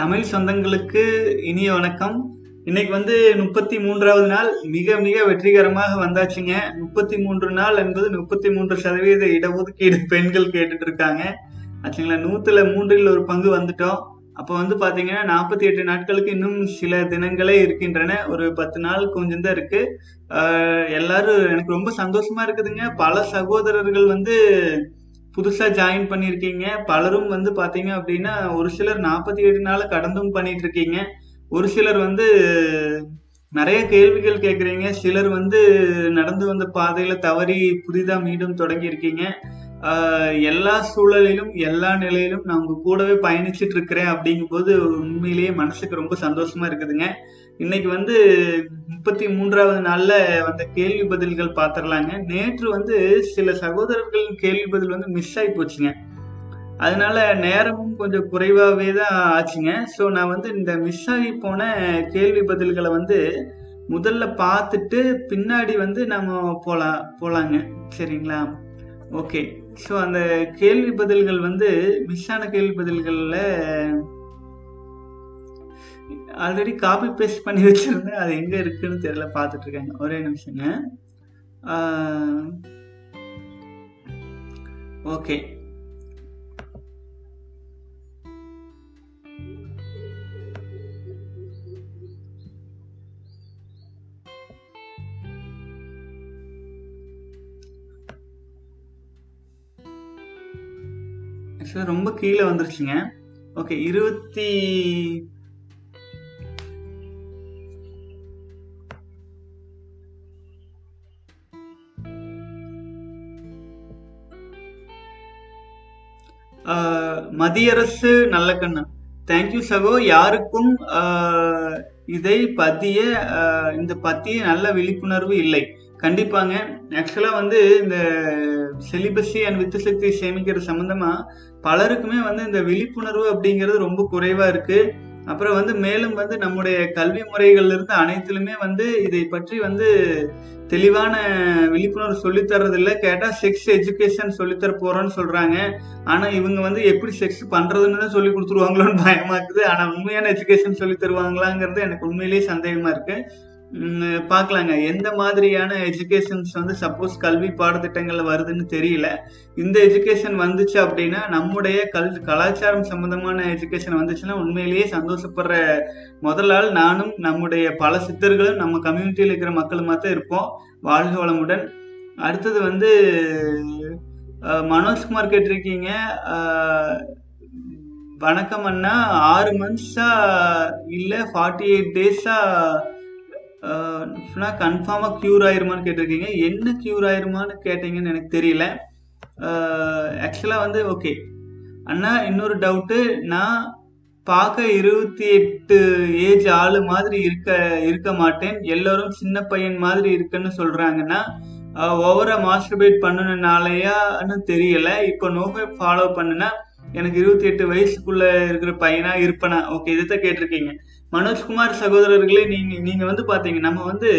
தமிழ் சொந்தங்களுக்கு இனிய வணக்கம். இன்னைக்கு வந்து முப்பத்தி மூன்றாவது நாள். மிக மிக வெற்றிகரமாக வந்தாச்சுங்க. முப்பத்தி மூன்று நாள் என்பது முப்பத்தி மூன்று சதவீத இடஒதுக்கீடு பெண்கள் கேட்டுட்டு இருக்காங்க ஆச்சுங்களா நூத்துல மூன்றில் ஒரு பங்கு வந்துட்டோம். அப்போ வந்து பாத்தீங்கன்னா நாற்பத்தி எட்டு நாட்களுக்கு இன்னும் சில தினங்களே இருக்கின்றன. ஒரு பத்து நாள் கொஞ்சம் தான் இருக்கு. எல்லாரும் எனக்கு ரொம்ப சந்தோஷமா இருக்குதுங்க. பல சகோதரர்கள் வந்து புதுசா ஜாயின் பண்ணியிருக்கீங்க பலரும் வந்து பாத்தீங்க அப்படின்னா ஒரு சிலர் நாற்பத்தி ஏழு நாள் கடந்தும் பண்ணிட்டு இருக்கீங்க ஒரு சிலர் வந்து நிறைய கேள்விகள் கேட்குறீங்க சிலர் வந்து நடந்து வந்த பாதையில தவறி புதிதாக மீண்டும் தொடங்கி இருக்கீங்க எல்லா சூழலிலும் எல்லா நிலையிலும் நான் உங்க கூடவே பயணிச்சிட்டு இருக்கிறேன் அப்படிங்கும்போது உண்மையிலேயே மனசுக்கு ரொம்ப சந்தோஷமா இருக்குதுங்க. இன்னைக்கு வந்து முப்பத்தி மூன்றாவது நாள்ல வந்த கேள்வி பதில்கள் பாத்திரலாங்க. நேற்று வந்து சில சகோதரர்களின் கேள்வி பதில் வந்து மிஸ் ஆகி போச்சுங்க. அதனால நேரமும் கொஞ்சம் குறைவாகவே தான் ஆச்சுங்க. ஸோ நான் வந்து இந்த மிஸ் ஆகி போன கேள்வி பதில்களை வந்து முதல்ல பார்த்துட்டு பின்னாடி வந்து நம்ம போலாம் போலாங்க. சரிங்களா? ஓகே ஸோ அந்த கேள்வி பதில்கள் வந்து மிஸ் ஆன கேள்வி பதில்களில் ஆல்ரெடி காப்பி பேஸ்ட் பண்ணி வச்சிருந்தேன். அது எங்க இருக்குன்னு தெரியல பார்த்துட்டு இருக்காங்க ஒரே நிமிஷங்க. ஓகே. சார் ரொம்ப கீழே வந்துருச்சுங்க. ஓகே இருபத்தி மத்திய அரசு நல்ல கண்ணா. தேங்க்யூ சகோ. யாருக்கும் இதை பத்திய இந்த பத்திய நல்ல விழிப்புணர்வு இல்லை. கண்டிப்பாங்க. ஆக்சுவலாக வந்து இந்த செலிபஸி அண்ட் வித்து சக்தி சேமிக்கிறது சம்மந்தமாக பலருக்குமே வந்து இந்த விழிப்புணர்வு அப்படிங்கிறது ரொம்ப குறைவாக இருக்குது அப்புறம் வந்து மேலும் வந்து நம்முடைய கல்வி முறைகள்ல இருந்து அனைத்திலுமே வந்து இதை பற்றி வந்து தெளிவான விழிப்புணர்வு சொல்லித்தரது இல்லை கேட்டா செக்ஸ் எஜுகேஷன் சொல்லித்தர போறோன்னு சொல்றாங்க. ஆனா இவங்க வந்து எப்படி செக்ஸ் பண்றதுன்னு தான் சொல்லி கொடுத்துருவாங்களோன்னு பயமா இருக்குது. ஆனா உண்மையான எஜுகேஷன் சொல்லி தருவாங்களாங்கிறது எனக்கு உண்மையிலேயே சந்தேகமா இருக்கு. பார்க்கலாங்க. எந்த மாதிரியான எஜுகேஷன்ஸ் வந்து சப்போஸ் கல்வி பாடத்திட்டங்கள் வருதுன்னு தெரியல. இந்த எஜுகேஷன் வந்துச்சு அப்படின்னா நம்முடைய கல் கலாச்சாரம் சம்பந்தமான எஜுகேஷன் வந்துச்சுன்னா உண்மையிலேயே சந்தோஷப்படுற முதல் ஆள் நானும் நம்முடைய பல சித்தர்களும் நம்ம கம்யூனிட்டியில் இருக்கிற மக்களுமா தான் இருப்போம். வாழ்க வளமுடன். அடுத்தது வந்து மனோஜ்குமார் கேட்டிருக்கீங்க. வணக்கம் அண்ணா. ஆறு மந்த்ஸா இல்லை ஃபார்ட்டி எயிட் டேஸாக டேஸா கன்ஃபார்மாக க்யூர் ஆயிருமான்னு கேட்டிருக்கீங்க. என்ன க்யூர் ஆயிருமான்னு கேட்டீங்கன்னு எனக்கு தெரியல. ஆக்சுவலாக வந்து ஓகே அண்ணா இன்னொரு டவுட்டு நான் பார்க்க இருபத்தி எட்டு ஏஜ் ஆளு மாதிரி இருக்க இருக்க மாட்டேன். எல்லோரும் சின்ன பையன் மாதிரி இருக்குன்னு சொல்கிறாங்கன்னா ஓவரா மாஸ்டர்பேட் பண்ணணுனாலயான்னு தெரியல. இப்போ நோக்கை ஃபாலோ பண்ணுனா எனக்கு இருபத்தி எட்டு வயசுக்குள்ள இருக்கிற பையனா இருப்பனா? ஓகே இதைத்தான் கேட்டிருக்கீங்க. மனோஜ்குமார் சகோதரர்களே நீங்க நீங்க வந்து பாத்தீங்க நம்ம வந்து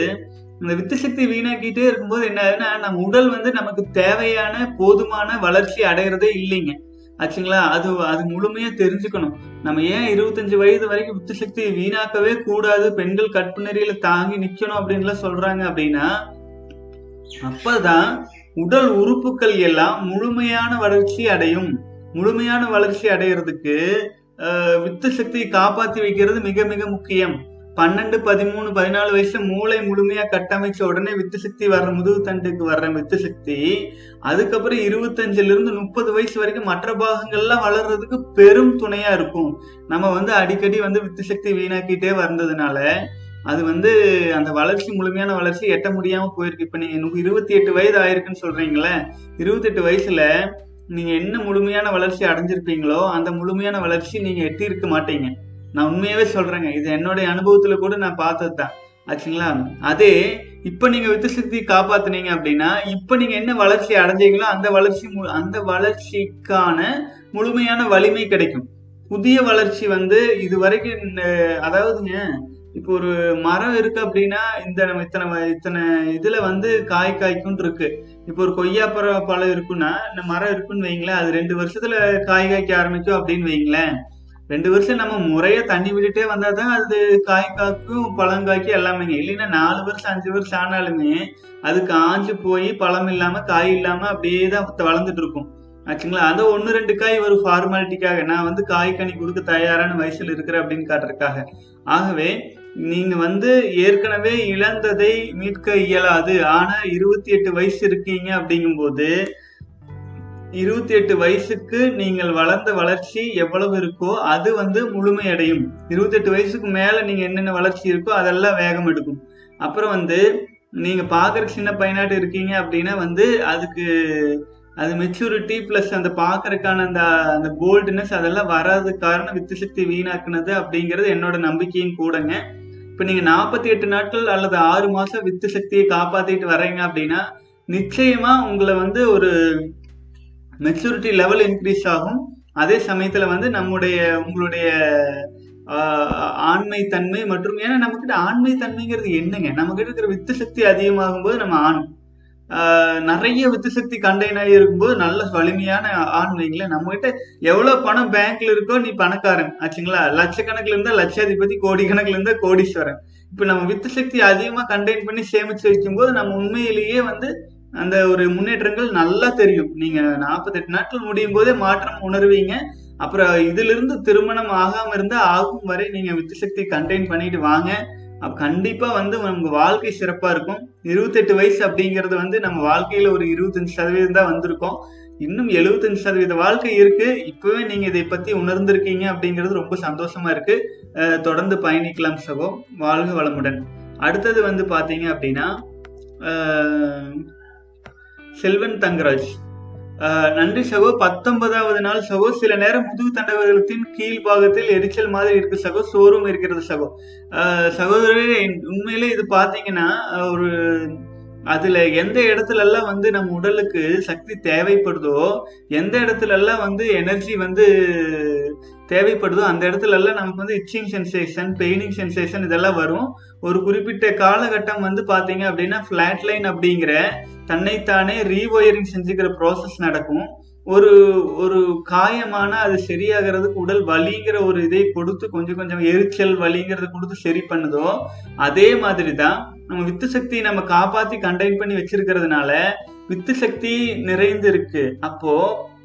இந்த வித்து சக்தி வீணாக்கிட்டே இருக்கும்போது என்ன ஆகுதுன்னா நம்ம உடல் வந்து நமக்கு தேவையான போதுமான வளர்ச்சி அடையிறதே இல்லைங்க. ஆச்சுங்களா? அது அது முழுமையா தெரிஞ்சுக்கணும். நம்ம ஏன் இருபத்தஞ்சு வயது வரைக்கும் வித்து சக்தி வீணாக்கவே கூடாது பெண்கள் கற்புநெறியில தாங்கி நிக்கணும் அப்படின்லாம் சொல்றாங்க அப்படின்னா அப்பதான் உடல் உறுப்புகள் எல்லாம் முழுமையான வளர்ச்சி அடையும். முழுமையான வளர்ச்சி அடையிறதுக்கு வித்து சக்தியை காப்பாத்தி வைக்கிறது மிக மிக முக்கியம். பன்னெண்டு பதிமூணு பதினாலு வயசுல மூளை முழுமையா கட்டமைச்ச உடனே வித்து சக்தி வர்ற முதுகு தண்டுக்கு வர்ற வித்து சக்தி அதுக்கப்புறம் இருபத்தஞ்சுல இருந்து முப்பது வயசு வரைக்கும் மற்ற பாகங்கள்லாம் வளர்றதுக்கு பெரும் துணையா இருக்கும். நம்ம வந்து அடிக்கடி வந்து வித்து சக்தி வீணாக்கிட்டே வந்ததுனால அது வந்து அந்த வளர்ச்சி முழுமையான வளர்ச்சி எட்ட முடியாம போயிருக்கு. இப்ப நீங்க இருபத்தி எட்டு வயது ஆயிருக்குன்னு சொல்றீங்களே இருபத்தி எட்டு வயசுல நீங்கள் என்ன முழுமையான வளர்ச்சி அடைஞ்சிருப்பீங்களோ அந்த முழுமையான வளர்ச்சி நீங்கள் எட்டியிருக்க மாட்டீங்க. நான் உண்மையாகவே சொல்கிறேங்க இது என்னுடைய அனுபவத்தில் கூட நான் பார்த்தது தான் ஆச்சுங்களா? அதே இப்போ நீங்கள் வித்து சக்தியை காப்பாத்துனீங்க அப்படின்னா இப்போ நீங்கள் என்ன வளர்ச்சி அடைஞ்சீங்களோ அந்த வளர்ச்சி மு- அந்த வளர்ச்சிக்கான முழுமையான வலிமை கிடைக்கும். புதிய வளர்ச்சி வந்து இது வரைக்கும் அதாவதுங்க இப்போ ஒரு மரம் இருக்கு அப்படின்னா இந்த நம்ம இத்தனை வ- இத்தனை இதுல வந்து காய் காய்க்கும் இருக்கு. இப்போ ஒரு கொய்யா பழம் பழம் இருக்குன்னா இந்த மரம் இருக்குன்னு வைங்களேன் அது ரெண்டு வருஷத்துல காய் காய்க்க ஆரம்பிக்கும் அப்படின்னு வைங்களேன். ரெண்டு வருஷம் நம்ம முறையா தண்ணி விட்டுட்டே வந்தா தான் அது காய் காக்கும் பழம் காய்க்கும் எல்லாமே இல்லைன்னா நாலு வருஷம் அஞ்சு வருஷம் ஆனாலுமே அது காஞ்சு போய் பழம் இல்லாம காய் இல்லாம அப்படியே தான் வளர்ந்துட்டு இருக்கும். ஆச்சுங்களா? அது ஒன்று ரெண்டு காய் ஒரு ஃபார்மாலிட்டிக்காக நான் வந்து காய் கனி கொடுக்க தயாரான வயசுல இருக்கிறேன் அப்படின்னு காட்டுறதுக்காக. ஆகவே நீங்க வந்து ஏற்கனவே இழந்ததை மீட்க இயலாது. ஆனா இருபத்தி எட்டு வயசு இருக்கீங்க அப்படிங்கும்போது இருபத்தி எட்டு வயசுக்கு நீங்கள் வளர்ந்த வளர்ச்சி எவ்வளவு இருக்கோ அது வந்து முழுமையடையும். இருபத்தி எட்டு வயசுக்கு மேல நீங்க என்னென்ன வளர்ச்சி இருக்கோ அதெல்லாம் வேகம் எடுக்கும். அப்புறம் வந்து நீங்க பாக்குற சின்ன பையனாட்டு இருக்கீங்க அப்படின்னா வந்து அதுக்கு அது மெச்சூரிட்டி பிளஸ் அந்த பாக்குறதுக்கான அந்த அந்த போல்டுனஸ் அதெல்லாம் வராது காரணம் வித்து சக்தி வீணாக்குனது அப்படிங்கிறது என்னோட நம்பிக்கையும் கூடங்க. இப்போ நீங்கள் நாற்பத்தி எட்டு நாட்கள் அல்லது ஆறு மாதம் வித்து சக்தியை காப்பாற்றிட்டு வர்றீங்க அப்படின்னா நிச்சயமாக உங்களை வந்து ஒரு மெச்சூரிட்டி லெவல் இன்க்ரீஸ் ஆகும். அதே சமயத்தில் வந்து நம்முடைய உங்களுடைய ஆண்மை தன்மை மற்றும் ஏன்னா நம்மக்கிட்ட ஆண்மை தன்மைங்கிறது என்னங்க? நம்மக்கிட்ட இருக்கிற வித்து சக்தி அதிகமாகும் போது நம்ம ஆண் நிறைய வித்து சக்தி இருக்கும்போது நல்ல வலிமையான ஆண் வைங்களேன். நம்ம கிட்ட எவ்வளவு பணம் பேங்க்ல இருக்கோ நீ பணக்காரன். ஆச்சுங்களா? லட்சக்கணக்கில் இருந்தா லட்சாதிபதி கோடி கணக்குல இருந்தா கோடீஸ்வரன். இப்ப நம்ம வித்து சக்தி அதிகமா கண்டெயின் பண்ணி சேமிச்சு வைக்கும்போது நம்ம உண்மையிலேயே வந்து அந்த ஒரு முன்னேற்றங்கள் நல்லா தெரியும். நீங்க நாற்பத்தெட்டு நாட்கள் முடியும் போதே மாற்றம் உணர்வீங்க. அப்புறம் இதுல இருந்து திருமணம் ஆகாம இருந்தா ஆகும் வரை நீங்க வித்து சக்தி கண்டெயின் பண்ணிட்டு வாங்க. கண்டிப்பா வந்து நமக்கு வாழ்க்கை சிறப்பா இருக்கும். இருபத்தெட்டு வயசு அப்படிங்கிறது வந்து நம்ம வாழ்க்கையில ஒரு இருபத்தஞ்சு சதவீதம் தான் வந்திருக்கோம். இன்னும் எழுபத்தஞ்சு சதவீத வாழ்க்கை இருக்கு. இப்பவே நீங்க இதை பத்தி உணர்ந்திருக்கீங்க அப்படிங்கிறது ரொம்ப சந்தோஷமா இருக்கு. தொடர்ந்து பயணிக்கலாம் சகோ. வாழ்க வளமுடன். அடுத்தது வந்து பாத்தீங்க அப்படின்னா செல்வன் தங்கராஜ். நன்றி சகோ. பத்தொன்பதாவது நாள் சகோ. சில நேரம் முதுகு தண்டவர்களத்தின் கீழ் பாகத்தில் எரிச்சல் மாதிரி இருக்கு சகோ. சோறும் இருக்கிறது சகோ. சகோதரர் உண்மையிலே இது பாத்தீங்கன்னா ஒரு அதுல எந்த இடத்துல எல்லாம் வந்து நம்ம உடலுக்கு சக்தி தேவைப்படுதோ எந்த இடத்துல எல்லாம் வந்து எனர்ஜி வந்து தேவைப்படுதோ அந்த இடத்துல எல்லாம் நமக்கு வந்து இச்சிங் சென்சேஷன் பெயினிங் சென்சேஷன் இதெல்லாம் வரும். ஒரு குறிப்பிட்ட காலகட்டம் வந்து பார்த்தீங்க அப்படின்னா ஃப்ளாட் லைன் அப்படிங்கிற தன்னைத்தானே ரீஒயரிங் செஞ்சுக்கிற ப்ராசஸ் நடக்கும். ஒரு ஒரு காயமான அது சரியாகிறதுக்கு உடல் வலிங்கிற ஒரு இதை கொடுத்து கொஞ்சம் கொஞ்சம் எரிச்சல் வலிங்கிறத கொடுத்து சரி பண்ணுதோ அதே மாதிரி தான் நம்ம வித்து சக்தியை நம்ம காப்பாத்தி கண்டெயின் பண்ணி வச்சிருக்கிறதுனால வித்து சக்தி நிறைந்து இருக்கு அப்போ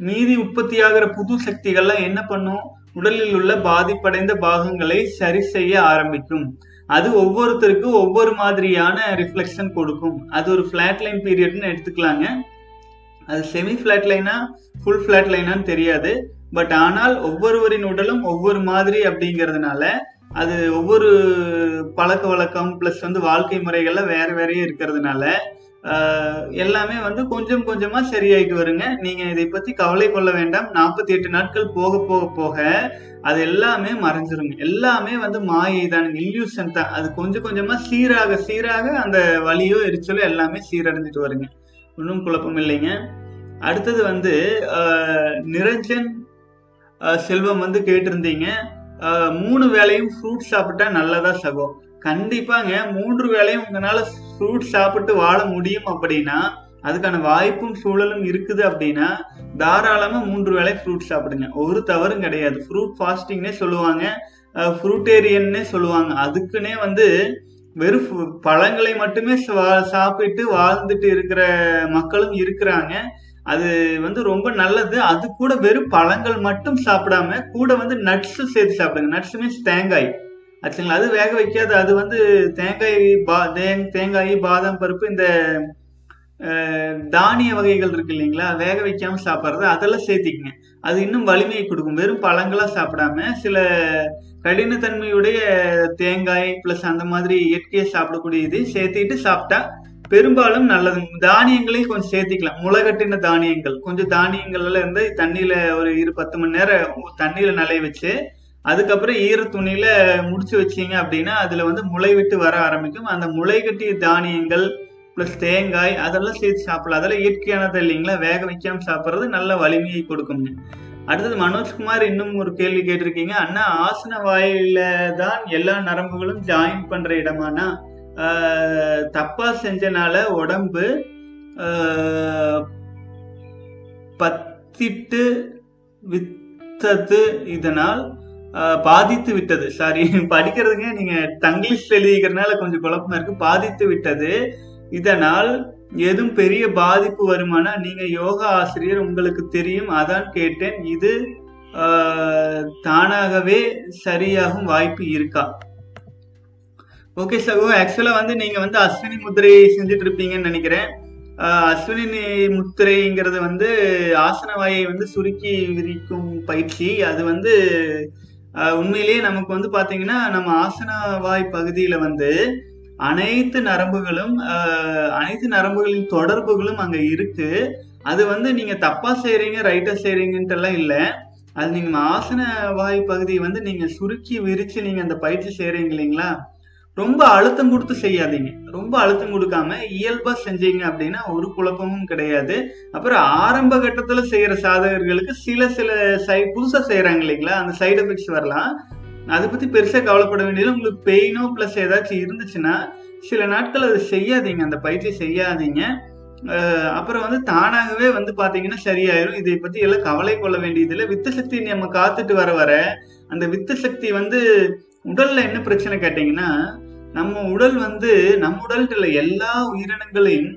மீதி உற்பத்தி ஆகிற புது சக்திகள்லாம் என்ன பண்ணும்? உடலில் உள்ள பாதிப்படைந்த பாகங்களை சரி செய்ய ஆரம்பிக்கும். அது ஒவ்வொருத்தருக்கும் ஒவ்வொரு மாதிரியான ரிஃப்ளெக்ஷன் கொடுக்கும். அது ஒரு ஃபிளாட் லைன் பீரியட்னு எடுத்துக்கலாங்க. அது செமி ஃபிளாட் லைனா ஃபுல் ஃபிளாட் லைனான்னு தெரியாது. பட் ஆனால் ஒவ்வொருவரின் உடலும் ஒவ்வொரு மாதிரி அப்படிங்கிறதுனால அது ஒவ்வொரு பழக்க வழக்கம் ப்ளஸ் வந்து வாழ்க்கை முறைகள்ல வேற வேறையே இருக்கிறதுனால எல்லாமே வந்து கொஞ்சம் கொஞ்சமா சரியாயிட்டு வருங்க. நீங்க இதை பத்தி கவலை கொள்ள வேண்டாம். நாற்பத்தி எட்டு நாட்கள் போக போக போக அது எல்லாமே மறைஞ்சிருங்க. எல்லாமே வந்து மாயை தான் இல்யூஷன் தான். அது கொஞ்சம் கொஞ்சமா சீராக சீராக அந்த வலியோ எரிச்சலோ எல்லாமே சீரடைஞ்சிட்டு வருங்க. ஒன்றும் குழப்பம் இல்லைங்க. அடுத்தது வந்து நிரஞ்சன் செல்வம் வந்து கேட்டிருந்தீங்க. மூணு வேலையும் ஃப்ரூட் சாப்பிட்டா நல்லதா சகோ? கண்டிப்பாங்க. மூன்று வேலையும் உங்களால ஃப்ரூட் சாப்பிட்டு வாழ முடியும் அப்படின்னா அதுக்கான வாய்ப்பும் சூழலும் இருக்குது அப்படின்னா தாராளமா மூன்று வேளை ஃப்ரூட் சாப்பிடுங்க. ஒரு தவறும் கிடையாது. ஃப்ரூட் ஃபாஸ்டிங்னே சொல்லுவாங்க. ஃப்ரூட்டேரியன்னே சொல்லுவாங்க. அதுக்குன்னே வந்து வெறும் பழங்களை மட்டுமே சாப்பிட்டு வாழ்ந்துட்டு இருக்கிற மக்களும் இருக்கிறாங்க. அது வந்து ரொம்ப நல்லது. அது கூட வெறும் பழங்கள் மட்டும் சாப்பிடாம கூட வந்து நட்ஸும் சேர்த்து சாப்பிடுங்க. நட்ஸ் மீன்ஸ் தேங்காய். ஆச்சுங்களா அது வேக வைக்காது. அது வந்து தேங்காய் பா தேங்காய் பாதாம் பருப்பு இந்த தானிய வகைகள் இருக்கு இல்லைங்களா? வேக வைக்காம சாப்பிட்றது அதெல்லாம் சேர்த்திக்கங்க. அது இன்னும் வலிமையை கொடுக்கும். வெறும் பழங்களாக சாப்பிடாம சில கடினத்தன்மையுடைய தேங்காய் பிளஸ் அந்த மாதிரி இயற்கையை சாப்பிடக்கூடிய இது சேர்த்திட்டு சாப்பிட்டா பெரும்பாலும் நல்லது. தானியங்களையும் கொஞ்சம் சேர்த்திக்கலாம். முளைகட்டின தானியங்கள். கொஞ்சம் தானியங்கள் எல்லாம் இருந்து தண்ணியில ஒரு இரு பத்து மணி நேரம் தண்ணியில நிலைய வச்சு அதுக்கப்புறம் ஈர துணியில முடிச்சு வச்சீங்க அப்படின்னா அதுல வந்து முளை விட்டு வர ஆரம்பிக்கும். அந்த முளை கட்டிய தானியங்கள் பிளஸ் தேங்காய் அதெல்லாம் சேர்த்து சாப்பிடலாம். அதெல்லாம் இயற்கையானது இல்லைங்களா? வேக வைக்காம சாப்பிட்றது நல்ல வலிமையை கொடுக்குங்க அடுத்தது மனோஜ்குமார் இன்னும் ஒரு கேள்வி கேட்டிருக்கீங்க. அண்ணா ஆசன வாயில தான் எல்லா நரம்புகளும் ஜாயின் பண்ற இடமானா? தப்பா செஞ்சனால உடம்பு பத்திட்டு வித்தது இதனால் பாதித்து விட்டது. சாரி படிக்கிறதுங்க நீங்க தங்கிலீஷ் எழுதிக்கிறதுனால கொஞ்சம் குழப்பமா இருக்கு. பாதித்து விட்டது. இதனால் எதுவும் பெரிய பாதிப்பு வருமானா நீங்க யோகா ஆசிரியர் உங்களுக்கு தெரியும். அதான் கேட்டேன். இது ஆஹ், தானாகவே சரியாகும் வாய்ப்பு இருக்கா? ஓகே சகோ ஆக்சுவலா வந்து நீங்க வந்து அஸ்வினி முத்திரை செஞ்சுட்டு இருப்பீங்கன்னு நினைக்கிறேன். ஆஹ் அஸ்வினி முத்திரைங்கிறது வந்து ஆசன வாயை வந்து சுருக்கி விரிக்கும் பயிற்சி. அது வந்து உண்மையிலேயே நமக்கு வந்து பார்த்தீங்கன்னா நம்ம ஆசன வாய் வந்து அனைத்து நரம்புகளும் அனைத்து நரம்புகளின் தொடர்புகளும் அங்கே இருக்கு. அது வந்து நீங்கள் தப்பாக செய்கிறீங்க ரைட்டாக செய்கிறீங்கன்ட்டுலாம் எல்லாம் அது நீங்கள் ஆசன வாய் பகுதியை வந்து நீங்கள் சுருக்கி விரித்து நீங்கள் அந்த பயிற்சி செய்கிறீங்க இல்லைங்களா? ரொம்ப அழுத்தம் கொடுத்து செய்யாதீங்க. ரொம்ப அழுத்தம் கொடுக்காம இயல்பா செஞ்சீங்க அப்படின்னா ஒரு குழப்பமும் கிடையாது. அப்புறம் ஆரம்ப கட்டத்துல செய்யற சாதகர்களுக்கு சில சில சை புதுசா செய்யறாங்க இல்லைங்களா? அந்த சைடு எஃபெக்ட்ஸ் வரலாம். அதை பத்தி பெருசா கவலைப்பட வேண்டியது உங்களுக்கு பெயினோ பிளஸ் ஏதாச்சும் இருந்துச்சுன்னா சில நாட்கள் அதை செய்யாதீங்க. அந்த பயிற்சி செய்யாதீங்க. அப்புறம் வந்து தானாகவே வந்து பாத்தீங்கன்னா சரியாயிரும். இதை பத்தி எல்லாம் கவலை கொள்ள வேண்டியதில்லை. வித்து சக்தி நம்ம காத்துட்டு வர வர அந்த வித்து சக்தி வந்து உடல்ல என்ன பிரச்சனை கேட்டீங்கன்னா நம்ம உடல் வந்து நம்ம உடல் எல்லா உயிரினங்களையும்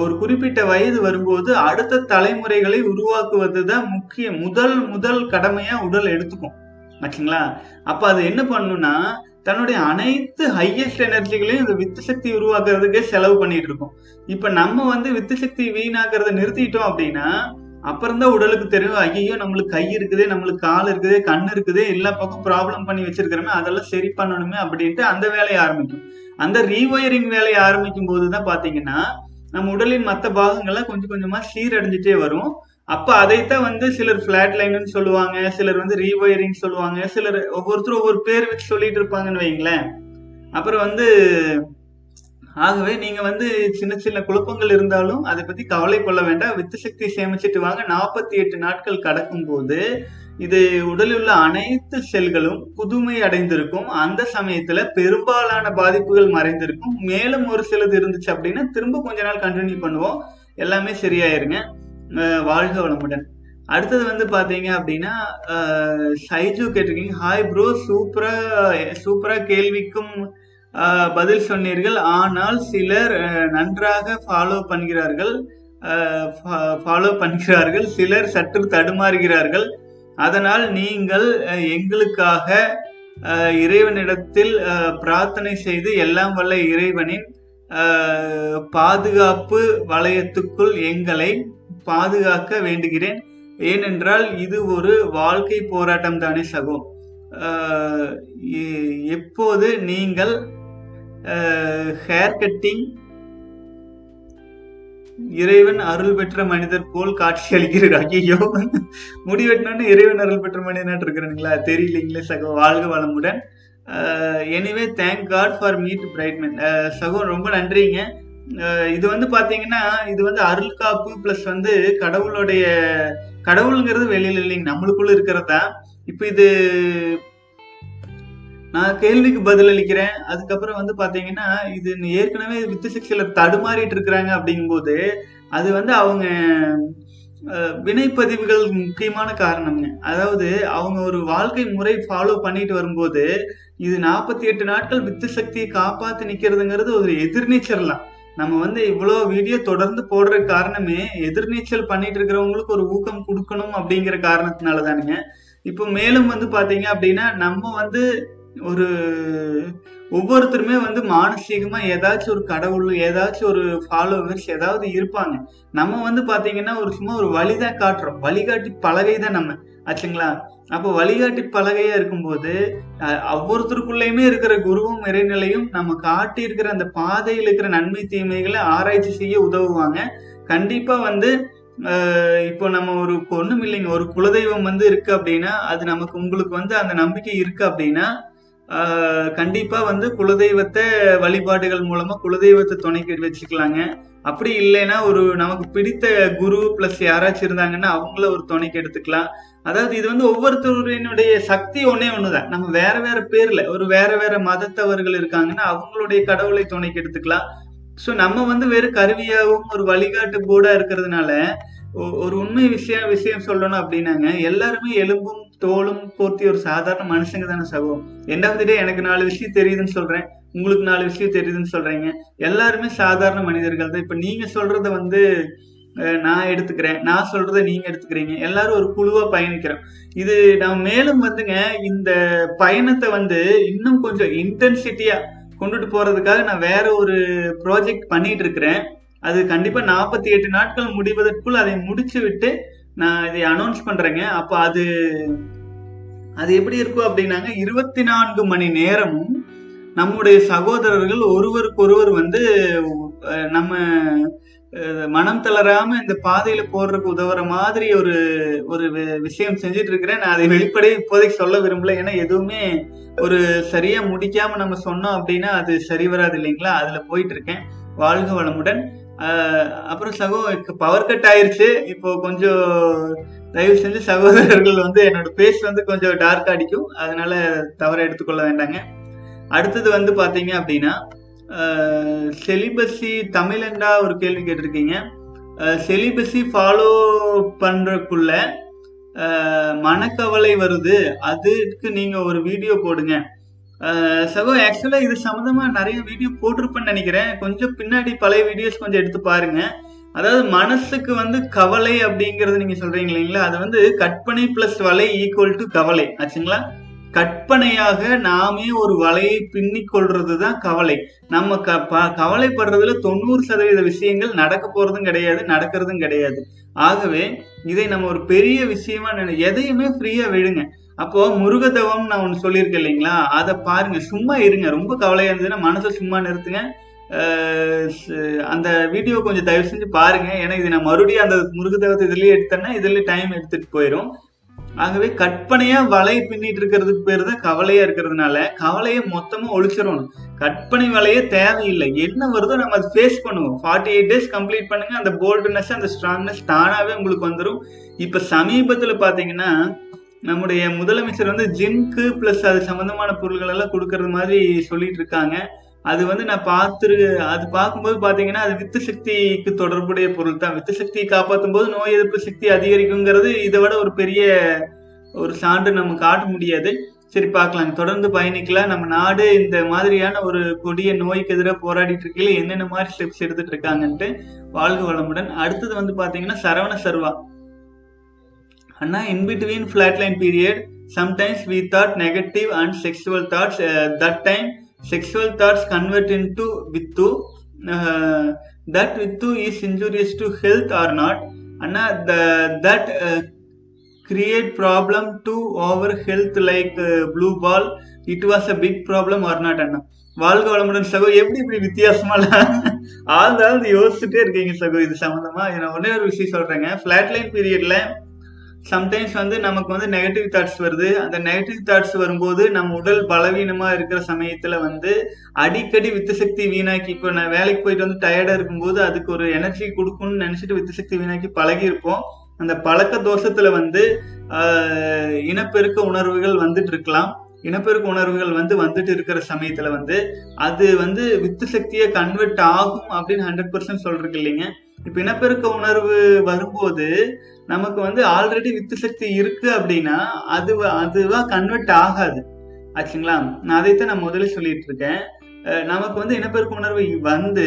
ஒரு குறிப்பிட்ட வயது வரும்போது அடுத்த தலைமுறைகளை உருவாக்குவது தான் முக்கிய முதல் முதல் கடமையா உடல் எடுத்துக்கும். ஓகேங்களா அப்ப அது என்ன பண்ணும்னா தன்னுடைய அனைத்து ஹையஸ்ட் எனர்ஜிகளையும் இந்த வித்து சக்தி உருவாக்குறதுக்கே செலவு பண்ணிட்டு இருக்கோம். இப்ப நம்ம வந்து வித்து சக்தி வீணாக்குறத நிறுத்திட்டோம் அப்படின்னா அப்புறம் தான் உடலுக்கு தெரியும். ஐயோ நம்மளுக்கு கை இருக்குது நம்மளுக்கு கால் இருக்குது கண் இருக்குது எல்லா பக்கம் ப்ராப்ளம் பண்ணி வச்சிருக்கிறோமே அதெல்லாம் சரி பண்ணணுமே அப்படின்ட்டு அந்த வேலையை ஆரம்பிக்கும். அந்த ரீவயரிங் வேலையை ஆரம்பிக்கும் போது தான் பாத்தீங்கன்னா நம்ம உடலின் மற்ற பாகங்கள்லாம் கொஞ்சம் கொஞ்சமா சீரடைஞ்சிட்டே வரும். அப்ப அதைத்தான் வந்து சிலர் பிளாட் லைன்னு சொல்லுவாங்க சிலர் வந்து ரீவயரிங் சொல்லுவாங்க சிலர் ஒவ்வொருத்தரும் ஒவ்வொரு பேர் வச்சு சொல்லிட்டு இருப்பாங்கன்னு வைங்களேன் அப்புறம் வந்து ஆகவே நீங்க வந்து சின்ன சின்ன குழப்பங்கள் இருந்தாலும் அதை பத்தி கவலை கொள்ள வேண்டாம். வித்து சக்தி சேமிச்சிட்டு வாங்க. நாற்பத்தி எட்டு நாட்கள் கடக்கும் போது இது உடலில் உள்ள அனைத்து செல்களும் புதுமை அடைந்திருக்கும். அந்த சமயத்துல பெரும்பாலான பாதிப்புகள் மறைந்திருக்கும். மேலும் ஒரு சிலது இருந்துச்சு அப்படின்னா திரும்ப கொஞ்ச நாள் கண்டினியூ பண்ணுவோம். எல்லாமே சரியாயிருங்க. வாழ்க வளமுடன். அடுத்தது வந்து பாத்தீங்க அப்படின்னா சைஜு கேட்டிருக்கீங்க. ஹாய் ப்ரோ சூப்பரா சூப்பரா கேள்விக்கும் பதில் சொன்னீர்கள். ஆனால் சிலர் நன்றாக ஃபாலோ பண்ணுகிறார்கள். ஃபாலோ பண்ணுகிறார்கள். சிலர் சற்று தடுமாறுகிறார்கள். அதனால் நீங்கள் எங்களுக்காக இறைவனிடத்தில் பிரார்த்தனை செய்து எல்லாம் வல்ல இறைவனின் பாதுகாப்பு வளையத்துக்குள் எங்களை பாதுகாக்க வேண்டுகிறேன். ஏனென்றால் இது ஒரு வாழ்க்கை போராட்டம் தானே சகோ. எ- எப்போது நீங்கள் ஹேர் கட்டிங் இறைவன் அருள் பெற்ற மனிதர் போல் காட்சி அளிக்கிறார். ஐயோ முடி வெட்டினோன்னு இறைவன் அருள் பெற்ற மனிதனாட்டு இருக்கிறீங்களா தெரியலீங்களே சகோ வாழ்க வளமுடன். Anyway thank God for meet பிரைட்மென் சகோ ரொம்ப நன்றிங்க. இது வந்து பாத்தீங்கன்னா இது வந்து அருள் காப்பு பிளஸ் வந்து கடவுளுடைய கடவுளுங்கிறது வெளியில இல்லைங்க. நம்மளுக்குள்ள இருக்கிறதா இப்போ இது நான் கேள்விக்கு பதில் அளிக்கிறேன் அதுக்கப்புறம் வந்து பாத்தீங்கன்னா இது ஏற்கனவே வித்து சிக்ஸ்ல தடுமாறிட்டு இருக்கிறாங்க அப்படிங்கும்போது அது வந்து அவங்க வினைப்பதிவுகள் முக்கியமான காரணம்ங்க. அதாவது அவங்க ஒரு வாழ்க்கை முறை ஃபாலோ பண்ணிட்டு வரும்போது இது நாற்பத்தி எட்டு நாட்கள் வித்து சக்தியை காப்பாற்றி நிற்கிறதுங்கிறது ஒரு எதிர்நீச்சல்லாம். நம்ம வந்து இவ்வளோ வீடியோ தொடர்ந்து போடுற காரணமே எதிர்நீச்சல் பண்ணிட்டு இருக்கிறவங்களுக்கு ஒரு ஊக்கம் கொடுக்கணும் அப்படிங்கிற காரணத்தினால தானுங்க. இப்போ மேலும் வந்து பார்த்தீங்க அப்படின்னா நம்ம வந்து ஒரு ஒவ்வொருத்தருமே வந்து மானசீகமா ஏதாச்சும் ஒரு கடவுள் ஏதாச்சும் ஒரு ஃபாலோவர்ஸ் ஏதாவது இருப்பாங்க. நம்ம வந்து பாத்தீங்கன்னா ஒரு சும்மா ஒரு வழிதான் காட்டுறோம். வழிகாட்டி பலகை தான் நம்ம. ஆச்சுங்களா? அப்போ வழிகாட்டி பலகையா இருக்கும்போது ஒவ்வொருத்தருக்குள்ளேயுமே ஒவ்வொருத்தருக்குள்ளயுமே இருக்கிற குருவும் இறைநிலையும் நம்ம காட்டி இருக்கிற அந்த பாதையில் இருக்கிற நன்மை தீமைகளை ஆராய்ச்சி செய்ய உதவுவாங்க. கண்டிப்பா வந்து இப்போ நம்ம ஒரு ஒண்ணும் இல்லைங்க ஒரு குலதெய்வம் வந்து இருக்கு அப்படின்னா அது நமக்கு உங்களுக்கு வந்து அந்த நம்பிக்கை இருக்கு அப்படின்னா கண்டிப்பாக கண்டிப்பா வந்து குலதெய்வத்தை வழிபாடுகள் மூலமா குலதெய்வத்தை துணைக்கு வச்சுக்கலாங்க. அப்படி இல்லைன்னா ஒரு நமக்கு பிடித்த குரு பிளஸ் யாராச்சும் இருந்தாங்கன்னா அவங்கள ஒரு துணைக்கு எடுத்துக்கலாம். அதாவது இது வந்து ஒவ்வொருத்தருடைய சக்தி ஒன்னே ஒண்ணுதான். நம்ம வேற வேற பேர்ல ஒரு வேற வேற மதத்தவர்கள் இருக்காங்கன்னா அவங்களுடைய கடவுளை துணைக்கு எடுத்துக்கலாம். ஸோ நம்ம வந்து வெறும் கருவியாகவும் ஒரு வழிகாட்டு போர்டா இருக்கிறதுனால ஒ- ஒரு உண்மை விஷயம் விஷயம் சொல்லணும் அப்படின்னாங்க. எல்லாருமே எலும்பும் தோலும் போர்த்தி ஒரு சாதாரண மனுஷங்க தானே சகோ எண்ட் ஆஃப் தி டே எனக்கு நாலு விஷயம் தெரியுதுன்னு சொல்றேன். உங்களுக்கு நாலு விஷயம் தெரியுதுன்னு சொல்றீங்க. எல்லாருமே சாதாரண மனிதர்கள் தான். இப்ப நீங்க சொல்றத வந்து நான் எடுத்துக்கிறேன். நான் சொல்றத நீங்க எடுத்துக்கிறீங்க. எல்லாரும் ஒரு குழுவா பயணிக்கிறோம். இது நான் மேலும் வந்துங்க இந்த பயணத்தை வந்து இன்னும் கொஞ்சம் இன்டென்சிட்டியா கொண்டுட்டு போறதுக்காக நான் வேற ஒரு ப்ராஜெக்ட் பண்ணிட்டு இருக்கிறேன். அது கண்டிப்பா நாற்பத்தி எட்டு நாட்கள் முடிவதற்குள் அதை முடிச்சு விட்டு நான் இதை அனௌன்ஸ் பண்றேங்க. அப்போ அது அது எப்படி இருக்கும் அப்படின்னாங்க இருபத்தி நான்கு மணி நேரமும் நம்முடைய சகோதரர்கள் ஒருவருக்கொருவர் வந்து நம்ம மனம் தளராம இந்த பாதையில போடுறதுக்கு உதவுற மாதிரி ஒரு ஒரு விஷயம் செஞ்சுட்டு இருக்கிறேன் நான் அதை வெளிப்படையே இப்போதைக்கு சொல்ல விரும்பல. ஏன்னா எதுவுமே ஒரு சரியா முடிக்காம நம்ம சொன்னோம் அப்படின்னா அது சரி வராது இல்லைங்களா? அதுல போயிட்டு இருக்கேன் வாழ்க வளமுடன். அப்புறம் சகோ பவர் கட் ஆயிருச்சு. இப்போ கொஞ்சம் தயவு செஞ்சு சகோதரர்கள் வந்து என்னோட பேஸ் வந்து கொஞ்சம் டார்க் அடிக்கும். அதனால தவற எடுத்துக்கொள்ள வேண்டாங்க. அடுத்தது வந்து பார்த்தீங்க அப்படின்னா செலிபஸி தமிழண்டா ஒரு கேள்வி கேட்டிருக்கீங்க. செலிபஸி ஃபாலோ பண்ணுறக்குள்ள மனக்கவலை வருது. அதுக்கு நீங்கள் ஒரு வீடியோ போடுங்க. சகோ ஆக்சுவலாக இது சம்மந்தமாக நிறைய வீடியோ போட்டிருப்பேன்னு நினைக்கிறேன். கொஞ்சம் பின்னாடி பழைய வீடியோஸ் கொஞ்சம் எடுத்து பாருங்க. அதாவது மனசுக்கு வந்து கவலை அப்படிங்கிறது நீங்கள் சொல்கிறீங்க இல்லைங்களா? அது வந்து கற்பனை ப்ளஸ் வலை ஈக்குவல் டு கவலை. ஆச்சுங்களா? கற்பனையாக நாமே ஒரு வலையை பின்னிக் கொள்றது தான் கவலை. நம்ம க ப- கவலைப்படுறதுல தொண்ணூறு சதவீத விஷயங்கள் நடக்க போறதும் கிடையாது நடக்கிறதும் கிடையாது. ஆகவே இதை நம்ம ஒரு பெரிய விஷயமா நினை எதையுமே ஃப்ரீயா விடுங்க. அப்போ முருகதவம் நான் ஒன்று சொல்லியிருக்கேன் இல்லைங்களா? அதை பாருங்க. சும்மா இருங்க. ரொம்ப கவலையா இருந்ததுன்னா மனசை சும்மா நிறுத்துங்க. ச- அந்த வீடியோ கொஞ்சம் தயவு செஞ்சு பாருங்க. ஏன்னா இது நான் மறுபடியும் அந்த முருகதவத்தை இதுலயே எடுத்தேன்னா இதுல டைம் எடுத்துட்டு போயிடும் ஆகவே கற்பனையா வலை பின்னிட்டு இருக்கிறதுக்கு பேர் தான் கவலையா இருக்கிறதுனால கவலையை மொத்தமா ஒழிச்சிடணும். கற்பனை வலையே தேவையில்லை. என்ன வருதோ நம்ம அதை ஃபேஸ் பண்ணுவோம். ஃபார்ட்டி எயிட் டேஸ் கம்ப்ளீட் பண்ணுங்க. அந்த போல்டுனஸ் அந்த ஸ்ட்ராங்னஸ் தானாவே உங்களுக்கு வந்துடும் இப்ப சமீபத்துல பாத்தீங்கன்னா நம்முடைய முதலமைச்சர் வந்து ஜிங்க்கு பிளஸ் அது சம்பந்தமான பொருள்கள் எல்லாம் கொடுக்கறது மாதிரி சொல்லிட்டு இருக்காங்க. அது வந்து நான் பார்த்துரு அது பார்க்கும்போது பார்த்தீங்கன்னா அது வித்து சக்திக்கு தொடர்புடைய பொருள் தான் வித்து சக்தியை காப்பாற்றும் போது நோய் எதிர்ப்பு சக்தி அதிகரிக்குங்கிறது இதை விட ஒரு பெரிய ஒரு சான்று நம்ம காட்ட முடியாது. சரி பார்க்கலாம். தொடர்ந்து பயணிக்கலாம். நம்ம நாடு இந்த மாதிரியான ஒரு கொடிய நோய்க்கு எதிராக போராடிட்டு இருக்கையில என்னென்ன மாதிரி ஸ்டெப்ஸ் எடுத்துட்டு இருக்காங்கன்ட்டு வாழ்க வளமுடன். அடுத்தது வந்து பார்த்தீங்கன்னா சரவண சர்வா. அண்ணா in between flat line period sometimes we thought negative and sexual thoughts that time sexual thoughts convert in to with that with is injurious to health or not Anna the that create problem to over health like blue ball it was a big problem or not அண்ணா வாழ்க வளமுடன் சகோ எப்படி இப்படி வித்தியாசமா ஆழ்ந்தாழ்ந்து யோசிச்சுட்டே இருக்கீங்க சகோ இது சம்பந்தமா? நான் ஒரே ஒரு விஷயம் சொல்றேங்க. ஃபிளாட் லைன் பீரியட்ல சம்டைம்ஸ் வந்து நமக்கு வந்து நெகட்டிவ் தாட்ஸ் வருது. அந்த நெகட்டிவ் தாட்ஸ் வரும்போது நம்ம உடல் பலவீனமாக இருக்கிற சமயத்தில் வந்து அடிக்கடி வித்து சக்தி வீணாக்கி இப்போ நான் வேலைக்கு போயிட்டு வந்து டயர்டாக இருக்கும்போது அதுக்கு ஒரு எனர்ஜி கொடுக்கணும்னு நினச்சிட்டு வித்து சக்தி வீணாக்கி பழகி இருப்போம். அந்த பழக்க தோஷத்தில் வந்து இனப்பெருக்க உணர்வுகள் வந்துட்டு இருக்கலாம். இனப்பெருக்க உணர்வுகள் வந்து வந்துட்டு இருக்கிற சமயத்துல வந்து அது வந்து வித்து சக்தியை கன்வெர்ட் ஆகும் அப்படின்னு ஹண்ட்ரட் பர்சன்ட் சொல்றதுக்கு இல்லைங்க. இப்ப இனப்பெருக்க உணர்வு வரும்போது நமக்கு வந்து ஆல்ரெடி வித்து சக்தி இருக்கு அப்படின்னா அது அதுவா கன்வெர்ட் ஆகாது. ஆச்சுங்களா? நான் அதைத்தான் நான் முதல்ல சொல்லிட்டு இருக்கேன் நமக்கு வந்து இனப்பெருக்க உணர்வு வந்து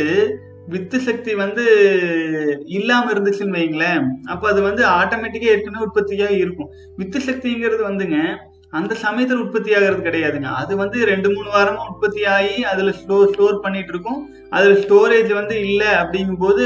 வித்து சக்தி வந்து இல்லாம இருந்துச்சுன்னு வைங்களேன் அப்ப அது வந்து ஆட்டோமேட்டிக்கா ஏற்கனவே உற்பத்தியா இருக்கும். வித்து சக்திங்கிறது வந்துங்க அந்த சமயத்துல உற்பத்தி ஆகிறது கிடையாதுங்க. அது வந்து ரெண்டு மூணு வாரமா உற்பத்தி ஆகி அதுல ஸ்டோர் ஸ்டோர் பண்ணிட்டு இருக்கும். அதுல ஸ்டோரேஜ் வந்து இல்லை அப்படிங்கும்போது போது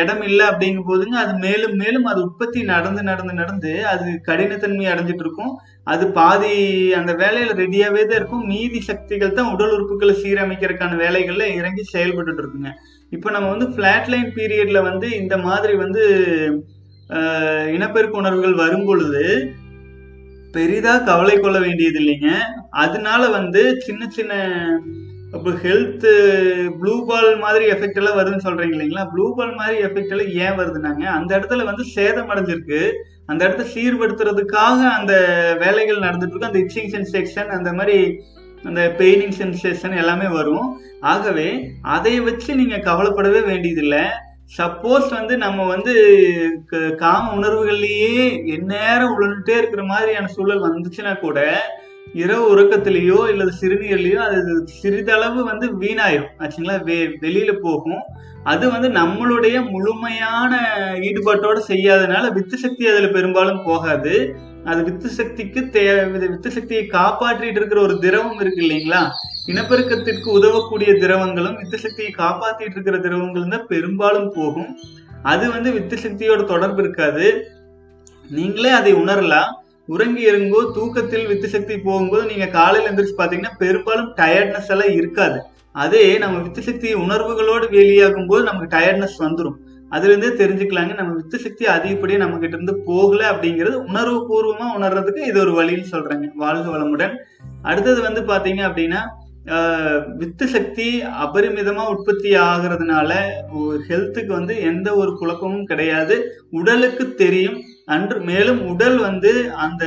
இடம் இல்லை அப்படிங்கும் போதுங்க அது மேலும் மேலும் அது உற்பத்தி நடந்து நடந்து நடந்து அது கடினத்தன்மை அடைஞ்சிட்டு இருக்கும். அது பாதி அந்த வேலையில ரெடியாவே தான் இருக்கும். மீதி சக்திகள் தான் உடல் உறுப்புகளை சீரமைக்கிறதுக்கான வேலைகள்ல இறங்கி செயல்பட்டுட்டு இருக்குங்க. இப்போ நம்ம வந்து பிளாட் லைன் பீரியட்ல வந்து இந்த மாதிரி வந்து இனப்பெருக்க உணர்வுகள் வரும் பொழுது பெரிதா கவலை கொள்ள வேண்டியது இல்லைங்க அதனால வந்து சின்ன சின்ன அப்போ ஹெல்த் ப்ளூ பால் மாதிரி எஃபெக்ட் எல்லாம் வருதுன்னு சொல்றீங்க இல்லைங்களா? ப்ளூ பால் மாதிரி எஃபெக்ட் எல்லாம் ஏன் வருதுனாங்க அந்த இடத்துல வந்து சேதம் அடைஞ்சிருக்கு. அந்த இடத்த சீர்படுத்துறதுக்காக அந்த வேலைகள் நடந்துட்டு இருக்கு. அந்த இச்சிங் சென்சேஷன் அந்த மாதிரி அந்த பெயினிங் சென்சேஷன் எல்லாமே வரும். ஆகவே அதை வச்சு நீங்க கவலைப்படவே வேண்டியதில்லை. சப்போஸ் வந்து நம்ம வந்து க- காம உணர்வுகள்லயே எந்நேரம் உழந்துட்டே இருக்கிற மாதிரியான சூழல் வந்துச்சுன்னா கூட இரவு உறக்கத்திலேயோ இல்லை சிறுநீர்லையோ அது சிறிதளவு வந்து வீணாயிரும். ஆச்சுங்களா? வெ வெளியில போகும். அது வந்து நம்மளுடைய முழுமையான ஈடுபாட்டோட செய்யாதனால வித்து சக்தி அதுல பெரும்பாலும் போகாது. அது வித்து சக்திக்கு தேவை வித்து சக்தியை காப்பாற்றிட்டு இருக்கிற ஒரு திரவம் இருக்கு இல்லைங்களா? இனப்பெருக்கத்திற்கு உதவக்கூடிய திரவங்களும் வித்து சக்தியை காப்பாத்திட்டு இருக்கிற திரவங்களும் தான் பெரும்பாலும் போகும். அது வந்து வித்து சக்தியோட தொடர்பு இருக்காது. நீங்களே அதை உணரலாம். உறங்கி இறங்கும்போது தூக்கத்தில் வித்து சக்தி போகும்போது நீங்க காலையில எந்திரிச்சு பாத்தீங்கன்னா பெரும்பாலும் டயர்ட்னஸ் எல்லாம் இருக்காது. அதே நம்ம வித்து சக்தி உணர்வுகளோடு வெளியாகும் போது நமக்கு டயர்ட்னஸ் வந்துடும் அதுலேருந்தே தெரிஞ்சுக்கலாங்க. நம்ம வித்து சக்தி அதிகப்படியே நம்ம கிட்ட இருந்து போகல அப்படிங்கிறது உணர்வு பூர்வமா உணர்றதுக்கு இது ஒரு வழின்னு சொல்றேங்க. வாழ்க வளமுடன். அடுத்தது வந்து பாத்தீங்க அப்படின்னா வித்து சக்தி அபரிமிதமா உற்பத்தி ஆகிறதுனால ஹெல்த்துக்கு வந்து எந்த ஒரு குழப்பமும் கிடையாது. உடலுக்கு தெரியும். அன்று மேலும் உடல் வந்து அந்த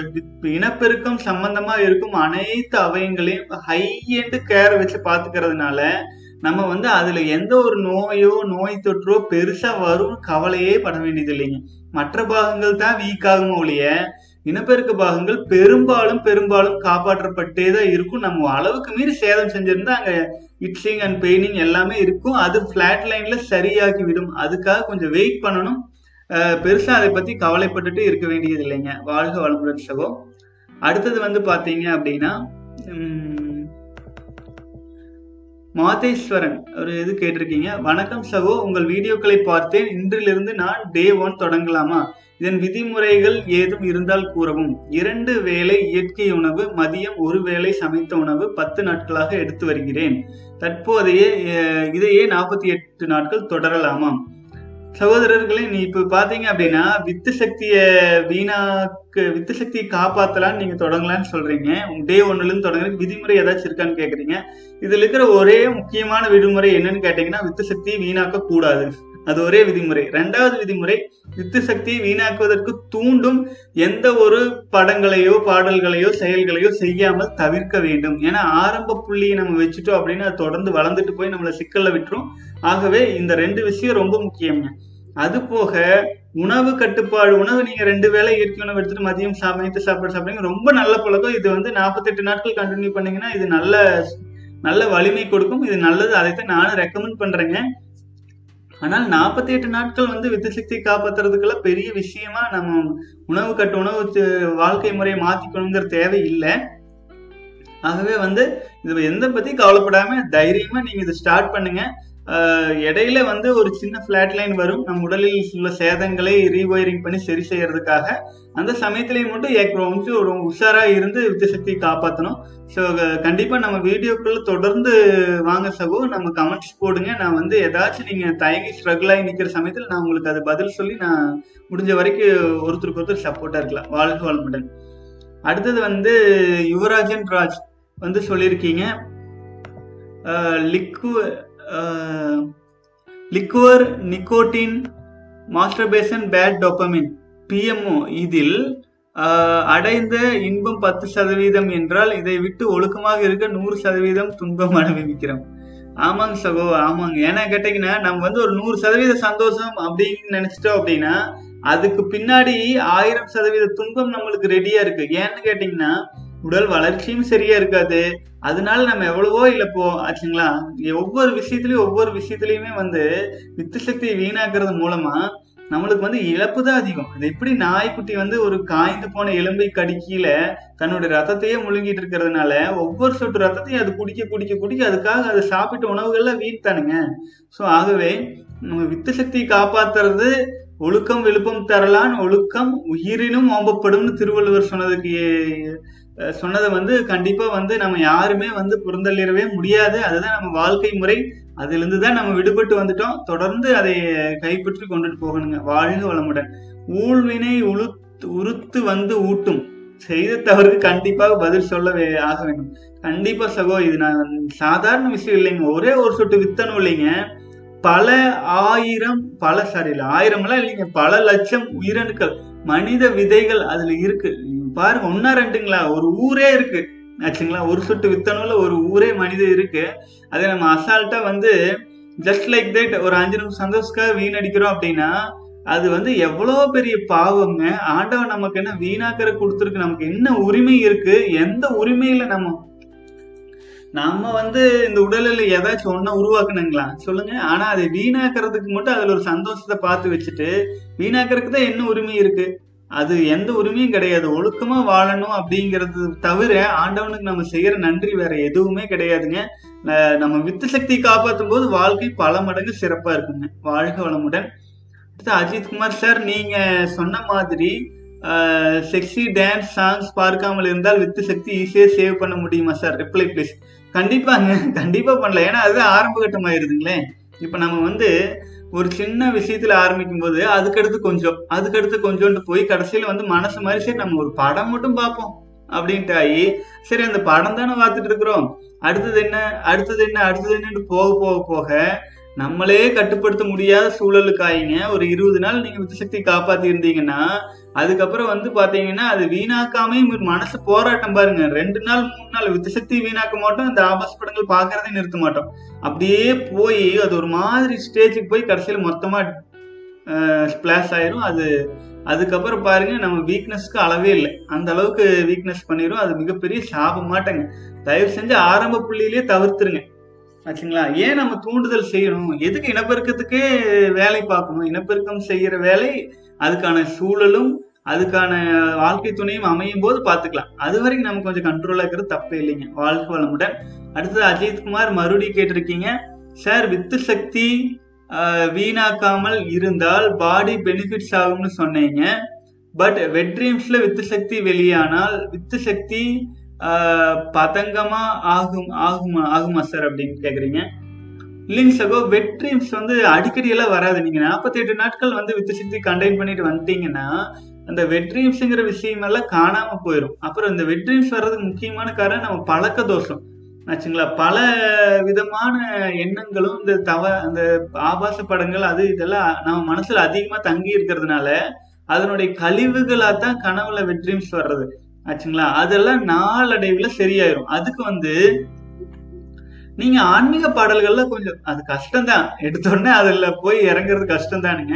இனப்பெருக்கம் சம்பந்தமா இருக்கும் அனைத்து அவயங்களையும் ஹை எண்ட் கேர் வச்சு பாத்துக்கிறதுனால நம்ம வந்து அதுல எந்த ஒரு நோயோ நோய் தொற்றோ பெருசா வரும் கவலையே பட வேண்டியது இல்லைங்க. மற்ற பாகங்கள் தான் வீக் ஆகுமோ ஒழிய இனப்பெருக்க பாகங்கள் பெரும்பாலும் பெரும்பாலும் காப்பாற்றப்பட்டே தான் இருக்கும். நம்ம அளவுக்கு மீறி சேதம் செஞ்சிருந்தா அங்க இட்சிங் அண்ட் பெயினிங் எல்லாமே இருக்கும். அது பிளாட் லைன்ல சரியாகி விடும் அதுக்காக கொஞ்சம் வெயிட் பண்ணணும். பெருசாக பெருசா அதை பத்தி கவலைப்பட்டுட்டு இருக்க வேண்டியது இல்லைங்க. வாழ்க வளமுடன் சகோ. அடுத்தது வந்து பாத்தீங்க அப்படின்னா மாதேஸ்வரன். ஒரு இது கேட்டிருக்கீங்க. வணக்கம் சகோ உங்கள் வீடியோக்களை பார்த்தேன். இன்றிலிருந்து நான் டே ஒன் தொடங்கலாமா? இதன் விதிமுறைகள் ஏதும் இருந்தால் கூறவும். இரண்டு வேளை இயற்கை உணவு மதியம் ஒரு வேளை சமைத்த உணவு பத்து நாட்களாக எடுத்து வருகிறேன். தற்போதைய இதையே நாற்பத்தி எட்டு நாட்கள் தொடரலாமாம். சகோதரர்களே நீ இப்ப பாத்தீங்க அப்படின்னா வித்து சக்திய வீணாக்கு வித்து சக்தியை காப்பாத்தலாம்னு நீங்க தொடங்கலாம்னு சொல்றீங்க. டே ஒன்னுல இருந்து தொடங்குறதுக்கு விதிமுறை ஏதாச்சும் இருக்கான்னு கேக்குறீங்க. இதுல இருக்கிற ஒரே முக்கியமான விடுமுறை என்னன்னு கேட்டீங்கன்னா வித்து சக்தியை வீணாக்க கூடாது அது ஒரே விதிமுறை. ரெண்டாவது விதிமுறை யுத்த சக்தியை வீணாக்குவதற்கு தூண்டும் எந்த ஒரு படங்களையோ பாடல்களையோ செயல்களையோ செய்யாமல் தவிர்க்க வேண்டும். ஏன்னா ஆரம்ப புள்ளியை நம்ம வச்சுட்டோம் அப்படின்னு அது தொடர்ந்து வளர்ந்துட்டு போய் நம்மளை சிக்கல்ல விட்டுரும். ஆகவே இந்த ரெண்டு விஷயம் ரொம்ப முக்கியம்ங்க. அது போக உணவு கட்டுப்பாடு உணவு நீங்க ரெண்டு வேளை இயற்கை உணவு எடுத்துட்டு மதியம் சமைத்து சாப்பாடு சாப்பிடுங்க ரொம்ப நல்ல பழக்கம். இது வந்து நாற்பத்தெட்டு நாட்கள் கண்டினியூ பண்ணீங்கன்னா இது நல்ல நல்ல வலிமை கொடுக்கும். இது நல்லது. அதைத்தான் நானும் ரெக்கமெண்ட் பண்றேங்க. ஆனால் நாற்பத்தி எட்டு நாட்கள் வந்து வித்து சக்தி காப்பாற்றுறதுக்கெல்லாம் பெரிய விஷயமா நம்ம உணவு கட்டு உணவு வாழ்க்கை முறையை மாத்திக்கணுங்கிற தேவை இல்லை. ஆகவே வந்து இது எந்த பத்தி கவலைப்படாம தைரியமா நீங்க இதை ஸ்டார்ட் பண்ணுங்க. இடையில வந்து ஒரு சின்ன ஃபிளாட் லைன் வரும். நம் உடலில் உள்ள சேதங்களை ரீவயரிங் பண்ணி சரி செய்யறதுக்காக. அந்த சமயத்திலையும் மட்டும் ஏக் வந்து ஒரு உஷாரா இருந்து யுத்தசக்தியை காப்பாற்றணும் ஸோ கண்டிப்பா நம்ம வீடியோக்குள்ள தொடர்ந்து வாங்க சகோ. நம்ம கமெண்ட்ஸ் போடுங்க. நான் வந்து ஏதாச்சும் நீங்க தயங்கி ஸ்ட்ரகிள் ஆகி நிக்கிற சமயத்தில் நான் உங்களுக்கு அது பதில் சொல்லி நான் முடிஞ்ச வரைக்கும் ஒருத்தருக்கு ஒருத்தர் சப்போர்ட்டா இருக்கலாம். வாழ்க வளமுடன். அடுத்தது வந்து யுவராஜன் ராஜ் வந்து சொல்லியிருக்கீங்க. லிக்கு liquor nicotine masturbation bad dopamine PMO இதில் அடைந்த இன்பம் பத்து சதவீதம் என்றால் இதை விட்டு ஒழுக்கமாக இருக்க நூறு சதவீதம் துன்பம் அனுபவிக்கிறோம். ஆமாங்க சகோ ஆமாங்க. ஏன்னா கேட்டீங்கன்னா நம்ம வந்து ஒரு நூறு சதவீத சந்தோஷம் அப்படின்னு நினைச்சிட்டோம் அப்படின்னா அதுக்கு பின்னாடி ஆயிரம் சதவீத துன்பம் நம்மளுக்கு ரெடியா இருக்கு. ஏன்னு கேட்டீங்கன்னா உடல் வளர்ச்சியும் சரியா இருக்காது. அதனால நம்ம எவ்வளவோ இழப்போ ஆச்சுங்களா? ஒவ்வொரு விஷயத்துலயும் ஒவ்வொரு விஷயத்துலயுமே வந்து வித்து சக்தியை வீணாக்குறது மூலமா நம்மளுக்கு வந்து இழப்பு தான் அதிகம். அது எப்படி நாய்க்குட்டி வந்து ஒரு காய்ந்து போன எலும்பை கடிக்கீழ தன்னுடைய ரத்தத்தையே முழுங்கிட்டு இருக்கிறதுனால ஒவ்வொரு சொட்டு ரத்தத்தையும் அது குடிக்க குடிக்க குடிக்க அதுக்காக அது சாப்பிட்ட உணவுகள்லாம் வீண் ஸோ ஆகவே நம்ம வித்து சக்தியை காப்பாத்துறது ஒழுக்கம் விழுப்பம் தரலான் ஒழுக்கம் உயிரினும் ஓம்பப்படும்னு திருவள்ளுவர் சொன்னதுக்கு சொன்னதை வந்து கண்டிப்பா வந்து நம்ம யாருமே வந்து புறந்தள்ளிடவே முடியாது. அதுதான் நம்ம வாழ்க்கை முறை. அதிலிருந்து தான் நம்ம விடுபட்டு வந்துட்டோம். தொடர்ந்து அதை கைப்பற்றி கொண்டுட்டு போகணுங்க. வாழ்க வளமுடன். ஊழ்வினை உளுத்து உறுத்து வந்து ஊட்டும். செய்த தவறுக்கு கண்டிப்பாக பதில் சொல்ல வே- ஆக வேண்டும். கண்டிப்பா சகோ இது நான் சாதாரண விஷயம் இல்லைங்க. ஒரே ஒரு சொட்டு வித்தனும் இல்லைங்க. பல ஆயிரம் பல சாரி இல்லை ஆயிரம்லாம் இல்லைங்க. பல லட்சம் உயிரணுக்கள் மனித விதைகள் அதுல இருக்கு. பாருங்க ஒன்னா ரெண்டுங்களா? ஒரு ஊரே இருக்கு. ஆச்சுங்களா? ஒரு சொட்டு வித்தணும்ல ஒரு ஊரே மனித இருக்கு. அதே நம்ம அசால்ட்டா வந்து ஜஸ்ட் லைக் தட் ஒரு அஞ்சு நிமிஷம் சந்தோஷக்காக வீணடிக்கிறோம் அப்படின்னா அது வந்து எவ்வளோ பெரிய பாவங்க. ஆண்டவன் நமக்கு என்ன வீணாக்கிற கொடுத்துருக்கு நமக்கு என்ன உரிமை இருக்கு எந்த உரிமையில நம்ம நம்ம வந்து இந்த உடலில் ஏதாச்சும் ஒன்றை உருவாக்குனுங்களா சொல்லுங்க. ஆனா அதை வீணாக்குறதுக்கு மட்டும் அதுல ஒரு சந்தோஷத்தை பார்த்து வச்சுட்டு வீணாக்குறதுக்கு தான் என்ன உரிமை இருக்கு? அது எந்த உரிமையும் கிடையாது. ஒழுக்கமா வாழணும் அப்படிங்கிறது தவிர ஆண்டவனுக்கு நம்ம செய்யற நன்றி வேற எதுவுமே கிடையாதுங்க. நம்ம வித்து சக்தி காப்பாற்றும் போது வாழ்க்கை பல மடங்கு சிறப்பா இருக்குங்க. வாழ்க வளமுடன். அடுத்து அஜித்குமார் சார் நீங்க சொன்ன மாதிரி செக்ஸி டான்ஸ் சாங்ஸ் பார்க்காமல் இருந்தால் வித்து சக்தி ஈஸியாக சேவ் பண்ண முடியுமா சார்? ரிப்ளை ப்ளீஸ் கண்டிப்பாங்க. கண்டிப்பா பண்ணல ஏன்னா அது ஆரம்ப கட்டமாயிருதுங்களேன் ஆயிருதுங்களே இப்போ நம்ம வந்து ஒரு சின்ன விஷயத்துல ஆரம்பிக்கும் போது அதுக்கடுத்து கொஞ்சம் அதுக்கடுத்து கொஞ்சோண்டு போய் கடைசியில வந்து மனசு மாதிரி சரி நம்ம ஒரு படம் மட்டும் பார்ப்போம் அப்படின்ட்டு ஆகி சரி அந்த படம் தானே பார்த்துட்டு இருக்கிறோம். அடுத்தது என்ன அடுத்தது என்ன அடுத்தது என்னன்னு போக போக போக நம்மளே கட்டுப்படுத்த முடியாத சூழலுக்கு ஆயிங்க. ஒரு இருபது நாள் நீங்க வித்துசக்தி காப்பாத்தி இருந்தீங்கன்னா அதுக்கப்புறம் வந்து பாத்தீங்கன்னா அது வீணாக்காம உங்க மனசு போராட்டம் பாருங்க. ரெண்டு நாள் மூணு நாள் வித்துசக்தி வீணாக்க மாட்டோம். இந்த ஆபாச படங்கள் பாக்குறதே நிறுத்த மாட்டோம். அப்படியே போய் அது ஒரு மாதிரி ஸ்டேஜுக்கு போய் கடைசியில் மொத்தமா ஸ்பிளாஷ் ஆயிரும். அது அதுக்கப்புறம் பாருங்க நம்ம வீக்னஸ்க்கு அளவே இல்லை. அந்த அளவுக்கு வீக்னஸ் பண்ணிடும் அது மிகப்பெரிய சாபம் மாட்டேங்க. தயவு செஞ்சு ஆரம்ப புள்ளியிலே தவிர்த்துருங்க. ஆச்சுங்களா? ஏன் நம்ம தூண்டுதல் செய்யணும்? எதுக்கு இனப்பெருக்கத்துக்கே வேலை பார்க்கணும்? இனப்பெருக்கம் செய்கிற வேலை அதுக்கான சூழலும் அதுக்கான வாழ்க்கை துணையும் அமையும் போது பார்த்துக்கலாம். அது வரைக்கும் நம்ம கொஞ்சம் கண்ட்ரோலாக இருக்கிறது தப்பே இல்லைங்க. வாழ்க்கை வளமுடன். அடுத்தது அஜித்குமார் மறுபடியும் கேட்டிருக்கீங்க. சார் வித்து சக்தி வீணாக்காமல் இருந்தால் பாடி பெனிஃபிட்ஸ் ஆகும்னு சொன்னீங்க. பட் வெட்ரீம்ஸ்ல வித்து சக்தி வெளியானால் வித்து சக்தி பதங்கமாக ஆகும் ஆகுமா ஆகுமா சார் அப்படின்னு கேட்குறீங்க இல்லைங்க சகோ வெட் ட்ரீம்ஸ் வந்து அடிக்கடி எல்லாம் வராது. நீங்க நாற்பத்தி எட்டு நாட்கள் வந்து வித்து சித்தி கண்டெயின் பண்ணிட்டு வந்துட்டீங்கன்னா அந்த வெட் ட்ரீம்ஸுங்கிற விஷயம் எல்லாம் காணாம போயிடும் அப்புறம் இந்த வெட் ட்ரீம்ஸ் வர்றதுக்கு முக்கியமான காரணம் நம்ம பழக்க தோஷம். ஆச்சுங்களா? பல விதமான எண்ணங்களும் இந்த தவ அந்த ஆபாச படங்கள் அது இதெல்லாம் நம்ம மனசுல அதிகமா தங்கி இருக்கிறதுனால அதனுடைய கழிவுகளா தான் கனவுல வெட் ட்ரீம்ஸ் வர்றது. ஆச்சுங்களா? அதெல்லாம் நாளடைவுல சரியாயிரும். அதுக்கு வந்து நீங்க ஆன்மீக பாடல்கள்ல கொஞ்சம் அது கஷ்டம்தான். எடுத்தோடனே அதுல போய் இறங்குறது கஷ்டம் தானுங்க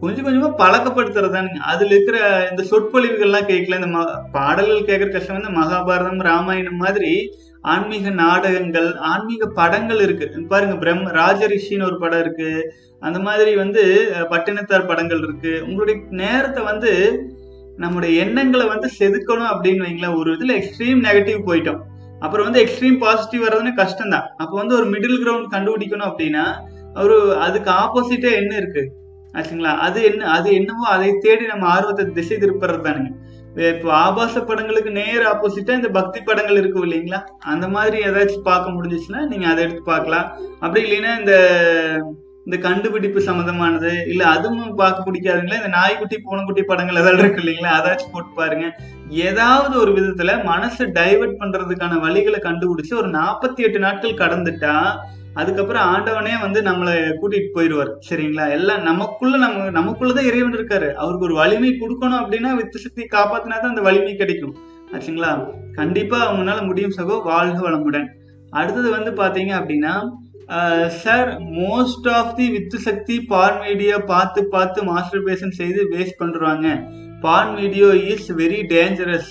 கொஞ்சம் கொஞ்சமா பழக்கப்படுத்துறதானுங்க. அதுல இருக்கிற இந்த சொற்பொழிவுகள்லாம் கேட்கல இந்த ம- பாடல்கள் கேட்கற கஷ்டம் வந்து மகாபாரதம் ராமாயணம் மாதிரி ஆன்மீக நாடகங்கள் ஆன்மீக படங்கள் இருக்கு. பாருங்க பிரம் ராஜரிஷின்னு ஒரு படம் இருக்கு. அந்த மாதிரி வந்து பட்டினத்தார் படங்கள் இருக்கு. உங்களுடைய நேரத்தை வந்து நம்முடைய எண்ணங்களை வந்து செதுக்கணும் அப்படின்னு வைங்களேன். ஒரு இதுல எக்ஸ்ட்ரீம் நெகட்டிவ் போயிட்டோம். அப்புறம் வந்து எக்ஸ்ட்ரீம் பாசிட்டிவ் வர்றதுன்னு கஷ்டம் தான் அப்போ வந்து ஒரு மிடில் கிரவுண்ட் கண்டுபிடிக்கணும் அப்படின்னா ஒரு அதுக்கு ஆப்போசிட்டே என்ன இருக்கு? ஆச்சுங்களா? அது என்ன அது என்னவோ அதை தேடி நம்ம ஆர்வத்தை திசை திருப்புறது தானுங்க. இப்போ ஆபாச படங்களுக்கு நேர் ஆப்போசிட்டா இந்த பக்தி படங்கள் இருக்கும் இல்லைங்களா? அந்த மாதிரி ஏதாச்சும் பார்க்க முடிஞ்சிச்சுன்னா நீங்க அதை எடுத்து பார்க்கலாம். அப்படி இல்லைன்னா இந்த இந்த கண்டுபிடிப்பு சம்மந்தமானது இல்ல அதுவும் பார்க்க பிடிக்காதுங்களா? இந்த நாய்க்குட்டி பூனைக்குட்டி படங்கள் ஏதாவது இருக்கு இல்லைங்களா? அதாச்சும் போட்டு பாருங்க. ஏதாவது ஒரு விதத்துல மனசை டைவர்ட் பண்றதுக்கான வழிகளை கண்டுபிடிச்சு ஒரு நாற்பத்தி எட்டு நாட்கள் கடந்துட்டா அதுக்கப்புறம் ஆண்டவனே வந்து நம்மளை கூட்டிட்டு போயிடுவார். சரிங்களா? எல்லாம் நமக்குள்ள நம்ம நமக்குள்ளதான் இறைவன் இருக்காரு. அவருக்கு ஒரு வலிமை கொடுக்கணும் அப்படின்னா வித்து சக்தி காப்பாத்தினா தான் அந்த வலிமை கிடைக்கும். ஆச்சுங்களா? கண்டிப்பா அவங்களால முடியும் சகோ வாழ்க வளமுடன். அடுத்தது வந்து பாத்தீங்க அப்படின்னா சார் மோஸ்ட் ஆஃப் தி வித்து சக்தி பான் வீடியோ பார்த்து பார்த்து மாஸ்டர் பேஷன் செய்து வேஸ்ட் பண்ணுறாங்க porn video is very dangerous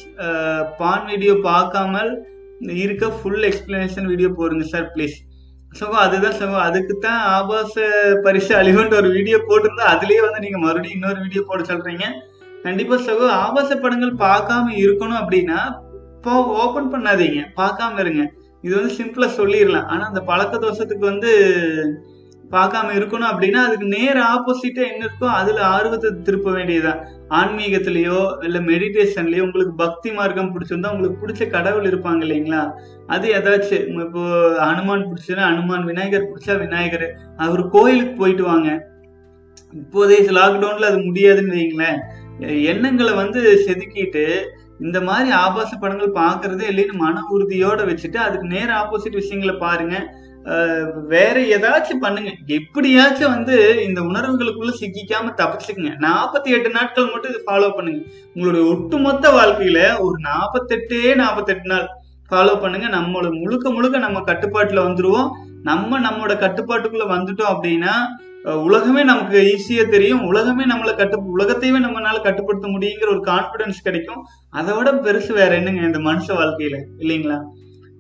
porn video பார்க்காமல் இருக்க ஃபுல் எக்ஸ்பிளனேஷன் வீடியோ போடுங்க சார் ப்ளீஸ் ஸோ அதுதான் ஸோ அதுக்கு தான் ஆபாச பரிசு அழிவுன்ற ஒரு வீடியோ போட்டிருந்தா அதுலேயே வந்து நீங்கள் மறுபடியும் இன்னொரு வீடியோ போட சொல்கிறீங்க கண்டிப்பாக சகோ ஆபாச படங்கள் பார்க்காம இருக்கணும் அப்படின்னா இப்போ ஓப்பன் பண்ணாதீங்க. பார்க்காம இருங்க. இது வந்து சிம்பிளா சொல்லிடலாம். ஆனா அந்த பழக்க தோஷத்துக்கு வந்து பார்க்காம இருக்கணும் அப்படின்னா அதுக்கு நேர் ஆப்போசிட்டா என்ன இருக்கோ அதுல ஆர்வத்தை திருப்ப வேண்டியதுதான். ஆன்மீகத்திலயோ இல்ல மெடிடேஷன்லயோ உங்களுக்கு பக்தி மார்க்கம் பிடிச்சிருந்தா உங்களுக்கு பிடிச்ச கடவுள் இருப்பாங்க இல்லைங்களா? அது ஏதாச்சும் இப்போ ஹனுமான் பிடிச்சதுன்னா ஹனுமான் விநாயகர் பிடிச்சா விநாயகர். அவர் கோயிலுக்கு போயிட்டு வாங்க. இப்போதைய லாக்டவுன்ல அது முடியாதுன்னு வைங்களேன். எண்ணங்களை வந்து செதுக்கிட்டு இந்த மாதிரி ஆபாச படங்கள் பார்க்கறதே இல்லைன்னு மன உறுதியோட வச்சுட்டு அதுக்கு நேர ஆப்போசிட் விஷயங்களை பாருங்க. வேற ஏதாச்சும் பண்ணுங்க. எப்படியாச்சும் வந்து இந்த உணர்வுகளுக்குள்ள சிக்கிக்காம தப்பிச்சுக்குங்க. நாற்பத்தி எட்டு நாட்கள் மட்டும் இது ஃபாலோ பண்ணுங்க. உங்களுடைய ஒட்டுமொத்த வாழ்க்கையில ஒரு நாற்பத்தெட்டே நாற்பத்தெட்டு நாள் ஃபாலோ பண்ணுங்க. நம்மளோட முழுக்க முழுக்க நம்ம கட்டுப்பாட்டுல வந்துருவோம். நம்ம நம்மளோட கட்டுப்பாட்டுக்குள்ள வந்துட்டோம் அப்படின்னா உலகமே நமக்கு ஈஸியா தெரியும். உலகமே நம்மளை கட்டு உலகத்தையுமே நம்மளால கட்டுப்படுத்த முடியுங்கிற ஒரு கான்பிடன்ஸ் கிடைக்கும். அதை விட பெருசு வேற என்னங்க இந்த மனுஷ வாழ்க்கையில? இல்லைங்களா?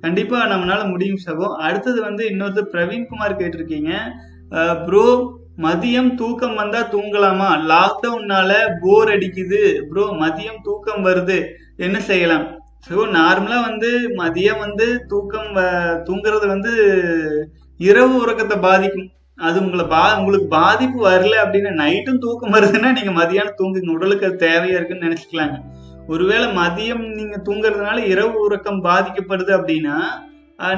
கண்டிப்பா நம்மளால முடியும் சகோ. அடுத்தது வந்து இன்னொருத்தர் பிரவீன்குமார் கேட்டிருக்கீங்க. ப்ரோ மதியம் தூக்கம் வந்தா தூங்கலாமா? லாக்டவுன்னால போர் அடிக்குது. ப்ரோ மதியம் தூக்கம் வருது. என்ன செய்யலாம்? ஸோ நார்மலா வந்து மதியம் வந்து தூக்கம் வ- தூங்குறது வந்து இரவு உறக்கத்தை பாதிக்கும். அது உங்களை பா உங்களுக்கு பாதிப்பு வரல அப்படின்னு நைட்டும் தூக்கம் வருதுன்னா நீங்க மதியானம் தூங்குங்க. உடலுக்கு அது தேவையா இருக்குன்னு நினைச்சுக்கலாங்க. ஒருவேளை மதியம் நீங்க தூங்குறதுனால இரவு உறக்கம் பாதிக்கப்படுது அப்படின்னா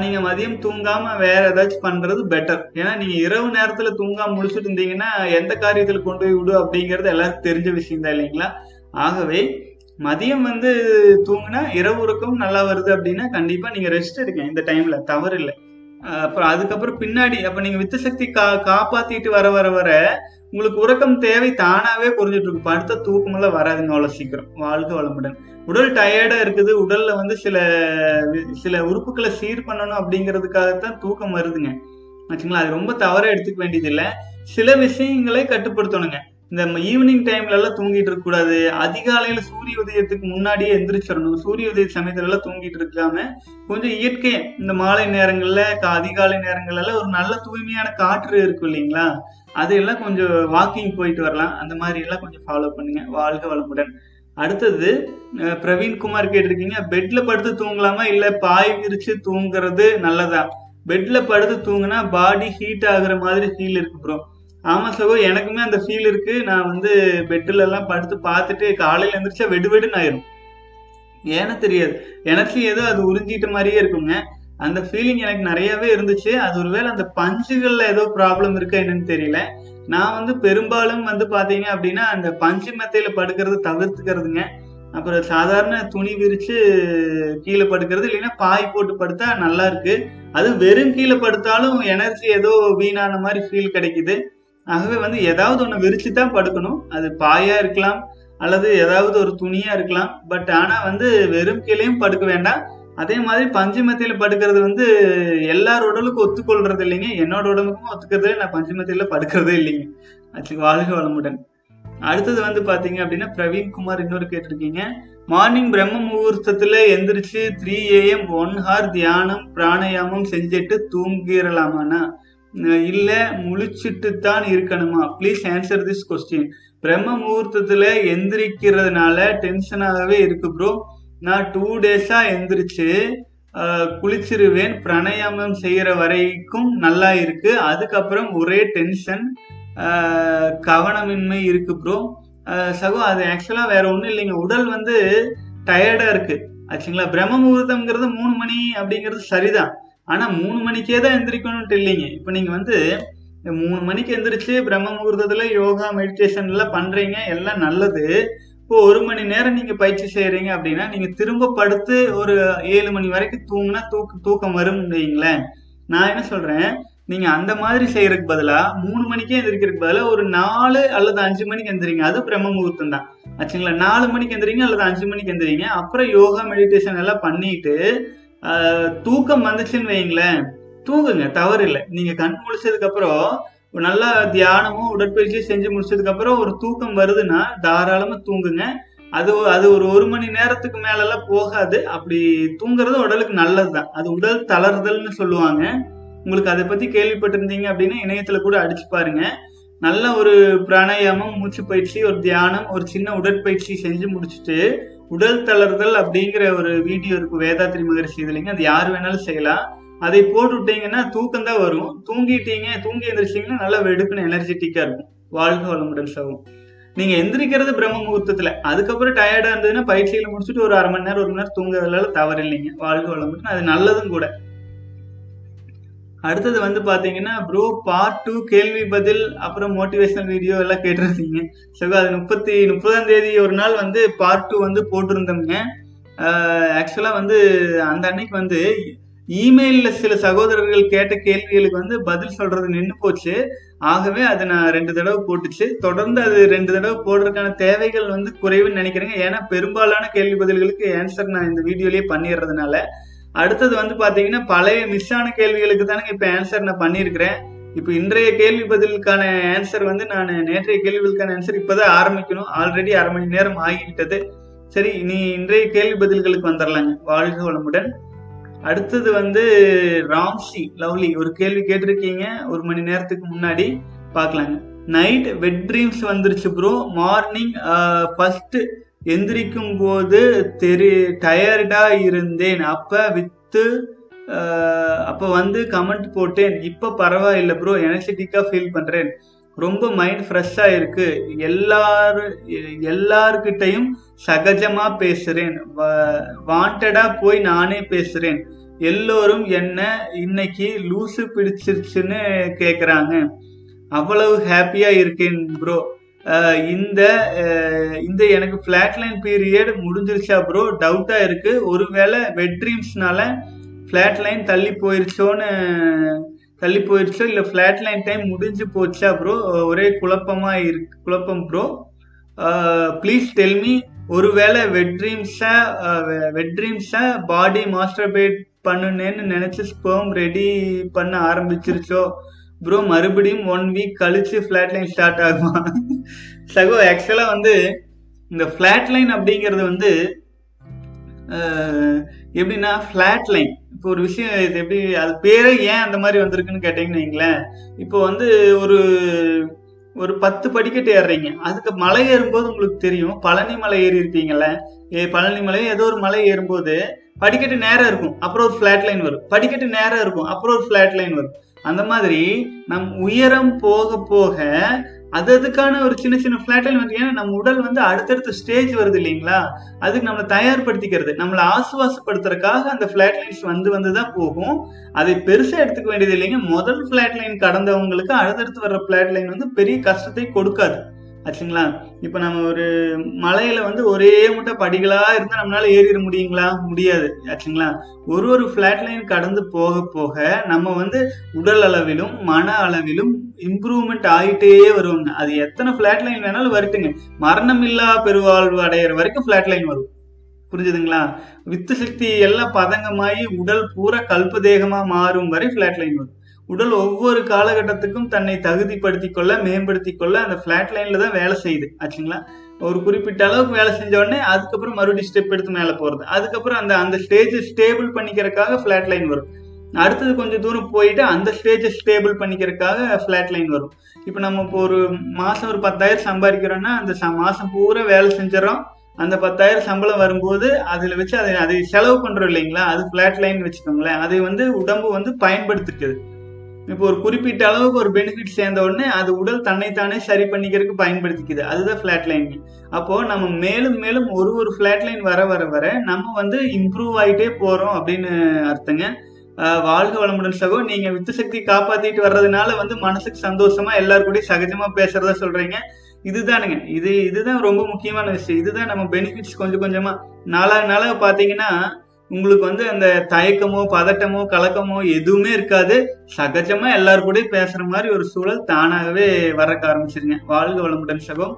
நீங்க மதியம் தூங்காம வேற ஏதாச்சும் பண்றது பெட்டர் ஏன்னா நீங்க இரவு நேரத்துல தூங்காம முடிச்சுட்டு இருந்தீங்கன்னா எந்த காரியத்துல கொண்டு போய் விடு அப்படிங்கிறது எல்லாருக்கும் தெரிஞ்ச விஷயம் தான் இல்லைங்களா? ஆகவே மதியம் வந்து தூங்குனா இரவு உறக்கம் நல்லா வருது அப்படின்னா கண்டிப்பா நீங்க ரெஸ்ட் எடுக்க இந்த டைம்ல தவறு இல்லை. அப்புறம் அதுக்கப்புறம் பின்னாடி அப்ப நீங்க வித்து சக்தி கா காப்பாத்திட்டு வர வர வர உங்களுக்கு உறக்கம் தேவை தானாவே குறைஞ்சிட்டு இருக்கும். அடுத்த தூக்கமெல்லாம் வராதுங்க அவ்வளவு சீக்கிரம். வாழ்க வளமுடன். உடல் டயர்டா இருக்குது. உடல்ல வந்து சில சில உறுப்புகளை சீர் பண்ணணும் அப்படிங்கிறதுக்காகத்தான் தூக்கம் வருதுங்க. ஆச்சுங்களா? அது ரொம்ப தவறா எடுத்துக்க வேண்டியது சில விஷயங்களை கட்டுப்படுத்தணுங்க. இந்த ஈவினிங் டைம்ல எல்லாம் தூங்கிட்டு இருக்க கூடாது. அதிகாலையில சூரிய உதயத்துக்கு முன்னாடியே எந்திரிச்சிடணும். சூரிய உதய சமயத்துல எல்லாம் தூங்கிட்டு இருக்காம கொஞ்சம் இயற்கை இந்த மாலை நேரங்கள்ல அதிகாலை நேரங்கள்ல ஒரு நல்ல தூய்மையான காற்று இருக்கும் இல்லைங்களா? அதையெல்லாம் கொஞ்சம் வாக்கிங் போயிட்டு வரலாம். அந்த மாதிரி எல்லாம் கொஞ்சம் ஃபாலோ பண்ணுங்க. வாழ்க வளமுடன். அடுத்தது பிரவீன்குமார் கேட்டிருக்கீங்க பெட்ல படுத்து தூங்கலாமா? இல்ல பாய் விரிச்சு தூங்குறது நல்லதா? பெட்ல படுத்து தூங்குனா பாடி ஹீட் ஆகுற மாதிரி ஃபீல் இருக்கு ப்ரோ ஆமா சகோ எனக்குமே அந்த ஃபீல் இருக்கு. நான் வந்து பெட்டில் எல்லாம் படுத்து பார்த்துட்டு காலையில எந்திரிச்சா வெடு வெடுன்னு ஆயிரும். ஏன்னு தெரியாது. எனக்கு ஏதோ அது உறிஞ்சிட்ட மாதிரியே இருக்குங்க. அந்த ஃபீலிங் எனக்கு நிறையவே இருந்துச்சு. அது ஒருவேளை அந்த பஞ்சுகள்ல ஏதோ ப்ராப்ளம் இருக்கா என்னன்னு தெரியல. நான் வந்து பெரும்பாலும் வந்து பாத்தீங்க அப்படின்னா அந்த பஞ்சு மெத்தையில படுக்கிறது தவிர்த்துக்கிறதுங்க. அப்புறம் சாதாரண துணி விரிச்சு கீழே படுக்கிறது இல்லைன்னா பாய் போட்டு படுத்தா நல்லா இருக்கு. அது வெறும் கீழே படுத்தாலும் எனர்ஜி ஏதோ வீணான மாதிரி ஃபீல் கிடைக்குது. ஆகவே வந்து ஏதாவது ஒன்று விரிச்சு தான் படுக்கணும். அது பாயா இருக்கலாம் அல்லது ஏதாவது ஒரு துணியா இருக்கலாம். பட் ஆனால் வந்து வெறும் கீழேயும் படுக்க வேண்டாம். அதே மாதிரி பஞ்சு மத்தியில் படுக்கிறது வந்து எல்லார் உடலுக்கும் ஒத்துக்கொள்றது இல்லைங்க. என்னோட உடம்புக்கும் ஒத்துக்கிறது நான் பஞ்சு மத்தியில் படுக்கிறதே இல்லைங்க. ஆச்சு வாழ்க வளமுடன். அடுத்தது வந்து பார்த்தீங்க அப்படின்னா பிரவீன் குமார் இன்னொரு கேட்டிருக்கீங்க. மார்னிங் பிரம்ம முகூர்த்தத்தில் எந்திரிச்சு த்ரீ ஏஎம் ஒன் ஹார் தியானம் பிராணாயாமம் செஞ்சுட்டு தூங்கிடலாமாண்ணா இல்லை முழிச்சிட்டு தான் இருக்கணுமா? ப்ளீஸ் ஆன்சர் திஸ் கொஸ்டின் பிரம்ம முகூர்த்தத்தில் எந்திரிக்கிறதுனால டென்ஷனாகவே இருக்கு ப்ரோ நான் டூ டேஸாக எந்திரிச்சு குளிச்சிருவேன். பிரணயாமம் செய்கிற வரைக்கும் நல்லா இருக்கு. அதுக்கப்புறம் ஒரே டென்ஷன் கவனமின்மை இருக்கு ப்ரோ சகோ அது ஆக்சுவலாக வேற ஒன்றும் இல்லைங்க. உடல் வந்து டயர்டாக இருக்கு. ஆச்சுங்களா? பிரம்ம முகூர்த்தம்ங்கிறது மூணு மணி அப்படிங்கிறது சரிதான். ஆனால் மூணு மணிக்கே தான் எந்திரிக்கணும்ட்டு இல்லைங்க. இப்போ நீங்கள் வந்து மூணு மணிக்கு எந்திரிச்சு பிரம்ம முகூர்த்தத்தில் யோகா மெடிடேஷன் எல்லாம் பண்ணுறீங்க எல்லாம் நல்லது. இப்போ ஒரு மணி நேரம் நீங்கள் பயிற்சி செய்கிறீங்க அப்படின்னா நீங்கள் திரும்ப படுத்து ஒரு ஏழு மணி வரைக்கும் தூங்கினா தூக்க தூக்கம் வரும் வைங்களேன் நான் என்ன சொல்கிறேன் நீங்கள் அந்த மாதிரி செய்யறதுக்கு பதிலாக மூணு மணிக்கே எந்திரிக்கிறதுக்கு பதிலாக ஒரு நாலு அல்லது அஞ்சு மணிக்கு எந்திரிங்க. அது பிரம்ம முகூர்த்தம் தான். ஆச்சுங்களா? நாலு மணிக்கு எந்திரிங்க அல்லது அஞ்சு மணிக்கு எந்திரிங்க. அப்புறம் யோகா மெடிடேஷன் எல்லாம் பண்ணிட்டு தூக்கம் வந்துச்சுன்னு வைங்களேன் தூங்குங்க தவறு இல்லை நீங்க கண் முழிச்சதுக்கு அப்புறம் நல்லா தியானமும் உடற்பயிற்சியும் செஞ்சு முடிச்சதுக்கு அப்புறம் ஒரு தூக்கம் வருதுன்னா தாராளமா தூங்குங்க. அது அது ஒரு ஒரு மணி நேரத்துக்கு மேல எல்லாம் போகாது. அப்படி தூங்குறது உடலுக்கு நல்லதுதான். அது உடல் தளர்தல்னு சொல்லுவாங்க. உங்களுக்கு அதை பத்தி கேள்விப்பட்டிருந்தீங்க அப்படின்னா இணையத்துல கூட அடிச்சு பாருங்க. நல்ல ஒரு பிராணாயாமம் மூச்சு பயிற்சி ஒரு தியானம் ஒரு சின்ன உடற்பயிற்சி செஞ்சு முடிச்சுட்டு உடல் தளர்தல் அப்படிங்கிற ஒரு வீடியோ இருக்கு வேதாத்ரி மகரிஷி இதுலைங்க. அது யார் வேணாலும் செய்யலாம். அதை போட்டுவிட்டீங்கன்னா தூக்கம் தான் வரும். தூங்கிட்டீங்க தூங்கி எந்திரிச்சிங்கன்னா நல்லா வெடுக்குன்னு எனர்ஜெட்டிக்கா இருக்கும். வாழ்க வளமுடன் சவும் நீங்க எந்திரிக்கிறது பிரம்ம முகூர்த்தத்துல. அதுக்கப்புறம் டயர்டா இருந்ததுன்னா பயிற்சியில முடிச்சுட்டு ஒரு அரை மணி நேரம் ஒரு மணி நேரம் தூங்குறதுல தவறு இல்லைங்க வாழ்க வளமுடன். அது நல்லதும் கூட. அடுத்தது வந்து பார்த்தீங்கன்னா ப்ரோ பார்ட் டூ கேள்வி பதில் அப்புறம் மோட்டிவேஷனல் வீடியோ எல்லாம் கேட்டிருந்தீங்க. ஸோ அது முப்பத்தி முப்பதாம் தேதி ஒரு நாள் வந்து பார்ட் டூ வந்து போட்டிருந்தோங்க ஆக்சுவலாக வந்து அந்த அன்னைக்கு வந்து இமெயிலில் சில சகோதரர்கள் கேட்ட கேள்விகளுக்கு வந்து பதில் சொல்றது நின்று போச்சு. ஆகவே அதை நான் ரெண்டு தடவை போட்டுச்சு. தொடர்ந்து அது ரெண்டு தடவை போடுறதுக்கான தேவைகள் வந்து குறைவுன்னு நினைக்கிறேங்க. ஏன்னா பெரும்பாலான கேள்வி பதில்களுக்கு ஆன்சர் நான் இந்த வீடியோலேயே பண்ணிடுறதுனால. அடுத்தது வந்து பாத்தீங்கன்னா பழைய மிஸ் ஆன கேள்விகளுக்கு தானே இப்ப ஆன்சர் நான் பண்ணியிருக்கிறேன். இப்போ இன்றைய கேள்வி பதிலுக்கான ஆன்சர் வந்து நான் நேற்றைய கேள்விகளுக்கான ஆன்சர் இப்போதான் ஆரம்பிக்கணும். ஆல்ரெடி அரை மணி நேரம் ஆகிவிட்டது. சரி இனி இன்றைய கேள்வி பதில்களுக்கு வந்துடலாங்க. வாழ்க வளமுடன். அடுத்தது வந்து ராம்சி லவ்லி ஒரு கேள்வி கேட்டிருக்கீங்க. ஒரு மணி நேரத்துக்கு முன்னாடி பார்க்கலாங்க. நைட் வெட் ட்ரீம்ஸ் வந்துருச்சு ப்ரோ மார்னிங் ஃபர்ஸ்ட் எந்திரிக்கும் போது தெரி டயர்டா இருந்தேன். அப்ப வித்து அப்போ வந்து கமெண்ட் போட்டேன். இப்போ பரவாயில்ல ப்ரோ எனர்ஜெட்டிக்கா ஃபீல் பண்றேன். ரொம்ப மைண்ட் ஃப்ரெஷ்ஷாக இருக்கு. எல்லாரு எல்லார்கிட்டையும் சகஜமா பேசுறேன். வாண்டடா போய் நானே பேசுறேன். எல்லோரும் என்ன இன்னைக்கு லூசு பிடிச்சிருச்சுன்னு கேக்குறாங்க. அவ்வளவு ஹாப்பியா இருக்கேன் ப்ரோ இந்த இந்த எனக்கு ஃப்ளாட் லைன் பீரியட் முடிஞ்சிருச்சா ப்ரோ டவுட்டாக இருக்குது ஒருவேளை வெட் ட்ரீம்ஸ்னால ஃப்ளாட் லைன் தள்ளி போயிருச்சோன்னு தள்ளி போயிருச்சோ இல்லை ஃப்ளாட் லைன் டைம் முடிஞ்சு போச்சா ப்ரோ ஒரே குழப்பமாக இருக்கு குழப்பம் ப்ரோ ப்ளீஸ் டெல் மீ ஒருவேளை வெட் ட்ரீம்ஸை வெட் ட்ரீம்ஸை பாடி மாஸ்டர்பேட் பண்ணுனேன்னு நினச்சி ஸ்பேம் ரெடி பண்ண ஆரம்பிச்சிருச்சோ? ப்ரோ மறுபடியும் ஒன் வீக் கழிச்சு ஃப்ளாட் லைன் ஸ்டார்ட் ஆகுமா? சகோ ஆக்சுவலாக வந்து இந்த ஃப்ளாட் லைன் அப்படிங்கிறது வந்து எப்படின்னா ஃப்ளாட் லைன் இப்போ ஒரு விஷயம் இது எப்படி அது பேரே ஏன் அந்த மாதிரி வந்திருக்குன்னு கேட்டீங்கன்னு வைங்களேன். இப்போ வந்து ஒரு ஒரு பத்து படிக்கட்டு ஏறுறீங்க. அதுக்கு மலை ஏறும்போது உங்களுக்கு தெரியும். பழனி மலை ஏறி இருப்பீங்கல்ல. ஏ பழனி மலை ஏதோ ஒரு மலை ஏறும்போது படிக்கட்டு நேரம் இருக்கும். அப்புறம் ஒரு ஃப்ளாட் லைன் வரும். படிக்கட்டு நேரம் இருக்கும். அப்புறம் ஒரு ஃப்ளாட் லைன் வரும். அந்த மாதிரி நம் உயரம் போக போக அது அதுக்கான ஒரு சின்ன சின்ன ஃபிளாட்டல் வந்து ஏன்னா நம்ம உடல் வந்து அடுத்தடுத்த ஸ்டேஜ் வருது இல்லைங்களா? அதுக்கு நம்மளை தயார்படுத்திக்கிறது. நம்மளை ஆசுவாசப்படுத்துறதுக்காக அந்த ஃபிளாட் லைன்ஸ் வந்து வந்து தான் போகும். அதை பெருசாக எடுத்துக்க வேண்டியது இல்லைங்க. முதல் ஃபிளாட் லைன் கடந்தவங்களுக்கு அடுத்தடுத்து வர்ற ஃபிளாட் லைன் வந்து பெரிய கஷ்டத்தை கொடுக்காது. ஆச்சுங்களா? இப்போ நம்ம ஒரு மலையில வந்து ஒரே முட்டை படிகளாக இருந்தால் நம்மளால ஏறிட முடியுங்களா? முடியாது. ஆச்சுங்களா? ஒரு ஒரு ஃபிளாட் லைன் கடந்து போக போக நம்ம வந்து உடல் அளவிலும் மன அளவிலும் இம்ப்ரூவ்மெண்ட் ஆகிட்டே வருவோங்க. அது எத்தனை ஃபிளாட் லைன் வேணாலும் வருட்டுங்க. மரணம் இல்லா பெருவாழ்வு அடையிற வரைக்கும் ஃபிளாட் லைன் வரும். புரிஞ்சுதுங்களா? வித்து சக்தி எல்லாம் பதங்கமாகி உடல் பூரா கல்ப தேகமாக மாறும் வரை ஃபிளாட் லைன் வரும். உடல் ஒவ்வொரு காலகட்டத்துக்கும் தன்னை தகுதிப்படுத்தி கொள்ள மேம்படுத்தி கொள்ள அந்த ஃபிளாட் லைன்ல தான் வேலை செய்யுது. ஆச்சுங்களா? ஒரு குறிப்பிட்ட அளவுக்கு வேலை செஞ்ச உடனே அதுக்கப்புறம் மறுபடியும் ஸ்டெப் எடுத்து மேலே போறது. அதுக்கப்புறம் அந்த அந்த ஸ்டேஜ் ஸ்டேபிள் பண்ணிக்கிறதுக்காக ஃபிளாட் லைன் வரும். அடுத்தது கொஞ்சம் தூரம் போயிட்டு அந்த ஸ்டேஜை ஸ்டேபிள் பண்ணிக்கிறதுக்காக ஃப்ளாட் லைன் வரும். இப்போ நம்ம இப்போ ஒரு மாசம் ஒரு பத்தாயிரம் சம்பாதிக்கிறோம்னா அந்த மாசம் பூரா வேலை செஞ்சிடறோம். அந்த பத்தாயிரம் சம்பளம் வரும்போது அதில் வச்சு அதை அதை செலவு பண்ணுறோம் இல்லைங்களா? அது ஃப்ளாட் லைன் வச்சுக்கோங்களேன். அதை வந்து உடம்பு வந்து பயன்படுத்திக்குது. இப்போ ஒரு குறிப்பிட்ட அளவுக்கு ஒரு பெனிஃபிட் சேர்ந்த உடனே அது உடல் தன்னைத்தானே சரி பண்ணிக்கிறதுக்கு பயன்படுத்திக்குது. அதுதான் ஃபிளாட் லைன் அப்போ நம்ம மேலும் மேலும் ஒரு ஒரு ஃபிளாட் லைன் வர வர வர நம்ம வந்து இம்ப்ரூவ் ஆகிட்டே போறோம் அப்படின்னு அர்த்தங்க. வாழ்க வளமுடன் சகோ. நீங்க வித்து சக்தி காப்பாத்திட்டு வர்றதுனால வந்து மனசுக்கு சந்தோஷமா எல்லாரு சகஜமா பேசுறதா சொல்றீங்க. இதுதானுங்க. இது இதுதான் ரொம்ப முக்கியமான விஷயம். இதுதான் நம்ம பெனிஃபிட்ஸ் கொஞ்சம் கொஞ்சமா நாளாக நாளாக பாத்தீங்கன்னா உங்களுக்கு வந்து அந்த தயக்கமோ பதட்டமோ கலக்கமோ எதுவுமே இருக்காது. சகஜமா எல்லாரு கூட பேசுற மாதிரி ஒரு சூழல் தானாகவே வரக்க ஆரம்பிச்சிருங்க. வாழ்க வளமுடன் சகோ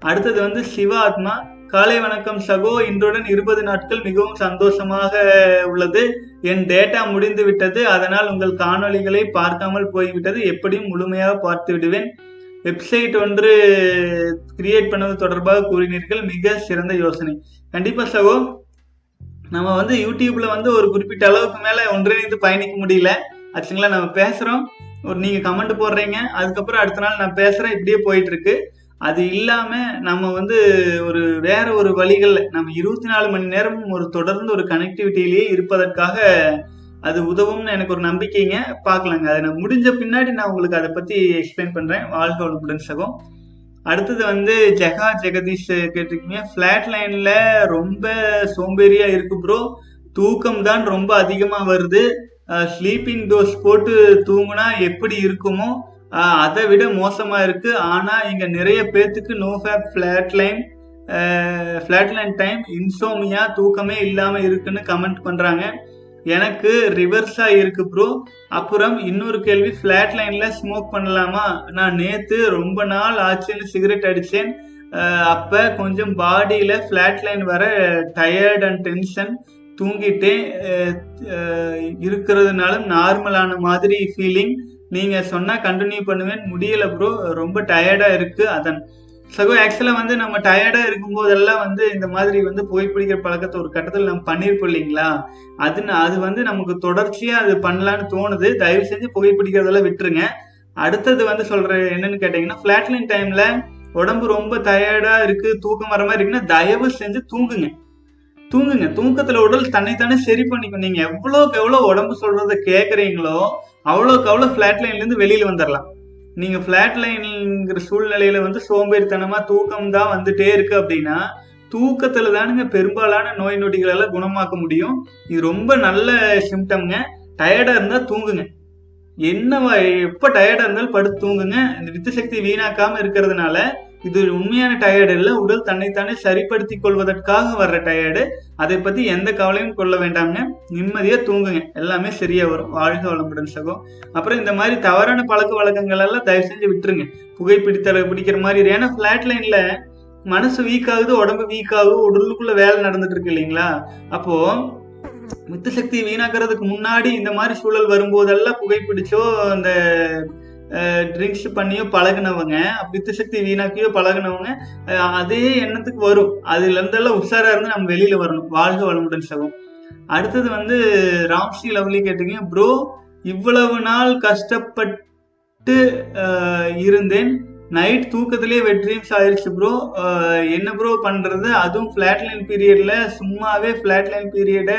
அடுத்தது வந்து சிவா ஆத்மா. காலை வணக்கம் சகோ. இன்றுடன் இருபது நாட்கள் மிகவும் சந்தோஷமாக உள்ளது. என் டேட்டா முடிந்து விட்டது. அதனால் உங்கள் காணொளிகளை பார்க்காமல் போய்விட்டது. எப்படியும் முழுமையாக பார்த்து விடுவேன். வெப்சைட் ஒன்று கிரியேட் பண்ணது தொடர்பாக கூறினீர்கள். மிக சிறந்த யோசனை. கண்டிப்பா சகோ நம்ம வந்து யூடியூப்ல வந்து ஒரு குறிப்பிட்ட அளவுக்கு மேல ஒன்றிணைந்து பயணிக்க முடியல. ஆச்சுங்களா நம்ம பேசுறோம். ஒரு நீங்க கமெண்ட் போடுறீங்க. அதுக்கப்புறம் அடுத்த நாள் நான் பேசுறேன். இப்படியே போயிட்டு இருக்கு அது இல்லாம நம்ம வந்து ஒரு வேற ஒரு வழிகள்ல நம்ம இருபத்தி நாலு மணி நேரமும் ஒரு தொடர்ந்து ஒரு கனெக்டிவிட்டியிலேயே இருப்பதற்காக அது உதவும்னு எனக்கு ஒரு நம்பிக்கைங்க. பார்க்கலாங்க. அதை நான் முடிஞ்ச பின்னாடி நான் உங்களுக்கு அதை பத்தி எக்ஸ்பிளைன் பண்றேன். வாழ்க வளமுடன் சகம் அடுத்தது வந்து ஜெகா ஜெகதீஷ் கேட்டிருக்கீங்க. ஃப்ளாட் லைன்ல ரொம்ப சோம்பேறியா இருக்கு ப்ரோ தூக்கம் தான் ரொம்ப அதிகமா வருது. ஸ்லீப்பிங் டோஸ் போட்டு தூங்குனா எப்படி இருக்குமோ அதை விட மோசமா இருக்கு. ஆனா இங்க நிறைய பேர்த்துக்கு no fap flat line flat line time insomnia தூக்கமே இல்லாம இருக்குன்னு கமெண்ட் பண்றாங்க. எனக்கு ரிவர்ஸா இருக்கு ப்ரோ அப்புறம் இன்னொரு கேள்வி ஃபிளாட் லைன்ல ஸ்மோக் பண்ணலாமா? நான் நேத்து ரொம்ப நாள் ஆச்சுன்னு சிகரெட் அடிச்சேன். அப்ப கொஞ்சம் பாடியில ஃபிளாட் லைன் வர டயர்ட் அண்ட் டென்ஷன் தூங்கிட்டே இருக்கிறதுனால நார்மலான மாதிரி ஃபீலிங் நீங்க சொன்னா கண்டினியூ பண்ணுவேன். முடியல ப்ரோ ரொம்ப டயர்டா இருக்கு. அதன். சகோ ஆக்சுவலாக வந்து நம்ம டயர்டாக இருக்கும்போதெல்லாம் வந்து இந்த மாதிரி வந்து புகைப்பிடிக்கிற பழக்கத்தை ஒரு கட்டத்தில் நம்ம பண்ணியிருப்போம் இல்லைங்களா? அது அது வந்து நமக்கு தொடர்ச்சியாக அது பண்ணலான்னு தோணுது. தயவு செஞ்சு புகைப்பிடிக்கிறதெல்லாம் விட்டுருங்க. அடுத்தது வந்து சொல்கிற என்னன்னு கேட்டிங்கன்னா ஃபிளாட்லைன் டைமில் உடம்பு ரொம்ப டயர்டாக இருக்குது தூக்கம் வர மாதிரி இருக்குன்னா தயவு செஞ்சு தூங்குங்க. தூங்குங்க. தூக்கத்தில் உடல் தன்னைத்தானே சரி பண்ணிக்கும். நீங்கள் எவ்வளோக்கு எவ்வளோ உடம்பு சொல்கிறத கேட்குறீங்களோ அவ்வளோக்கு அவ்வளோ ஃப்ளாட் லைன்லேருந்து வெளியில் வந்துடலாம் நீங்க ஃப்ளாட் லைன்ங்கிற சூழ்நிலையில வந்து சோம்பேறித்தனமா தூக்கம் தான் வந்துட்டே இருக்கு அப்படின்னா தூக்கத்துல தானுங்க பெரும்பாலான நோய் நொடிகளெல்லாம் குணமாக்க முடியும். இது ரொம்ப நல்ல சிம்டம்ங்க டயர்டா இருந்தா தூங்குங்க. என்னவா எப்ப டயர்டா இருந்தாலும் படுத்து தூங்குங்க. இந்த வித்து சக்தி வீணாக்காம இருக்கிறதுனால இது உண்மையான டயர்டு இல்லை உடல் தன்னைத்தானே சரிப்படுத்திக் கொள்வதற்காக வர்ற டயர்டு அதை பத்தி எந்த கவலையும் கொள்ள வேண்டாங்க நிம்மதியா தூங்குங்க. எல்லாமே சரியா வரும். வாழ்க வளமுடன் சகோ. அப்புறம் இந்த மாதிரி தவறான பழக்க வழக்கங்கள் எல்லாம் தயவு செஞ்சு விட்டுருங்க. புகைப்பிடித்தல பிடிக்கிற மாதிரி ஏன்னா லைன்ல மனசு வீக் ஆகுது உடம்பு வீக் ஆகுது உடலுக்குள்ள வேலை நடந்துட்டு இருக்கு இல்லைங்களா? அப்போ மித்த சக்தி வீணாக்குறதுக்கு முன்னாடி இந்த மாதிரி சூழல் வரும்போதெல்லாம் புகைப்பிடிச்சோ அந்த ட்ரிங்க்ஸ் பண்ணியோ பழகுனவங்க பித்து சக்தி வீணாக்கியோ பழகுனவங்க அதே எண்ணத்துக்கு வரும். அதுல இருந்தெல்லாம் உஷாரா இருந்து நம்ம வெளியில வரணும். வாழ்க வளமுடன் சகம் அடுத்தது வந்து ராம்ஸ்ரீ லவ்லி கேட்டீங்க. ப்ரோ இவ்வளவு நாள் கஷ்டப்பட்டு இருந்தேன். நைட் தூக்கத்திலே வெட் ட்ரீம்ஸ் ப்ரோ என்ன ப்ரோ பண்றது? அதுவும் ஃபிளாட் லைன் பீரியட்ல சும்மாவே ஃபிளாட் லைன் பீரியட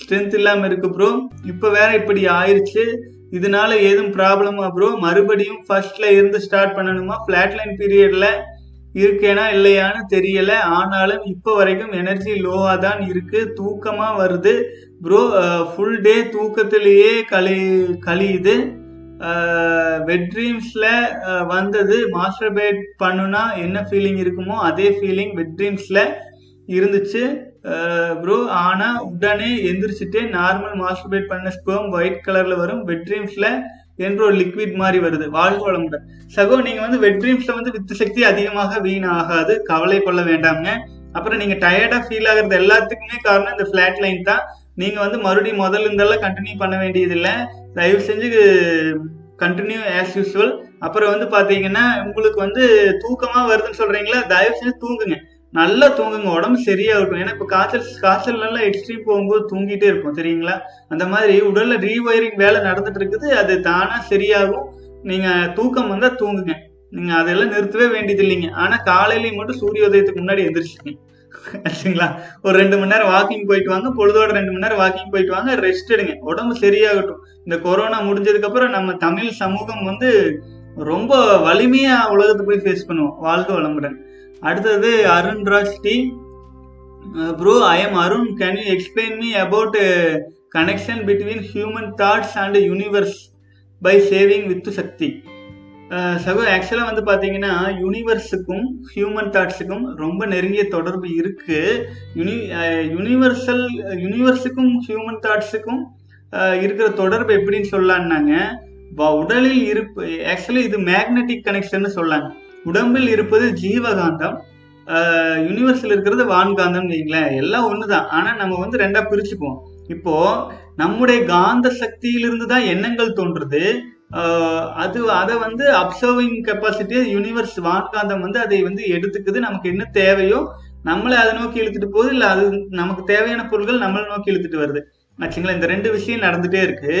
ஸ்ட்ரென்த் இல்லாம இருக்கு ப்ரோ இப்போ வேற இப்படி ஆயிடுச்சு இதனால ஏதும் ப்ராப்ளமா ப்ரோ மறுபடியும் ஃபர்ஸ்ட்ல இருந்து ஸ்டார்ட் பண்ணணுமா? ஃப்ளாட்லைன் பீரியட்ல இருக்கேனா இல்லையான்னு தெரியல. ஆனாலும் இப்போ வரைக்கும் எனர்ஜி லோவாக தான் இருக்கு. தூக்கமா வருது. ப்ரோ ஃபுல் டே தூக்கத்திலேயே கழி கழியுது வெட் வந்தது. மாஸ்டர்பேட் பண்ணுனா என்ன ஃபீலிங் இருக்குமோ அதே ஃபீலிங் வெட் இருந்துச்சு. ப்ரோ ஆனா உடனே எந்திரிச்சிட்டு நார்மல் மாஸ்டர்பேட் பண்ண ஸ்பேம் ஒயிட் கலர்ல வரும். வெட்ரீம்ஸில் என்ற ஒரு லிக்விட் மாதிரி வருது. வாழ்க வளமுடன். சகோ நீங்க வந்து வெட்ரீம்ஸில் வந்து வித்து சக்தி அதிகமாக வீண் ஆகாது கவலை கொள்ள வேண்டாம்ங்க. அப்புறம் நீங்க டயர்டா ஃபீல் ஆகுறது எல்லாத்துக்குமே காரணம் இந்த ஃப்ளாட் லைன் தான். நீங்க வந்து மறுபடியும் முதல்ல இருந்தெல்லாம் கண்டினியூ பண்ண வேண்டியது இல்லை தயவு செஞ்சு கண்டினியூ ஆஸ் யூஸ்வல் அப்புறம் வந்து பாத்தீங்கன்னா உங்களுக்கு வந்து தூக்கமா வருதுன்னு சொல்றீங்களா? தயவு செஞ்சு தூங்குங்க. நல்லா தூங்குங்க. உடம்பு சரியா இருக்கும் ஏன்னா இப்போ காய்ச்சல் காய்ச்சல் நல்லா எக்ஸ்ட்ரீம் போகும்போது தூங்கிட்டே இருக்கும் சரிங்களா அந்த மாதிரி உடல்ல ரீவயரிங் வேலை நடந்துட்டு இருக்குது. அது தானா சரியாகும். நீங்க தூக்கம் வந்தா தூங்குங்க. நீங்க அதெல்லாம் நிறுத்தவே வேண்டியது இல்லைங்க ஆனா காலையிலயும் மட்டும் சூரிய உதயத்துக்கு முன்னாடி எந்திரிச்சுங்க. சரிங்களா? ஒரு ரெண்டு மணி நேரம் வாக்கிங் போயிட்டு வாங்க. பொழுதோட ரெண்டு மணி நேரம் வாக்கிங் போயிட்டு வாங்க. ரெஸ்ட் எடுங்க. உடம்பு சரியாகட்டும். இந்த கொரோனா முடிஞ்சதுக்கு அப்புறம் நம்ம தமிழ் சமூகம் வந்து ரொம்ப வலிமையா உலகத்தை போய் ஃபேஸ் பண்ணுவோம். வாழ்க வளமுடன். அடுத்தது Arun Raj D bro I am Arun can you explain me about connection between human thoughts and universe by saving with சக்தி சகோ ஆக்சுவலாக வந்து பார்த்தீங்கன்னா யூனிவர்ஸுக்கும் ஹியூமன் தாட்ஸுக்கும் ரொம்ப நெருங்கிய தொடர்பு இருக்குது யூனி யூனிவர்சல் யூனிவர்ஸுக்கும் ஹியூமன் தாட்ஸுக்கும் இருக்கிற தொடர்பு எப்படின்னு சொல்லலான்னாங்க உடலில் இருப்பு ஆக்சுவலி இது மேக்னெட்டிக் கனெக்ஷன் சொல்லாங்க. உடம்பில் இருப்பது ஜீவகாந்தம் யூனிவர்ஸில் இருக்கிறது வான்காந்தம் வைங்களேன் எல்லாம் ஒன்று தான் ஆனால் நம்ம வந்து ரெண்டாக பிரிச்சுப்போம் இப்போ நம்முடைய காந்த சக்தியிலிருந்து தான் எண்ணங்கள் தோன்றுது. அது அதை வந்து அப்சர்விங் கெப்பாசிட்டி யூனிவர்ஸ் வான்காந்தம் வந்து அதை வந்து எடுத்துக்குது. நமக்கு என்ன தேவையோ நம்மளை அதை நோக்கி இழுத்துட்டு போகுது. இல்லை அது நமக்கு தேவையான பொருட்கள் நம்மளை நோக்கி இழுத்துட்டு வருது. ஆச்சுங்களா? இந்த ரெண்டு விஷயம் நடந்துட்டே இருக்கு.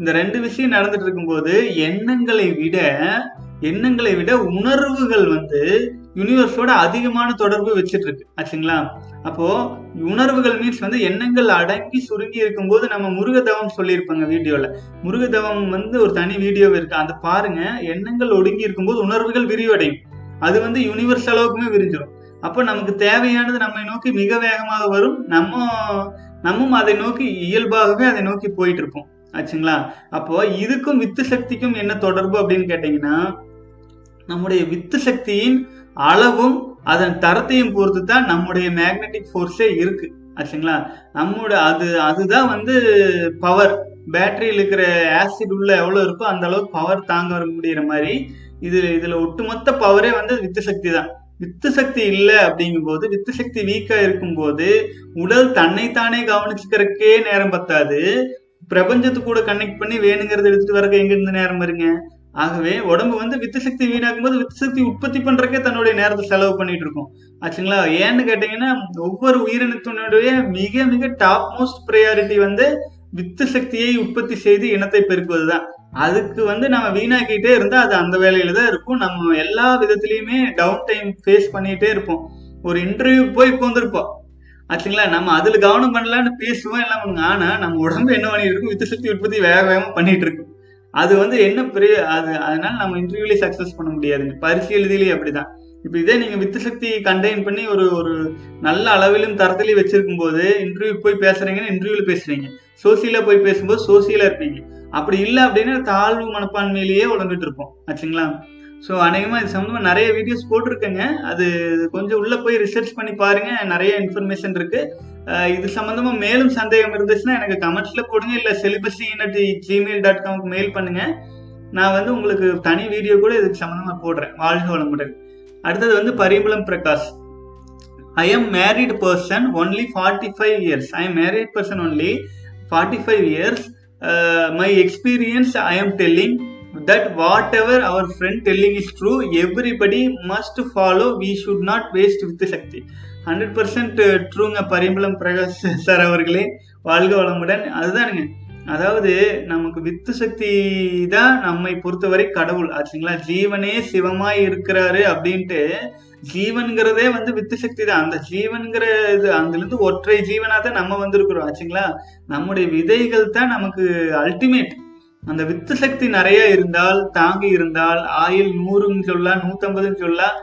இந்த ரெண்டு விஷயம் நடந்துட்டு இருக்கும்போது எண்ணங்களை விட எண்ணங்களை விட உணர்வுகள் வந்து யூனிவர்ஸோட அதிகமான தொடர்பு வச்சுட்டு இருக்கு ஆச்சுங்களா? அப்போ உணர்வுகள் மீன்ஸ் வந்து எண்ணங்கள் அடங்கி சுருங்கி இருக்கும்போது நம்ம முருகதவம் சொல்லியிருப்பாங்க வீடியோல. முருகதவம் வந்து ஒரு தனி வீடியோ இருக்கு? அதை பாருங்க. எண்ணங்கள் ஒடுங்கி இருக்கும்போது உணர்வுகள் விரிவடையும். அது வந்து யூனிவர்ஸ் அளவுக்குமே விரிஞ்சிடும் அப்போ நமக்கு தேவையானது நம்மை நோக்கி மிக வேகமாக வரும். நம்ம நம்மும் அதை நோக்கி இயல்பாகவே அதை நோக்கி போயிட்டு இருப்போம் ஆச்சுங்களா? அப்போ இதுக்கும் வித்து சக்திக்கும் என்ன தொடர்பு அப்படின்னு கேட்டீங்கன்னா நம்முடைய வித்து சக்தியின் அளவும் அதன் தரத்தையும் பொறுத்து தான் நம்முடைய மேக்னெட்டிக் ஃபோர்ஸே இருக்கு. ஆச்சுங்களா? நம்மோட அது அதுதான் வந்து பவர் பேட்டரியில் இருக்கிற ஆசிட் உள்ள எவ்வளோ இருக்கோ அந்த அளவுக்கு பவர் தாங்க முடியிற மாதிரி இது இதில் ஒட்டுமொத்த பவரே வந்து வித்து சக்தி தான். வித்து சக்தி இல்லை அப்படிங்கும்போது வித்து சக்தி வீக்காக இருக்கும்போது உடல் தன்னைத்தானே கவனிச்சுக்கிறக்கே நேரம் பத்தாது. பிரபஞ்சத்து கூட கனெக்ட் பண்ணி வேணுங்கிறத எடுத்துட்டு வரக்கு எங்க இருந்து நேரம் வருங்க? ஆகவே உடம்பு வந்து வித்து சக்தி வீணாக்கும் போது வித்து சக்தி உற்பத்தி பண்றதுக்கே தன்னுடைய நேரத்தை செலவு பண்ணிட்டு இருக்கோம். ஆச்சுங்களா? ஏன்னு கேட்டீங்கன்னா ஒவ்வொரு உயிரினத்தினுடைய மிக மிக டாப் மோஸ்ட் ப்ரையாரிட்டி வந்து வித்து சக்தியை உற்பத்தி செய்து இனத்தை பெருக்குவதுதான். அதுக்கு வந்து நம்ம வீணாக்கிட்டே இருந்தா அது அந்த வேலையில தான் இருக்கும். நம்ம எல்லா விதத்திலயுமே டவுன் டைம் ஃபேஸ் பண்ணிட்டே இருப்போம். ஒரு இன்டர்வியூ போய் உட்காந்துருப்போம் ஆச்சுங்களா? நம்ம அதுல கவனம் பண்ணலான்னு பேசுவோம் எல்லாம் பண்ணுங்க ஆனா நம்ம உடம்பு என்ன பண்ணிட்டு இருக்கும்? வித்து சக்தி உற்பத்தி வேக வேகமா பண்ணிட்டு இருக்கும். அது வந்து என்ன பெரிய அது அதனால நம்ம இன்டர்வியூலயே சக்சஸ் பண்ண முடியாதுங்க பரிசு எழுதிலேயே அப்படிதான். இப்போ இதே நீங்க வித்து சக்தி கண்டெயின் பண்ணி ஒரு ஒரு நல்ல அளவிலும் தரத்திலையும் வச்சிருக்கும் போது இன்டர்வியூ போய் பேசுறீங்கன்னா இன்டர்வியூல பேசுறீங்க. சோசியலா போய் பேசும்போது சோசியலா இருப்பீங்க. அப்படி இல்லை அப்படின்னா தாழ்வு மனப்பான்மையிலேயே உழந்துட்டு இருப்போம். ஆச்சுங்களா? ஸோ அநேகமாக இது சம்மந்தமாக நிறைய வீடியோஸ் போட்டிருக்கேங்க. அது கொஞ்சம் உள்ளே போய் ரிசர்ச் பண்ணி பாருங்க. நிறைய இன்ஃபர்மேஷன் இருக்குது இது சம்பந்தமா மேலும் சந்தேகம் இருந்துச்சுன்னா எனக்கு கமெண்ட்ஸ்ல போடுங்க இல்லை செலிபஸி ஜிமெயில் டாட் காம்க்கு மெயில் பண்ணுங்க. நான் வந்து உங்களுக்கு தனி வீடியோ கூட இதுக்கு சம்மந்தமா போடுறேன். வாழ்க வளமுடன். அடுத்தது வந்து Parimalam Prakash. I am married person only forty five years I am married person only forty five years my experience I am telling that whatever our friend telling is true everybody must follow we should not waste with Sakthi hundred percent ட்ரூங்க Parimalam Prakash sir அவர்களே வாழ்க வளமுடன். அதுதானுங்க. அதாவது நமக்கு with சக்தி தான் நம்மை பொறுத்தவரை கடவுள். ஆச்சுங்களா? ஜீவனே சிவமாய் இருக்கிறாரு அப்படின்ட்டு ஜீவன்கிறதே வந்து வித்து சக்தி தான். அந்த ஜீவன்கிற இது அதுல ஒற்றை ஜீவனா தான் நம்ம வந்திருக்கிறோம். ஆச்சுங்களா? நம்முடைய விதைகள் தான் நமக்கு அல்டிமேட் அந்த வித்து சக்தி நிறைய இருந்தால் தாங்கி இருந்தால் ஆயில் நூறுன்னு சொல்லலாம் நூத்தம்பதுன்னு சொல்லலாம்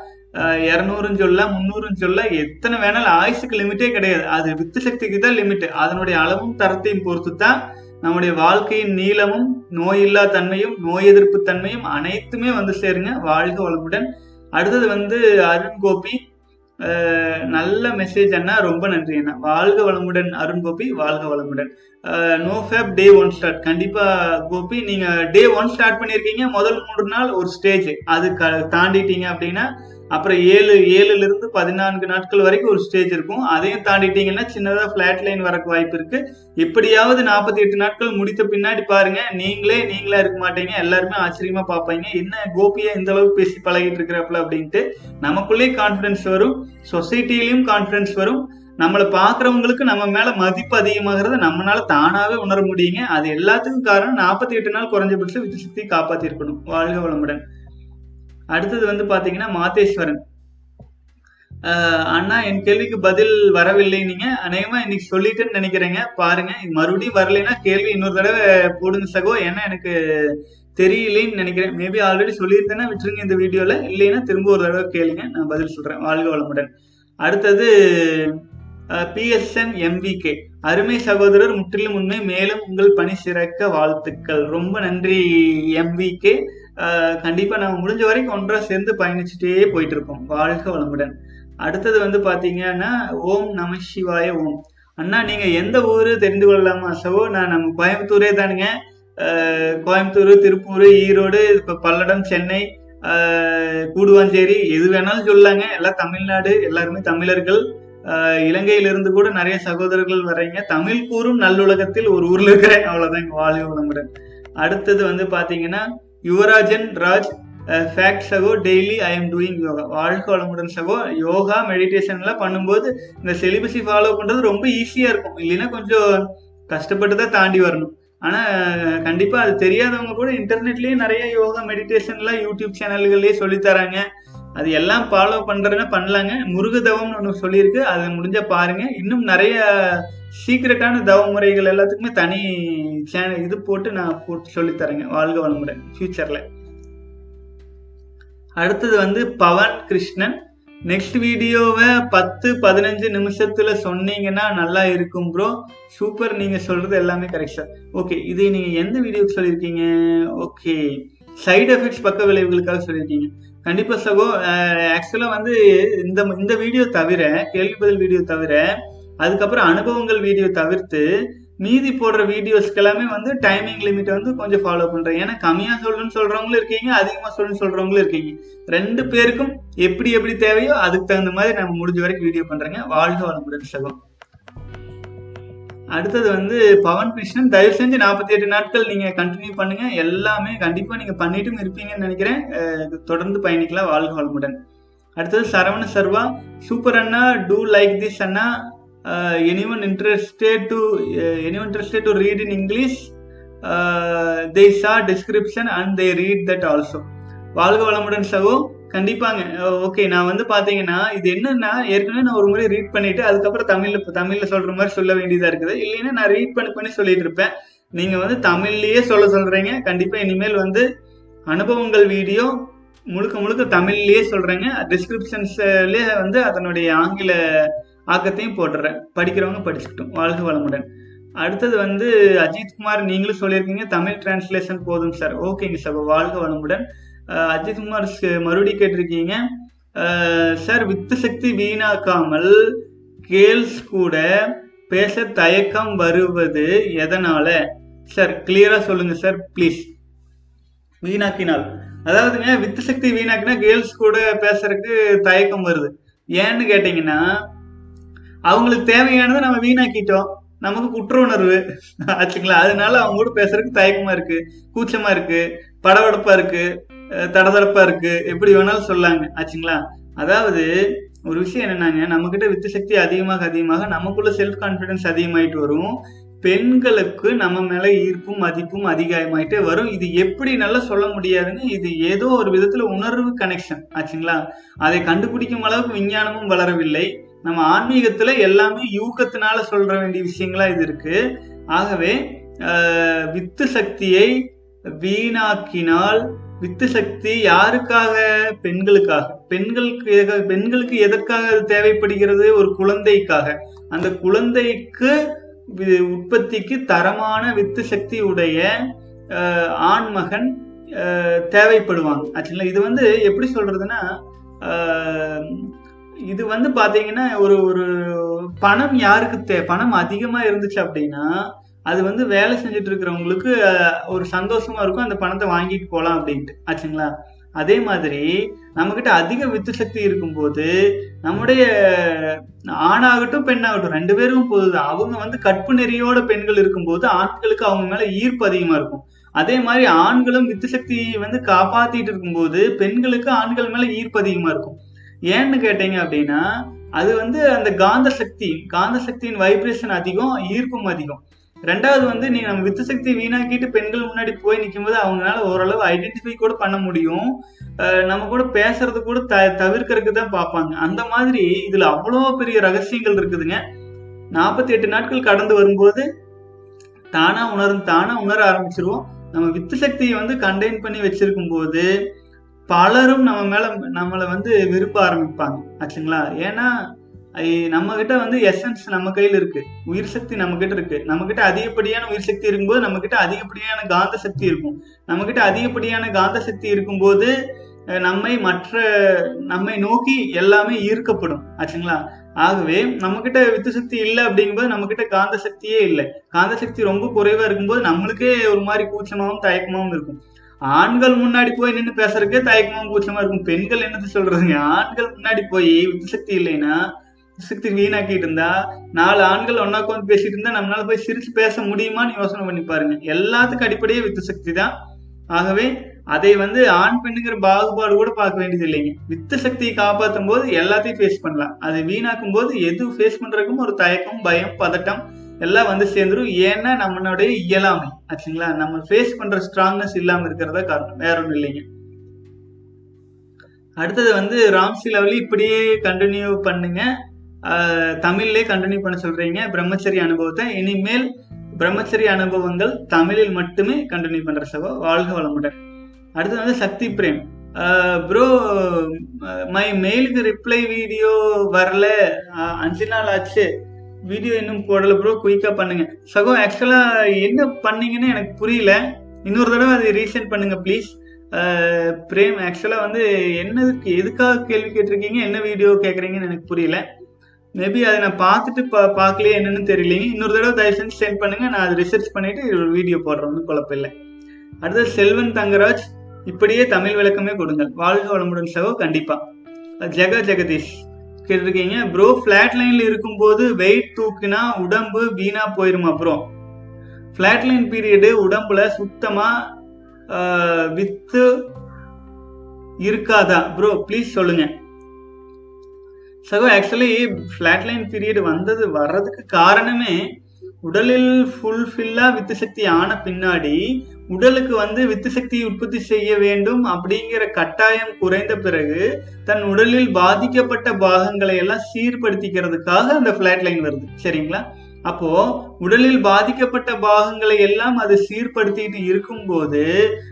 இரநூறுன்னு சொல்ல முந்நூறுன்னு சொல்ல எத்தனை வேணாலும் ஆயுசுக்கு லிமிட்டே கிடையாது. அது வித்து சக்திக்கு தான் லிமிட் அதனுடைய அளவும் தரத்தையும் பொறுத்து தான் நம்முடைய வாழ்க்கையின் நீளமும் நோயில்லா தன்மையும் நோய் எதிர்ப்பு தன்மையும் அனைத்துமே வந்து சேருங்க. வாழ்க வளமுடன். அடுத்தது வந்து அருண் கோபி. நல்ல மெசேஜ் அண்ணா. ரொம்ப நன்றி அண்ணா. வாழ்க வளமுடன் அருண் கோபி. வாழ்க வளமுடன். No fap day one start கண்டிப்பா கோபி நீங்க டே ஒன் ஸ்டார்ட் பண்ணிருக்கீங்க. முதல் மூன்று நாள் ஒரு ஸ்டேஜ் அது தாண்டிட்டீங்க அப்படின்னா அப்புறம் ஏழு ஏழுல இருந்து பதினான்கு நாட்கள் வரைக்கும் ஒரு ஸ்டேஜ் இருக்கும். அதையும் தாண்டிட்டீங்கன்னா சின்னதா பிளாட் லைன் வரக்கு வாய்ப்பு இருக்கு. எப்படியாவது நாற்பத்தி எட்டு நாட்கள் முடித்த பின்னாடி பாருங்க. நீங்களே நீங்களா இருக்க மாட்டீங்க. எல்லாருமே ஆச்சரியமா பார்ப்பீங்க. என்ன கோபியா இந்த அளவுக்கு பேசி பழகிட்டு இருக்கிறப்பல அப்படின்ட்டு நமக்குள்ளேயே கான்பிடன்ஸ் வரும். சொசைட்டிலையும் கான்பிடன்ஸ் வரும். நம்மளை பாக்குறவங்களுக்கு நம்ம மேல மதிப்பு அதிகமாகிறத நம்மளால தானாவே உணர முடியுங்க. அது எல்லாத்துக்கும் காரணம் நாற்பத்தி எட்டு நாள் குறைஞ்சபட்சம் வித்து சக்தி காப்பாத்தி இருக்கணும் வாழ்க வளமுடன். அடுத்தது வந்து பாத்தீங்கன்னா மாதேஸ்வரன் அண்ணா என் கேள்விக்கு பதில் வரவில்லை நீங்க. அநேகமா இன்னைக்கு சொல்லிட்டேன்னு நினைக்கிறேங்க. பாருங்க மறுபடியும் வரலைன்னா கேள்வி இன்னொரு தடவை போடுங்க சகோ. ஏன்னா எனக்கு தெரியலேன்னு நினைக்கிறேன். மேபி ஆல்ரெடி சொல்லியிருந்தேன்னா விட்டுருங்க இந்த வீடியோல. இல்லைன்னா திரும்ப ஒரு தடவை கேளுங்க. நான் பதில் சொல்றேன். வாழ்க வளமுடன். அடுத்தது பிஎஸ்என் எம்பிகே அருமை சகோதரர் முற்றிலும் உண்மை. மேலும் உங்கள் பணி சிறக்க வாழ்த்துக்கள். ரொம்ப நன்றி எம்பிகே கண்டிப்பாக நம்ம முடிஞ்ச வரைக்கும் ஒன்றா சேர்ந்து பயணிச்சுட்டே போயிட்டு இருக்கோம் வாழ்க வளமுடன். அடுத்தது வந்து பார்த்தீங்கன்னா ஓம் நம சிவாய ஓம். அண்ணா நீங்கள் எந்த ஊர் தெரிந்து கொள்ளலாமா? சவோ நான் நம்ம கோயம்புத்தூரே தானுங்க. கோயம்புத்தூர் திருப்பூர் ஈரோடு இப்போ பல்லடம் சென்னை கூடுவாஞ்சேரி எது வேணாலும் சொல்லாங்க. எல்லாம் தமிழ்நாடு எல்லாருமே தமிழர்கள். இலங்கையிலிருந்து கூட நிறைய சகோதரர்கள் வர்றீங்க. தமிழ் கூறும் நல்லுலகத்தில் ஒரு ஊர்ல இருக்கிறேன். அவ்வளவுதான் இங்க வாழ்க வளமுடன். அடுத்தது வந்து பாத்தீங்கன்னா யுவராஜன் ராஜ் ஃபேக்ட் சகோ daily I am doing yoga வாழ்க்கை வளமுடன் சகோ. யோகா மெடிடேஷன்லாம் பண்ணும்போது இந்த செலிபஸை ஃபாலோ பண்ணுறது ரொம்ப ஈஸியாக இருக்கும். இல்லைன்னா கொஞ்சம் கஷ்டப்பட்டு தான் தாண்டி வரணும். ஆனால் கண்டிப்பாக அது தெரியாதவங்க கூட இன்டர்நெட்லேயே நிறைய யோகா மெடிடேஷன்லாம் யூடியூப் சேனல்கள்லேயே சொல்லித்தராங்க அது எல்லாம் ஃபாலோ பண்ணுறதுன்னா பண்ணலாங்க. முருக தவம்னு ஒன்று சொல்லியிருக்கு. அது முடிஞ்சால் பாருங்க. இன்னும் நிறைய சீக்கிரட்டான தவ முறைகள் எல்லாத்துக்குமே தனி சேனல் இது போட்டு நான் போட்டு சொல்லித்தரேங்க. வாழ்க வளமுடன். ஃபியூச்சர்ல அடுத்தது வந்து பவன் கிருஷ்ணன். நெக்ஸ்ட் வீடியோவை பத்து பதினஞ்சு நிமிஷத்துல சொன்னீங்கன்னா நல்லா இருக்கும் ப்ரோ சூப்பர் நீங்க சொல்றது எல்லாமே கரெக்ட் சார் ஓகே இது நீங்க எந்த வீடியோக்கு சொல்லியிருக்கீங்க? ஓகே சைடு எஃபெக்ட்ஸ் பக்க விளைவுகளுக்காக சொல்லியிருக்கீங்க. கண்டிப்பா சகோ ஆக்சுவலா வந்து இந்த இந்த வீடியோ தவிர கேள்வி பதில் வீடியோ தவிர அதுக்கப்புறம் அனுபவங்கள் வீடியோ தவிர்த்து மீதி போடுற வீடியோஸ்க்கு எல்லாமே வந்து டைமிங் லிமிட் வந்து கொஞ்சம் ஃபாலோ பண்றேன். ஏன்னா கம்மியா சொல்லுன்னு சொல்றவங்களும் இருக்கீங்க அதிகமா சொல்லுன்னு சொல்றவங்களும் இருக்கீங்க. ரெண்டு பேருக்கும் எப்படி எப்படி தேவையோ அதுக்கு தகுந்த மாதிரி நம்ம முடிஞ்ச வரைக்கும் வீடியோ பண்றேங்க. வாழ்க வளமுடன் சகம் அடுத்தது வந்து பவன் கிருஷ்ணன் தயவு செஞ்சு நாற்பத்தி எட்டு நாட்கள் நீங்க கண்டினியூ பண்ணுங்க. எல்லாமே கண்டிப்பா நீங்க பண்ணிட்டும் இருப்பீங்கன்னு நினைக்கிறேன். தொடர்ந்து பயணிக்கலாம் வாழ்க வளமுடன். அடுத்தது சரவண சர்வா சூப்பர் அண்ணா do like this Anna. Anyone interested to anyone interested to read in English they saw description and they read that also வாழ்க வளமுடன் சகோ. கண்டிப்பாங்க. ஓகே நான் வந்து பாத்தீங்கன்னா இது என்னன்னா ஏற்கனவே நான் ஒரு முறை ரீட் பண்ணிட்டு அதுக்கப்புறம் தமிழ்ல தமிழ்ல சொல்ற மாதிரி சொல்ல வேண்டியதா இருக்குது. இல்லைன்னா நான் ரீட் பண்ணி பண்ணி சொல்லிட்டு இருப்பேன். நீங்க வந்து தமிழ்லயே சொல்ல சொல்றீங்க. கண்டிப்பா இனிமேல் வந்து அனுபவங்கள் வீடியோ முழுக்க முழுக்க தமிழ்லயே சொல்றேங்க. டிஸ்கிரிப்ஷன்ஸ்லயே வந்து அதனுடைய ஆங்கில ஆக்கத்தையும் போட்டுறேன். படிக்கிறவங்க படிச்சுக்கிட்டும். வாழ்க வளமுடன். அடுத்தது வந்து அஜித் குமார் நீங்களும் சொல்லியிருக்கீங்க. தமிழ் டிரான்ஸ்லேஷன் போதும் சார் ஓகேங்க சார் வாழ்க வளமுடன். அஜித்குமார் அஜித் குமார் மறுபடியும் கேட்டிருக்கீங்க. சார் வித்து சக்தி வீணாக்காமல் கேர்ள்ஸ் கூட பேச தயக்கம் வருவது எதனால? சார் கிளியரா சொல்லுங்க சார் ப்ளீஸ் வீணாக்கினால். அதாவதுங்க வித்து சக்தி வீணாக்கினா கேர்ள்ஸ் கூட பேசுறதுக்கு தயக்கம் வருது. ஏன்னு கேட்டீங்கன்னா அவங்களுக்கு தேவையானதை நம்ம வீணாக்கிட்டோம். நமக்கு குற்ற உணர்வு ஆச்சுங்களா? அதனால அவங்க கூட பேசுறதுக்கு தயக்கமா இருக்கு கூச்சமா இருக்கு படபடப்பா இருக்கு. தடதடப்பா இருக்கு. எப்படி வேணாலும் சொல்லாங்க ஆச்சுங்களா? அதாவது ஒரு விஷயம் என்னன்னாங்க நம்ம கிட்ட வித்து சக்தி அதிகமாக அதிகமாக நமக்குள்ள செல்ஃப் கான்பிடன்ஸ் அதிகமாயிட்டு வரும். பெண்களுக்கு நம்ம மேல ஈர்ப்பும் மதிப்பும் அதிகமாயிட்டே வரும். இது எப்படி நல்லா சொல்ல முடியாதுன்னு இது ஏதோ ஒரு விதத்துல உணர்வு கனெக்ஷன் ஆச்சுங்களா? அதை கண்டுபிடிக்கும் அளவுக்கு விஞ்ஞானமும் வளரவில்லை. நம்ம ஆன்மீகத்துல எல்லாமே யூகத்தினால சொல்ற வேண்டிய விஷயங்களா இது இருக்கு. ஆகவே வித்து சக்தியை வீணாக்கினால் வித்து சக்தி யாருக்காக? பெண்களுக்காக. பெண்களுக்கு பெண்களுக்கு எதற்காக அது தேவைப்படுகிறது? ஒரு குழந்தைக்காக. அந்த குழந்தைக்கு வி- உற்பத்திக்கு தரமான வித்து சக்தி உடைய ஆண் ஆண்மகன் தேவைப்படுவாங்க. ஆக்சுவலா இது வந்து எப்படி சொல்றதுன்னா இது வந்து பார்த்தீங்கன்னா ஒரு ஒரு பணம் யாருக்கு தே பணம் அதிகமாக இருந்துச்சு அப்படின்னா அது வந்து வேலை செஞ்சுட்டு இருக்கிறவங்களுக்கு ஒரு சந்தோஷமா இருக்கும். அந்த பணத்தை வாங்கிட்டு போகலாம் அப்படின்ட்டு. ஆச்சுங்களா? அதே மாதிரி நம்மக்கிட்ட அதிக வித்து சக்தி இருக்கும்போது நம்முடைய ஆணாகட்டும் பெண்ணாகட்டும் ரெண்டு பேரும் போகுது அவங்க வந்து கற்பு நெறியோட பெண்கள் இருக்கும்போது ஆண்களுக்கு அவங்க மேல ஈர்ப்பு அதிகமா இருக்கும். அதே மாதிரி ஆண்களும் வித்து சக்தியை வந்து காப்பாத்திட்டு இருக்கும்போது பெண்களுக்கு ஆண்கள் மேல ஈர்ப்பு அதிகமா இருக்கும். ஏன்னு கேட்டீங்க அப்படின்னா அது வந்து அந்த காந்த சக்தி காந்த சக்தியின் வைப்ரேஷன் அதிகம் ஈர்ப்பும் அதிகம். ரெண்டாவது வந்து நீ நம்ம வித்து சக்தி வீணாக்கிட்டு பெண்கள் முன்னாடி போய் நிற்கும்போது அவங்களால ஓரளவு ஐடென்டிஃபை கூட பண்ண முடியும். நம்ம கூட பேசுறது கூட த தவிர்க்கறதுக்கு தான் பார்ப்பாங்க. அந்த மாதிரி இதுல அவ்வளோ பெரிய ரகசியங்கள் இருக்குதுங்க. நாற்பத்தி எட்டு நாட்கள் கடந்து வரும்போது தானா உணரும் தானா உணர ஆரம்பிச்சிருவோம். நம்ம வித்து சக்தியை வந்து கண்டெயின் பண்ணி வச்சிருக்கும் போது பலரும் நம்ம மேல நம்மளை வந்து விருப்ப ஆரம்பிப்பாங்க. ஆச்சுங்களா? ஏன்னா நம்ம கிட்ட வந்து எசன்ஸ் நம்ம கையில இருக்கு. உயிர் சக்தி நம்ம கிட்ட இருக்கு. நம்ம கிட்ட அதிகப்படியான உயிர் சக்தி இருக்கும்போது நம்ம கிட்ட அதிகப்படியான காந்த சக்தி இருக்கும். நம்ம கிட்ட அதிகப்படியான காந்த சக்தி இருக்கும்போது நம்மை மற்ற நம்மை நோக்கி எல்லாமே ஈர்க்கப்படும். ஆச்சுங்களா? ஆகவே நம்ம கிட்ட வித்து சக்தி இல்லை அப்படிங்கும்போது நம்ம கிட்ட காந்த சக்தியே இல்லை. காந்த சக்தி ரொம்ப குறைவா இருக்கும்போது நம்மளுக்கே ஒரு மாதிரி கூச்சமாவும் தயக்கமாவும் இருக்கும். ஆண்கள் முன்னாடி போய் நின்று பேசுறதுக்கே தயக்கமாவும் கூச்சமா இருக்கும். பெண்கள் என்னது சொல்றதுங்க? ஆண்கள் முன்னாடி போய் வித்து சக்தி இல்லைன்னா வித்து சக்தி வீணாக்கிட்டு இருந்தா நாலு ஆண்கள் ஒன்னா உட்காந்து பேசிட்டு இருந்தா நம்மளால போய் சிரிச்சு பேச முடியுமான்னு யோசனை பண்ணி பாருங்க. எல்லாத்துக்கும் அடிப்படையே வித்து சக்தி தான் ஆகவே அதை வந்து ஆண் பெண்ணுங்கிற பாகுபாடு கூட பார்க்க வேண்டியது இல்லைங்க. வித்து சக்தியை காப்பாற்றும் போது எல்லாத்தையும் ஃபேஸ் பண்ணலாம். அதை வீணாக்கும் போது எது ஃபேஸ் பண்றதுக்கும் ஒரு தயக்கம் பயம் பதட்டம் எல்லாம் வந்து சேர்ந்துரும். ஏன்னா நம்மளுடைய இயலாமை. ஆச்சுங்களா? நம்ம ஃபேஸ் பண்ற ஸ்ட்ராங்னஸ் இல்லாம இருக்கிறதா காரணம். வேற ஒன்றும் இல்லைங்க. அடுத்தது வந்து ராம்சி லெவலி இப்படியே கண்டினியூ பண்ணுங்க. தமிழ்லே கண்டினியூ பண்ண சொல்றீங்க. பிரம்மச்சரிய அனுபவத்தை. இனிமேல் பிரம்மச்சரிய அனுபவங்கள் தமிழில் மட்டுமே கண்டினியூ பண்ற சகோ வாழ்க வளமுடன். அடுத்து வந்து சக்தி பிரேம். ப்ரோ மை மெயிலுக்கு ரிப்ளை வீடியோ வரல. அஞ்சு நாள் ஆச்சு. வீடியோ இன்னும் போடல ப்ரோ குயிக்கா பண்ணுங்க. சகோ ஆக்சுவலா என்ன பண்ணீங்கன்னு எனக்கு புரியல. இன்னொரு தடவை அதை ரீசெண்ட் பண்ணுங்க ப்ளீஸ் பிரேம் ஆக்சுவலா வந்து என்னதுக்கு எதுக்காக கேள்வி கேட்டிருக்கீங்க? என்ன வீடியோ கேட்குறீங்கன்னு எனக்கு புரியல. மேபி அதை நான் பார்த்துட்டு பா பார்க்கலையே என்னன்னு தெரியலைங்க இன்னொரு தடவை தயவு செஞ்சு சென்ட் பண்ணுங்க. நான் அதை ரிசர்ச் பண்ணிட்டு ஒரு வீடியோ போடுறோம்னு குழப்பில்லை குழப்பம் அடுத்தது செல்வன் தங்கராஜ் இப்படியே தமிழ் விளக்கமே கொடுங்கள். வாழ்க வளமுடன் சகோ கண்டிப்பா. ஜெக ஜெகதீஷ். கேட்டிருக்கீங்க ப்ரோ ஃபிளாட் லைன்ல இருக்கும்போது வெயிட் தூக்குனா உடம்பு வீணா போயிருமா ப்ரோ ஃபிளாட் லைன் பீரியடு உடம்புல சுத்தமா வித்து இருக்காதா ப்ரோ ப்ளீஸ் சொல்லுங்க. சகோ ஆக்சுவலி ஃப்ளாட் லைன் பீரியட் வந்தது வர்றதுக்கு காரணமே உடலில் ஃபுல்ஃபில்லா வித்து சக்தி ஆன பின்னாடி உடலுக்கு வந்து வித்து சக்தி உற்பத்தி செய்ய வேண்டும் அப்படிங்கிற கட்டாயம் குறைந்த பிறகு தன் உடலில் பாதிக்கப்பட்ட பாகங்களை எல்லாம் சீர்படுத்திக்கிறதுக்காக அந்த ஃபிளாட் லைன் வருது. சரிங்களா? அப்போ உடலில் பாதிக்கப்பட்ட பாகங்களை எல்லாம் அது சீர்படுத்திட்டு இருக்கும்போது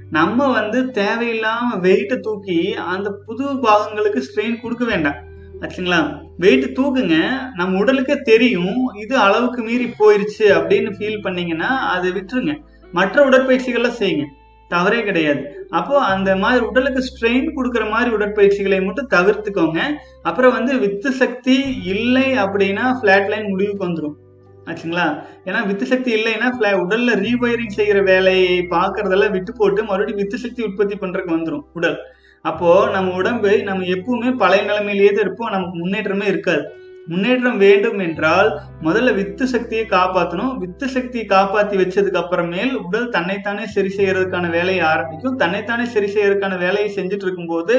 நம்ம வந்து தேவையில்லாம வெயிட்டை தூக்கி அந்த புது பாகங்களுக்கு ஸ்ட்ரெயின் கொடுக்க வேண்டாம். ஆச்சுங்களா வெயிட் தூக்குங்க. நம்ம உடலுக்கே தெரியும். இது அளவுக்கு மீறி போயிருச்சு அப்படின்னு ஃபீல் பண்ணீங்கன்னா அதை விட்டுருங்க. மற்ற உடற்பயிற்சிகள்லாம் செய்யுங்க. தவறே கிடையாது. அப்போ அந்த மாதிரி உடலுக்கு ஸ்ட்ரெயின் கொடுக்குற மாதிரி உடற்பயிற்சிகளை மட்டும் தவிர்த்துக்கோங்க. அப்புறம் வந்து வித்து சக்தி இல்லை அப்படின்னா ஃபிளாட் லைன் முடிவுக்கு வந்துடும் ஆச்சுங்களா? ஏன்னா வித்து சக்தி இல்லைன்னா உடல்ல ரீவயரிங் செய்யற வேலையை பார்க்கறதெல்லாம் விட்டு போட்டு மறுபடியும் வித்து சக்தி உற்பத்தி பண்றதுக்கு வந்துடும் உடல். அப்போ நம்ம உடம்பு நம்ம எப்பவுமே பழைய நிலைமையிலேயே தான் இருப்போம். நமக்கு முன்னேற்றமே இருக்காது. முன்னேற்றம் வேண்டும் என்றால் முதல்ல வித்து சக்தியை காப்பாற்றணும் வித்து சக்தியை காப்பாற்றி வச்சதுக்கு அப்புறமேல் உடல் தன்னைத்தானே சரி செய்யறதுக்கான வேலையை ஆரம்பிக்கும். தன்னைத்தானே சரி செய்யறதுக்கான வேலையை செஞ்சுட்டு இருக்கும்போது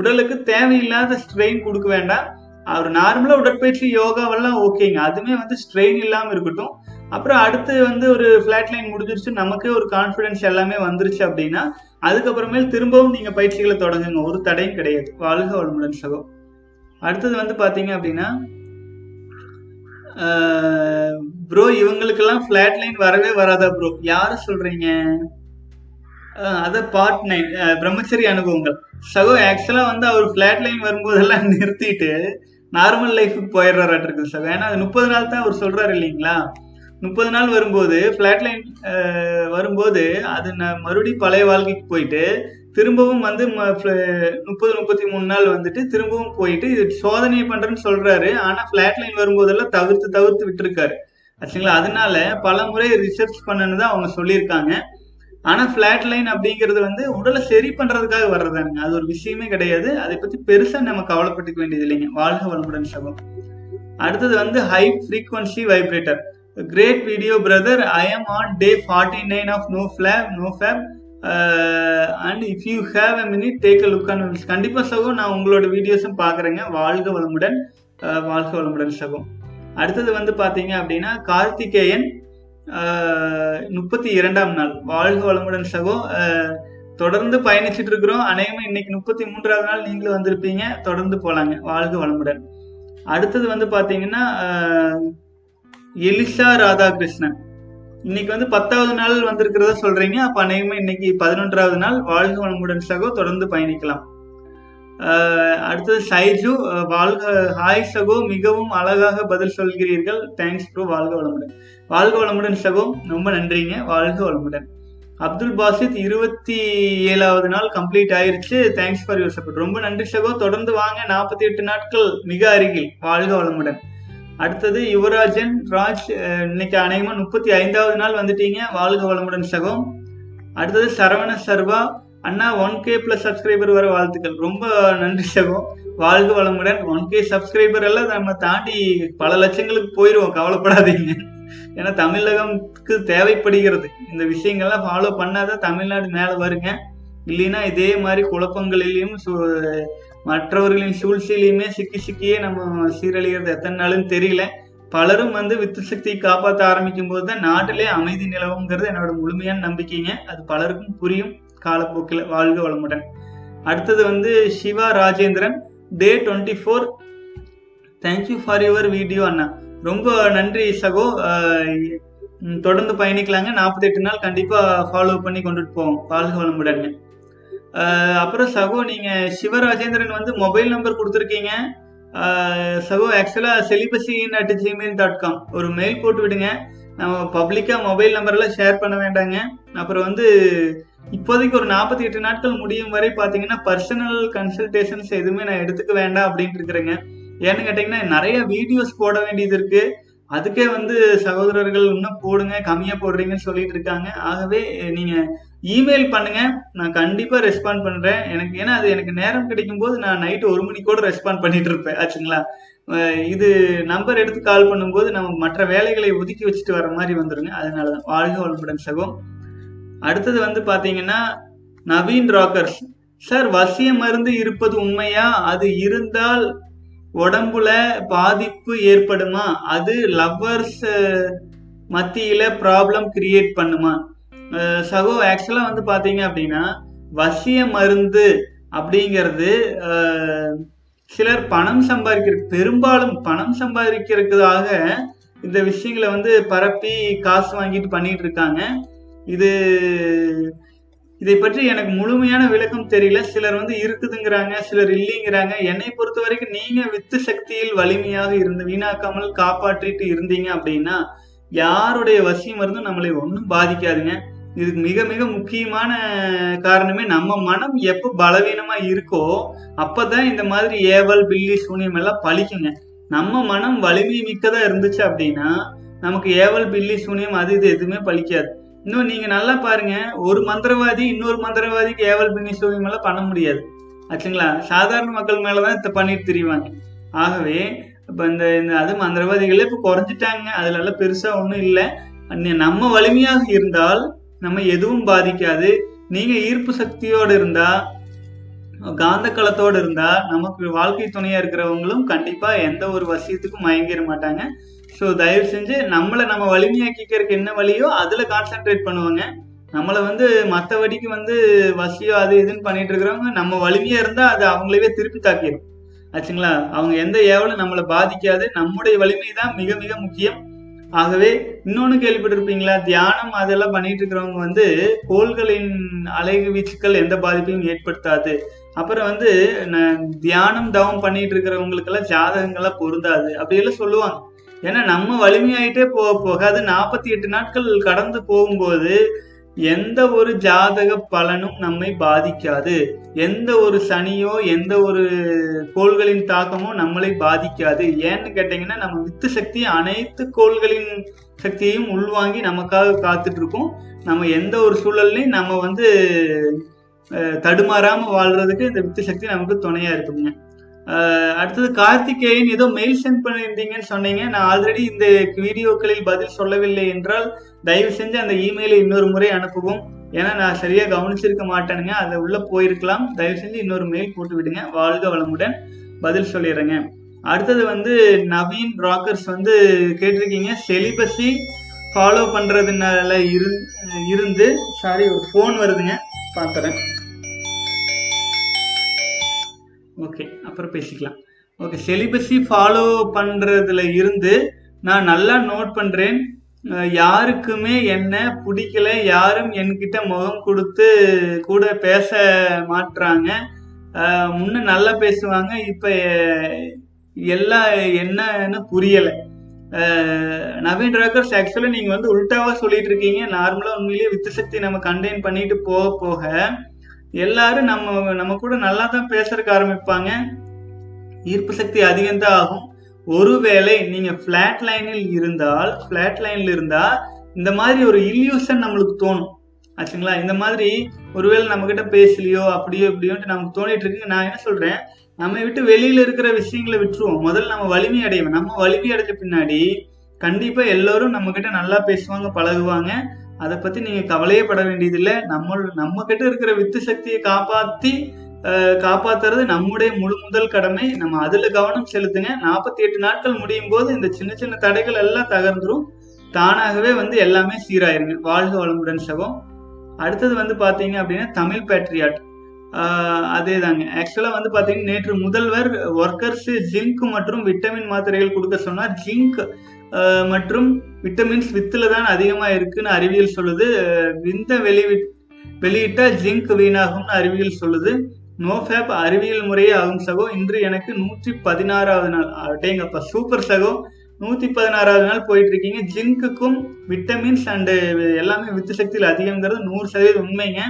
உடலுக்கு தேவையில்லாத ஸ்ட்ரெயின் கொடுக்க வேண்டாம். அவர் நார்மலாக உடற்பயிற்சி யோகாவெல்லாம் ஓகேங்க அதுவுமே வந்து ஸ்ட்ரெயின் இல்லாமல் இருக்கட்டும். அப்புறம் அடுத்து வந்து ஒரு ஃப்ளாட் லைன் முடிஞ்சிருச்சு. நமக்கே ஒரு கான்ஃபிடென்ஸ் எல்லாமே வந்துருச்சு அப்படின்னா அதுக்கப்புறமேல் திரும்பவும் நீங்கள் பயிற்சிகளை தொடங்குங்க. ஒரு தடையும் கிடையாது. வாழ்க வளமுடன் சகோ. அடுத்தது வந்து பார்த்தீங்க அப்படின்னா ப்ரோ இவங்களுக்கெல்லாம் ஃப்ளாட் லைன் வரவே வராதா ப்ரோ யார் சொல்கிறீங்க அதை பார்ட் நைன் பிரம்மச்சரி அனுபவங்கள். சகோ ஆக்சுவலாக வந்து அவர் ஃப்ளாட் லைன் வரும்போதெல்லாம் நிறுத்திட்டு நார்மல் லைஃபுக்கு போயிடுறாரு இருக்குது சகோ. ஏன்னா அது முப்பது நாள் தான் அவர் சொல்கிறாரு இல்லைங்களா? முப்பது நாள் வரும்போது பிளாட் லைன் வரும்போது அது நான் மறுபடியும் பழைய வாழ்க்கைக்கு போயிட்டு திரும்பவும் வந்து முப்பது முப்பத்தி மூணு நாள் வந்துட்டு திரும்பவும் போயிட்டு இது சோதனை பண்றேன்னு சொல்றாரு. ஆனா பிளாட் லைன் வரும்போதெல்லாம் தவிர்த்து தவிர்த்து விட்டுருக்காரு. ஆச்சுங்களா? அதனால பல முறை ரிசர்ச் பண்ணனு தான் அவங்க சொல்லியிருக்காங்க. ஆனா பிளாட் லைன் அப்படிங்கிறது வந்து உடலை சரி பண்றதுக்காக வர்றதானுங்க அது ஒரு விஷயமே கிடையாது. அதை பத்தி பெருசா நம்ம கவலைப்பட்டுக்க வேண்டியது இல்லைங்க வாழ்க வளமுடன் சகம். அடுத்தது வந்து high frequency vibrator great video brother I am on day forty nine of no flop no fap and if you have a minute take a look and கண்டிப்பாக சகோ நான் உங்களோட வீடியோஸும் பார்க்குறேங்க. வாழ்க வளமுடன். Uh, வாழ்க வளமுடன் சகோ. அடுத்தது வந்து பார்த்தீங்க அப்படின்னா கார்த்திகேயன் uh, முப்பத்தி இரண்டாம் நாள். வாழ்க வளமுடன் சகோ. Uh, தொடர்ந்து பயணிச்சுட்டு இருக்கிறோம். அநேகமா இன்னைக்கு முப்பத்தி மூன்றாவது நாள் நீங்களும் வந்திருப்பீங்க. தொடர்ந்து போகலாங்க வாழ்க வளமுடன். அடுத்தது வந்து பார்த்தீங்கன்னா எலிசா ராதாகிருஷ்ணன். இன்னைக்கு வந்து பத்தாவது நாள் வந்திருக்கிறதா சொல்றீங்க. அப்ப அநேகமா இன்னைக்கு பதினொன்றாவது நாள் வாழ்க வளமுடன் சகோ தொடர்ந்து பயணிக்கலாம். அடுத்தது சைஜு வாழ்க ஹாய் சகோ மிகவும் அழகாக பதில் சொல்கிறீர்கள். தேங்க்ஸ் ப்ரோ வாழ்க வளமுடன். வாழ்க வளமுடன் சகோ ரொம்ப நன்றிங்க. வாழ்க வளமுடன். அப்துல் பாசித் இருபத்தி ஏழாவது நாள் கம்ப்ளீட் ஆயிருச்சு. தேங்க்ஸ் ஃபார் யுவர் சப்போர்ட் ரொம்ப நன்றி சகோ. தொடர்ந்து வாங்க. நாற்பத்தி எட்டு நாட்கள் மிக அருகில். வாழ்க வளமுடன். அடுத்தது யுவராஜன் ராஜ் இன்னைக்கு அநேகமாக முப்பத்தி ஐந்தாவது நாள் வந்துட்டீங்க. வாழ்க வளமுடன் சகம் அடுத்தது சரவண சர்வா அண்ணா ஒன் கே ப்ளஸ் சப்ஸ்கிரைபர் வர வாழ்த்துக்கள். ரொம்ப நன்றி சகம் வாழ்க வளமுடன். ஒன் கே சப்ஸ்கிரைபர் எல்லாம் நம்ம தாண்டி பல லட்சங்களுக்கு போயிடுவோம் கவலைப்படாதீங்க. ஏன்னா தமிழகம்க்கு தேவைப்படுகிறது. இந்த விஷயங்கள்லாம் ஃபாலோ பண்ணாதான் தமிழ்நாடு மேலே வருங்க. இல்லைன்னா இதே மாதிரி குழப்பங்களிலையும் சு- மற்றவர்களின் சூழ்ச்சியிலையுமே சிக்கி சிக்கியே நம்ம சீரழிகிறது. எத்தனை நாளுன்னு தெரியல. பலரும் வந்து வித்து சக்தியை காப்பாற்ற ஆரம்பிக்கும் போது தான் நாட்டிலே அமைதி நிலவுங்கிறது என்னோட முழுமையான நம்பிக்கைங்க. அது பலருக்கும் புரியும். காலப்போக்கில் வாழ்க வளமுடன். அடுத்தது வந்து Siva Rajendran day twenty four. Thank you for your video அண்ணா. ரொம்ப நன்றி சகோ. தொடர்ந்து பயணிக்கலாங்க. நாற்பத்தெட்டு நாள் கண்டிப்பாக ஃபாலோ பண்ணி கொண்டுட்டு போவோம். வாழ்க வளமுடன். அப்புறம் சகோ நீங்கள் சிவராஜேந்திரன் வந்து மொபைல் நம்பர் கொடுத்துருக்கீங்க. சகோ ஆக்சுவலாக செலிபஸின் அட் ஜிமெயில் டாட் காம் ஒரு மெயில் போட்டு விடுங்க. நம்ம பப்ளிக்காக மொபைல் நம்பரெல்லாம் ஷேர் பண்ண வேண்டாங்க. அப்புறம் வந்து இப்போதைக்கு ஒரு நாற்பத்தி எட்டு நாட்கள் முடியும் வரை பார்த்தீங்கன்னா பர்சனல் கன்சல்டேஷன்ஸ் எதுவுமே நான் எடுத்துக்க வேண்டாம் அப்படின்ட்டு இருக்கிறேங்க. ஏன்னு கேட்டிங்கன்னா நிறைய வீடியோஸ் போட வேண்டியது இருக்கு. அதுக்கே வந்து சகோதரர்கள் இன்னும் போடுங்க கம்மியாக போடுறீங்கன்னு சொல்லிட்டு இருக்காங்க. ஆகவே நீங்கள் இமெயில் பண்ணுங்க. நான் கண்டிப்பா ரெஸ்பாண்ட் பண்றேன். எனக்கு ஏன்னா அது எனக்கு நேரம் கிடைக்கும் போது நான் நைட்டு ஒரு மணி கூட ரெஸ்பாண்ட் பண்ணிட்டு இருப்பேன். ஆச்சுங்களா? இது நம்பர் எடுத்து கால் பண்ணும்போது நம்ம மற்ற வேலைகளை ஒதுக்கி வச்சுட்டு வர மாதிரி வந்துருங்க. அதனாலதான். வாழ்க வளமுடன் சகோ அடுத்தது வந்து பாத்தீங்கன்னா நவீன் ராக்கர்ஸ் சார் வசிய மருந்து இருப்பது உண்மையா? அது இருந்தால் உடம்புல பாதிப்பு ஏற்படுமா? அது லவ்வர்ஸ் மத்தியில ப்ராப்ளம் கிரியேட் பண்ணுமா? சகோ ஆக்சுவலாக வந்து பார்த்தீங்க அப்படின்னா வசிய மருந்து அப்படிங்கிறது சிலர் பணம் சம்பாதிக்கிற பெரும்பாலும் பணம் சம்பாதிக்கிறதுக்காக இந்த விஷயங்களை வந்து பரப்பி காசு வாங்கிட்டு பண்ணிட்டு இருக்காங்க. இது இதை பற்றி எனக்கு முழுமையான விளக்கம் தெரியல. சிலர் வந்து இருக்குதுங்கிறாங்க சிலர் இல்லைங்கிறாங்க. என்னை பொறுத்த வரைக்கும் நீங்க வித்து சக்தியில் வலிமையாக இருந்து வீணாக்காமல் காப்பாற்றிட்டு இருந்தீங்க அப்படின்னா யாருடைய வசியம் இருந்தும் நம்மளை ஒன்றும் பாதிக்காதுங்க. இதுக்கு மிக மிக முக்கியமான காரணமே நம்ம மனம் எப்போ பலவீனமா இருக்கோ அப்பதான் இந்த மாதிரி ஏவல் பில்லி சூனியம் எல்லாம் பழிக்குங்க. நம்ம மனம் வலிமை மிக்கதா இருந்துச்சு அப்படின்னா நமக்கு ஏவல் பில்லி சூனியம் அது இது எதுவுமே பழிக்காது. இன்னும் நீங்க நல்லா பாருங்க ஒரு மந்திரவாதி இன்னொரு மந்திரவாதிக்கு ஏவல் பில்லி சூனியம் எல்லாம் பண்ண முடியாது. ஆச்சுங்களா? சாதாரண மக்கள் மேலதான் இதை பண்ணிட்டு திரிவாங்க. ஆகவே இப்ப இந்த இந்த அது மந்திரவாதிகளே இப்ப குறைஞ்சிட்டாங்க. அதுல எல்லாம் பெருசா ஒண்ணும் இல்லை. நம்ம வலிமையாக இருந்தால் நம்ம எதுவும் பாதிக்காது. நீங்க ஈர்ப்பு சக்தியோடு இருந்தா காந்த களத்தோடு இருந்தா நமக்கு வாழ்க்கை துணையா இருக்கிறவங்களும் கண்டிப்பா எந்த ஒரு வசியத்துக்கும் மயங்கிட மாட்டாங்க. ஸோ தயவு செஞ்சு நம்மளை நம்ம வலிமையாக்கிக்கிறதுக்கு என்ன வழியோ அதுல கான்சென்ட்ரேட் பண்ணுவாங்க. நம்மளை வந்து மற்ற வடிக்கு வந்து வசியம் அது இதுன்னு பண்ணிட்டு இருக்கிறவங்க நம்ம வலிமையா இருந்தா அது அவங்களவே திருப்பி தாக்கிடும் ஆச்சுங்களா? அவங்க எந்த ஏவலும் நம்மளை பாதிக்காது. நம்முடைய வலிமை தான் மிக மிக முக்கியம். ஆகவே இன்னொன்னு கேள்விப்பட்டிருப்பீங்களா? தியானம் அதெல்லாம் பண்ணிட்டு இருக்கிறவங்க வந்து கோள்களின் அலைகு வீச்சுக்கள் எந்த பாதிப்பையும் ஏற்படுத்தாது. அப்புறம் வந்து ந- தியானம் தவம் பண்ணிட்டு இருக்கிறவங்களுக்கெல்லாம் ஜாதகங்கள்லாம் பொருந்தாது. அப்படியெல்லாம் சொல்லுவாங்க. ஏன்னா நம்ம வலிமையாயிட்டே போக போக அது நாற்பத்தி எட்டு நாட்கள் கடந்து போகும்போது எந்த ஒரு ஜாதக பலனும் நம்மை பாதிக்காது. எந்த ஒரு சனியோ எந்த ஒரு கோள்களின் தாக்கமோ நம்மளை பாதிக்காது. ஏன்னு கேட்டீங்கன்னா நம்ம வித்து சக்தி அனைத்து கோள்களின் சக்தியையும் உள்வாங்கி நமக்காக காத்துட்டு இருக்கோம் நம்ம எந்த ஒரு சூழல்லையும் நம்ம வந்து தடுமாறாமல் தடுமாறாம வாழ்றதுக்கு இந்த வித்து சக்தி நமக்கு துணையா இருக்குங்க. அடுத்தது கார்த்திகேயன் ஏதோ மெயில் சென்ட் பண்ணியிருந்தீங்கன்னு சொன்னீங்க. நான் ஆல்ரெடி இந்த வீடியோக்களில் பதில் சொல்லவில்லை என்றால் தயவு செஞ்சு அந்த இமெயிலை இன்னொரு முறை அனுப்பவும். ஏன்னா நான் சரியாக கவனிச்சிருக்க மாட்டேனுங்க. அது உள்ள போயிருக்கலாம். தயவு செஞ்சு இன்னொரு மெயில் போட்டு விடுங்க. வாழ்க வளமுடன் பதில் சொல்லிடுறேங்க. அடுத்தது வந்து நவீன் ராக்கர்ஸ் வந்து கேட்டிருக்கீங்க. செலிபஸி ஃபாலோ பண்ணுறதுனால இரு இருந்து சாரி ஒரு ஃபோன் வருதுங்க. பார்த்துறேன் ஓகே அப்புறம் பேசிக்கலாம். ஓகே செலிபஸி ஃபாலோ பண்ணுறதுல இருந்து நான் நல்லா நோட் பண்ணுறேன் யாருக்குமே என்ன பிடிக்கல யாரும் என்கிட்ட முகம் கொடுத்து கூட பேச மாட்றாங்க. முன்ன நல்லா பேசுவாங்க இப்போ எல்லாம் என்னன்னு புரியலை. நவீன் ராக்கர்ஸ் ஆக்சுவலாக நீங்கள் வந்து உல்ட்டாவாக சொல்லிட்டு இருக்கீங்க. நார்மலாக உண்மையிலேயே வித்து சக்தி நம்ம கண்டெயின் பண்ணிட்டு போக போக எல்லாரும் நம்ம நம்ம கூட நல்லா தான் பேசுறதுக்கு ஆரம்பிப்பாங்க. ஈர்ப்பு சக்தி அதிகம் தான் ஆகும் ஒருவேளை நீங்க பிளாட் லைனில் இருந்தால் பிளாட் லைன்ல இருந்தா இந்த மாதிரி ஒரு இல்யூஷன் நம்மளுக்கு தோணும். ஆச்சுங்களா? இந்த மாதிரி ஒருவேளை நம்ம கிட்ட பேசலையோ அப்படியோ இப்படியோன்ட்டு நமக்கு தோணிட்டு இருக்கு நான் என்ன சொல்றேன்? நம்ம விட்டு வெளியில இருக்கிற விஷயங்களை விட்டுருவோம். முதல்ல நம்ம வலிமை அடைவோம் நம்ம வலிமை அடைஞ்ச பின்னாடி கண்டிப்பா எல்லாரும் நம்ம கிட்ட நல்லா பேசுவாங்க பழகுவாங்க. அதை பத்தி நீங்க கவலையே பட வேண்டியதில்லை. நம்ம நம்ம கிட்ட இருக்கிற வித்து சக்தியை காப்பாத்தி காப்பாத்துறது நம்முடைய முழு முதல் கடமை. நம்ம அதுல கவனம் செலுத்துங்க. நாற்பத்தி எட்டு நாட்கள் முடியும் போது இந்த சின்ன சின்ன தடைகள் எல்லாம் தகர்ந்துரும். தானாகவே வந்து எல்லாமே சீராயிருங்க. வாழ்க வளமுடன் சகம் அடுத்தது வந்து பாத்தீங்க அப்படின்னா தமிழ் பேட்ரியாட் அதே தாங்க ஆக்சுவலா வந்து பாத்தீங்கன்னா நேற்று முதல்வர் ஒர்க்கர்ஸ் ஜிங்க் மற்றும் விட்டமின் மாத்திரைகள் கொடுக்க சொன்னார். ஜிங்க் மற்றும் விட்டமின்ஸ் வித்துல தான் அதிகமா இருக்குன்னு அறிவியல் சொல்லுது. விந்த வெளிவிட் வெளியிட்டால் ஜிங்க் வீணாகும்னு அறிவியல் சொல்லுது. நோஃபேப் அறிவியல் முறையே ஆகும் சகோ. இன்று எனக்கு நூற்றி பதினாறாவது நாள். அடேங்கப்பா சூப்பர் சகோ. நூற்றி பதினாறாவது நாள் போயிட்டு இருக்கீங்க ஜிங்க்குக்கும் விட்டமின்ஸ் அண்டு எல்லாமே வித்து சக்தியில் அதிகங்கிறது நூறு சதவீதம் உண்மைங்க.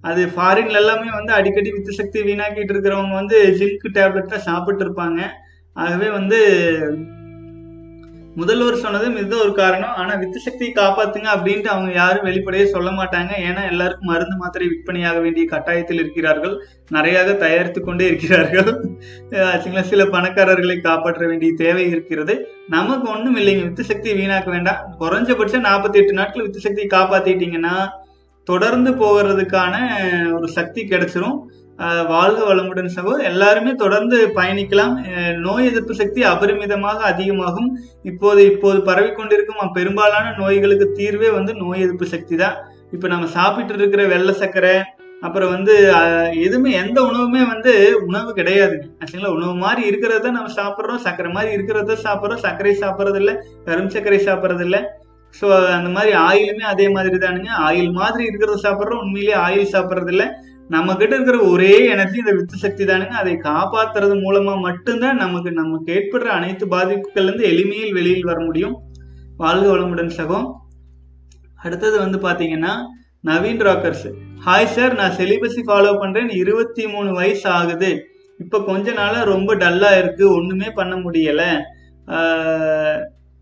அது ஃபாரின்ல எல்லாமே வந்து அடிக்கடி வித்து சக்தி வீணாக்கிட்டு இருக்கிறவங்க வந்து ஜிங்க் டேப்லெட் தான் சாப்பிட்டு இருப்பாங்க ஆகவே வந்து முதல்வர் சொன்னதும் இதுதான் ஒரு காரணம். ஆனா வித்து சக்தியை காப்பாத்துங்க அப்படின்ட்டு அவங்க யாரும் வெளிப்படையே சொல்ல மாட்டாங்க. ஏன்னா எல்லாருக்கும் மருந்து மாத்திரை விற்பனையாக வேண்டிய கட்டாயத்தில் இருக்கிறார்கள். நிறையாக தயாரித்து கொண்டே இருக்கிறார்கள். ஆச்சுங்களா? சில பணக்காரர்களை காப்பாற்ற வேண்டிய தேவை இருக்கிறது. நமக்கு ஒண்ணும் இல்லைங்க. வித்து சக்தியை வீணாக்க வேண்டாம். குறைஞ்சபட்சம் நாற்பத்தி எட்டு நாட்கள் வித்து சக்தியை காப்பாத்திட்டீங்கன்னா தொடர்ந்து போகிறதுக்கான ஒரு சக்தி கிடைச்சிரும். வாழ்க வளமுடன் சகோ எல்லாருமே தொடர்ந்து பயணிக்கலாம். நோய் எதிர்ப்பு சக்தி அபரிமிதமாக அதிகமாகும். இப்போது இப்போது பரவிக்கொண்டிருக்கும் பெரும்பாலான நோய்களுக்கு தீர்வே வந்து நோய் எதிர்ப்பு சக்தி தான். இப்போ நம்ம சாப்பிட்டு இருக்கிற வெள்ளை சர்க்கரை அப்புறம் வந்து எதுவுமே எந்த உணவுமே வந்து உணவு கிடையாதுங்க ஆக்சுவலா உணவு மாதிரி இருக்கிறத நம்ம சாப்பிட்றோம். சர்க்கரை மாதிரி இருக்கிறத சாப்பிட்றோம். சர்க்கரை சாப்பிட்றது இல்லை கரும் சர்க்கரை சாப்பிட்றது இல்லை ஸோ அந்த மாதிரி ஆயிலுமே அதே மாதிரி தானுங்க. ஆயில் மாதிரி இருக்கிறத சாப்பிட்றோம். உண்மையிலேயே ஆயில் சாப்பிட்றது இல்லை நம்ம கிட்ட இருக்கிற ஒரே எனர்ஜி இந்த வித்து சக்தி தானுங்க. அதை காப்பாத்துறது மூலமா மட்டும்தான் நமக்கு நமக்கு ஏற்படுற அனைத்து பாதிப்புகள்ல இருந்து எளிமையில் வெளியில் வர முடியும். வாழ்க வளமுடன் சகம். அடுத்தது வந்து பாத்தீங்கன்னா நவீன் ராக்கர்ஸ். ஹாய் சார் நான் செலிபஸி ஃபாலோ பண்றேன். இருபத்தி மூணு வயசு ஆகுது. இப்ப கொஞ்ச நாளா ரொம்ப டல்லா இருக்கு. ஒண்ணுமே பண்ண முடியல.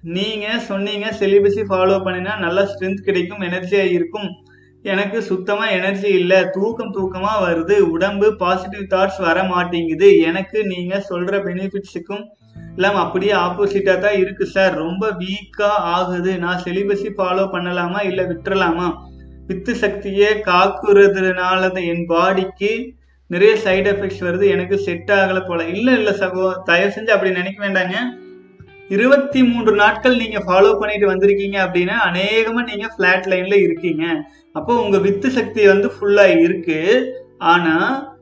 நீங்கள் நீங்க சொன்னீங்க செலிபஸி ஃபாலோ பண்ணினா நல்லா ஸ்ட்ரென்த் கிடைக்கும் எனர்ஜியா இருக்கும். எனக்கு சுத்தமாக எனர்ஜி இல்லை. தூக்கம் தூக்கமாக வருது. உடம்பு பாசிட்டிவ் தாட்ஸ் வர மாட்டேங்குது. எனக்கு நீங்கள் சொல்கிற பெனிஃபிட்ஸுக்கும் எல்லாம் அப்படியே ஆப்போசிட்டாக தான் இருக்குது சார் ரொம்ப வீக்காக ஆகுது. நான் செலிபஸி ஃபாலோ பண்ணலாமா? இல்லை விட்டுறலாமா? வித்து சக்தியை காக்குறதுனால தான் என் பாடிக்கு நிறைய சைடு எஃபெக்ட்ஸ் வருது. எனக்கு செட் ஆகலை போல. இல்லை இல்லை சகோ தயவு செஞ்சு அப்படி நினைக்க வேண்டாங்க. இருபத்தி மூன்று நாட்கள் நீங்கள் ஃபாலோ பண்ணிட்டு வந்திருக்கீங்க அப்படின்னா அநேகமாக நீங்கள் ஃப்ளாட் லைனில் இருக்கீங்க. அப்போ உங்க வித்து சக்தி வந்து ஃபுல்லா இருக்கு. ஆனா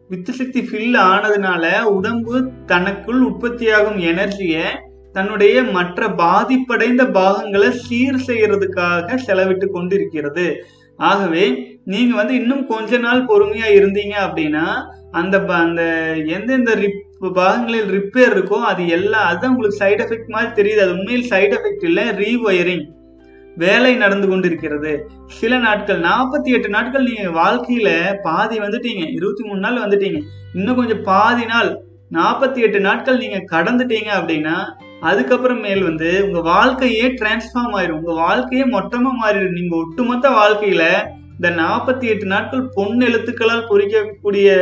வித்து சக்தி ஃபில் ஆனதுனால உடம்பு தனக்குள் உற்பத்தியாகும் எனர்ஜியை தன்னுடைய மற்ற பாதிப்படைந்த பாகங்களை சீர் செய்யறதுக்காக செலவிட்டு கொண்டிருக்கிறது. ஆகவே நீங்க வந்து இன்னும் கொஞ்ச நாள் பொறுமையா இருந்தீங்க அப்படின்னா அந்த ப- அந்த எந்தெந்த ரிப் பாகங்களில் ரிப்பேர் இருக்கோ அது எல்லாம் அதுதான் உங்களுக்கு சைடு எஃபெக்ட் மாதிரி தெரியுது. அது உண்மையில் சைடு எஃபெக்ட் இல்லை ரீவயரிங் வேலை நடந்து கொண்டிருக்கிறது. சில நாட்கள் நாற்பத்தி எட்டு நாட்கள் நீங்க வாழ்க்கையில பாதி வந்துட்டீங்க. இருபத்தி மூணு நாள் வந்துட்டீங்க. இன்னும் கொஞ்சம் பாதி நாள் நாற்பத்தி எட்டு நாட்கள் நீங்க கடந்துட்டீங்க அப்படின்னா அதுக்கப்புறம் மேல் வந்து உங்க வாழ்க்கையே டிரான்ஸ்ஃபார்ம் ஆயிரும். உங்க வாழ்க்கையே மொத்தமா மாறிடும். நீங்க ஒட்டுமொத்த வாழ்க்கையில இந்த நாற்பத்தி எட்டு நாட்கள் பொன் எழுத்துக்களால் பொறிக்கக்கூடிய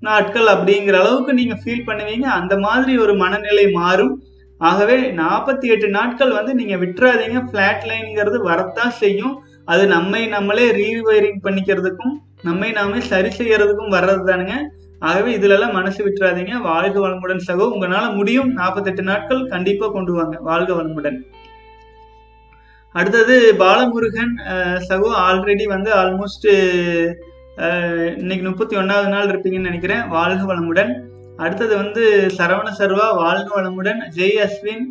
நாட்கள் அப்படிங்கிற அளவுக்கு நீங்க ஃபீல் பண்ணுவீங்க. அந்த மாதிரி ஒரு மனநிலை மாறும். ஆகவே நாற்பத்தி எட்டு நாட்கள் வந்து நீங்கள் விட்டுறாதீங்க. ஃப்ளாட் லைனுங்கிறது வரத்தான் செய்யும். அது நம்மை நம்மளே ரீவயரிங் பண்ணிக்கிறதுக்கும் நம்மை நாமே சரி செய்யறதுக்கும் வர்றது தானுங்க ஆகவே இதுலலாம் மனசு விட்டுறாதீங்க. வாழ்க வளமுடன் சகோ. உங்களால் முடியும் நாற்பத்தெட்டு நாட்கள் கண்டிப்பாக கொண்டு வாங்க. வாழ்க வளமுடன். அடுத்தது பாலமுருகன் சகோ ஆல்ரெடி வந்து ஆல்மோஸ்ட் இன்னைக்கு முப்பத்தி ஒன்றாவது நாள் இருப்பீங்கன்னு நினைக்கிறேன். வாழ்க வளமுடன். அடுத்தது வந்து சரவண சர்வா வாழ்க வளமுடன். Jai Ashwin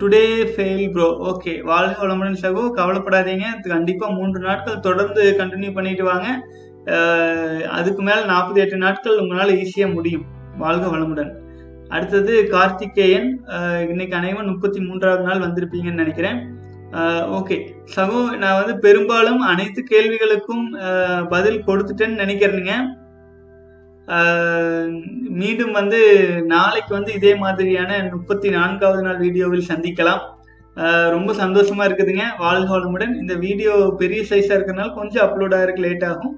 today fail bro okay வாழ்க வளமுடன் சகோ. கவலைப்படாதீங்க. கண்டிப்பாக மூன்று நாட்கள் தொடர்ந்து கண்டினியூ பண்ணிட்டு வாங்க. அதுக்கு மேலே நாற்பத்தி எட்டு நாட்கள் உங்களால் ஈஸியாக முடியும். வாழ்க வளமுடன். அடுத்தது கார்த்திகேயன். இன்னைக்கு அனைவரும் முப்பத்தி மூன்றாவது நாள் வந்திருப்பீங்கன்னு நினைக்கிறேன். ஓகே சகோ நான் வந்து பெரும்பாலும் அனைத்து கேள்விகளுக்கும் பதில் கொடுத்துட்டேன்னு நினைக்கிறேனுங்க. மீண்டும் வந்து நாளைக்கு வந்து இதே மாதிரியான முப்பத்தி நான்காவது நாள் வீடியோவில் சந்திக்கலாம். ரொம்ப சந்தோஷமா இருக்குதுங்க. வாழ்க வளமுடன் இந்த வீடியோ பெரிய சைஸா இருக்கிறதுனால கொஞ்சம் அப்லோட் ஆகிறதுக்கு லேட் ஆகும்.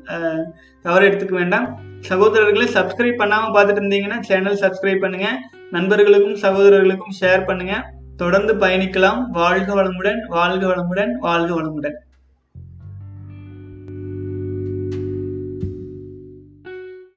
தவறு எடுத்துக்க வேண்டாம். சகோதரர்களை சப்ஸ்கிரைப் பண்ணாம பார்த்துட்டு இருந்தீங்கன்னா சேனல் சப்ஸ்கிரைப் பண்ணுங்க. நண்பர்களுக்கும் சகோதரர்களுக்கும் ஷேர் பண்ணுங்க. தொடர்ந்து பயணிக்கலாம். வாழ்க வளமுடன் வாழ்க வளமுடன் வாழ்க வளமுடன்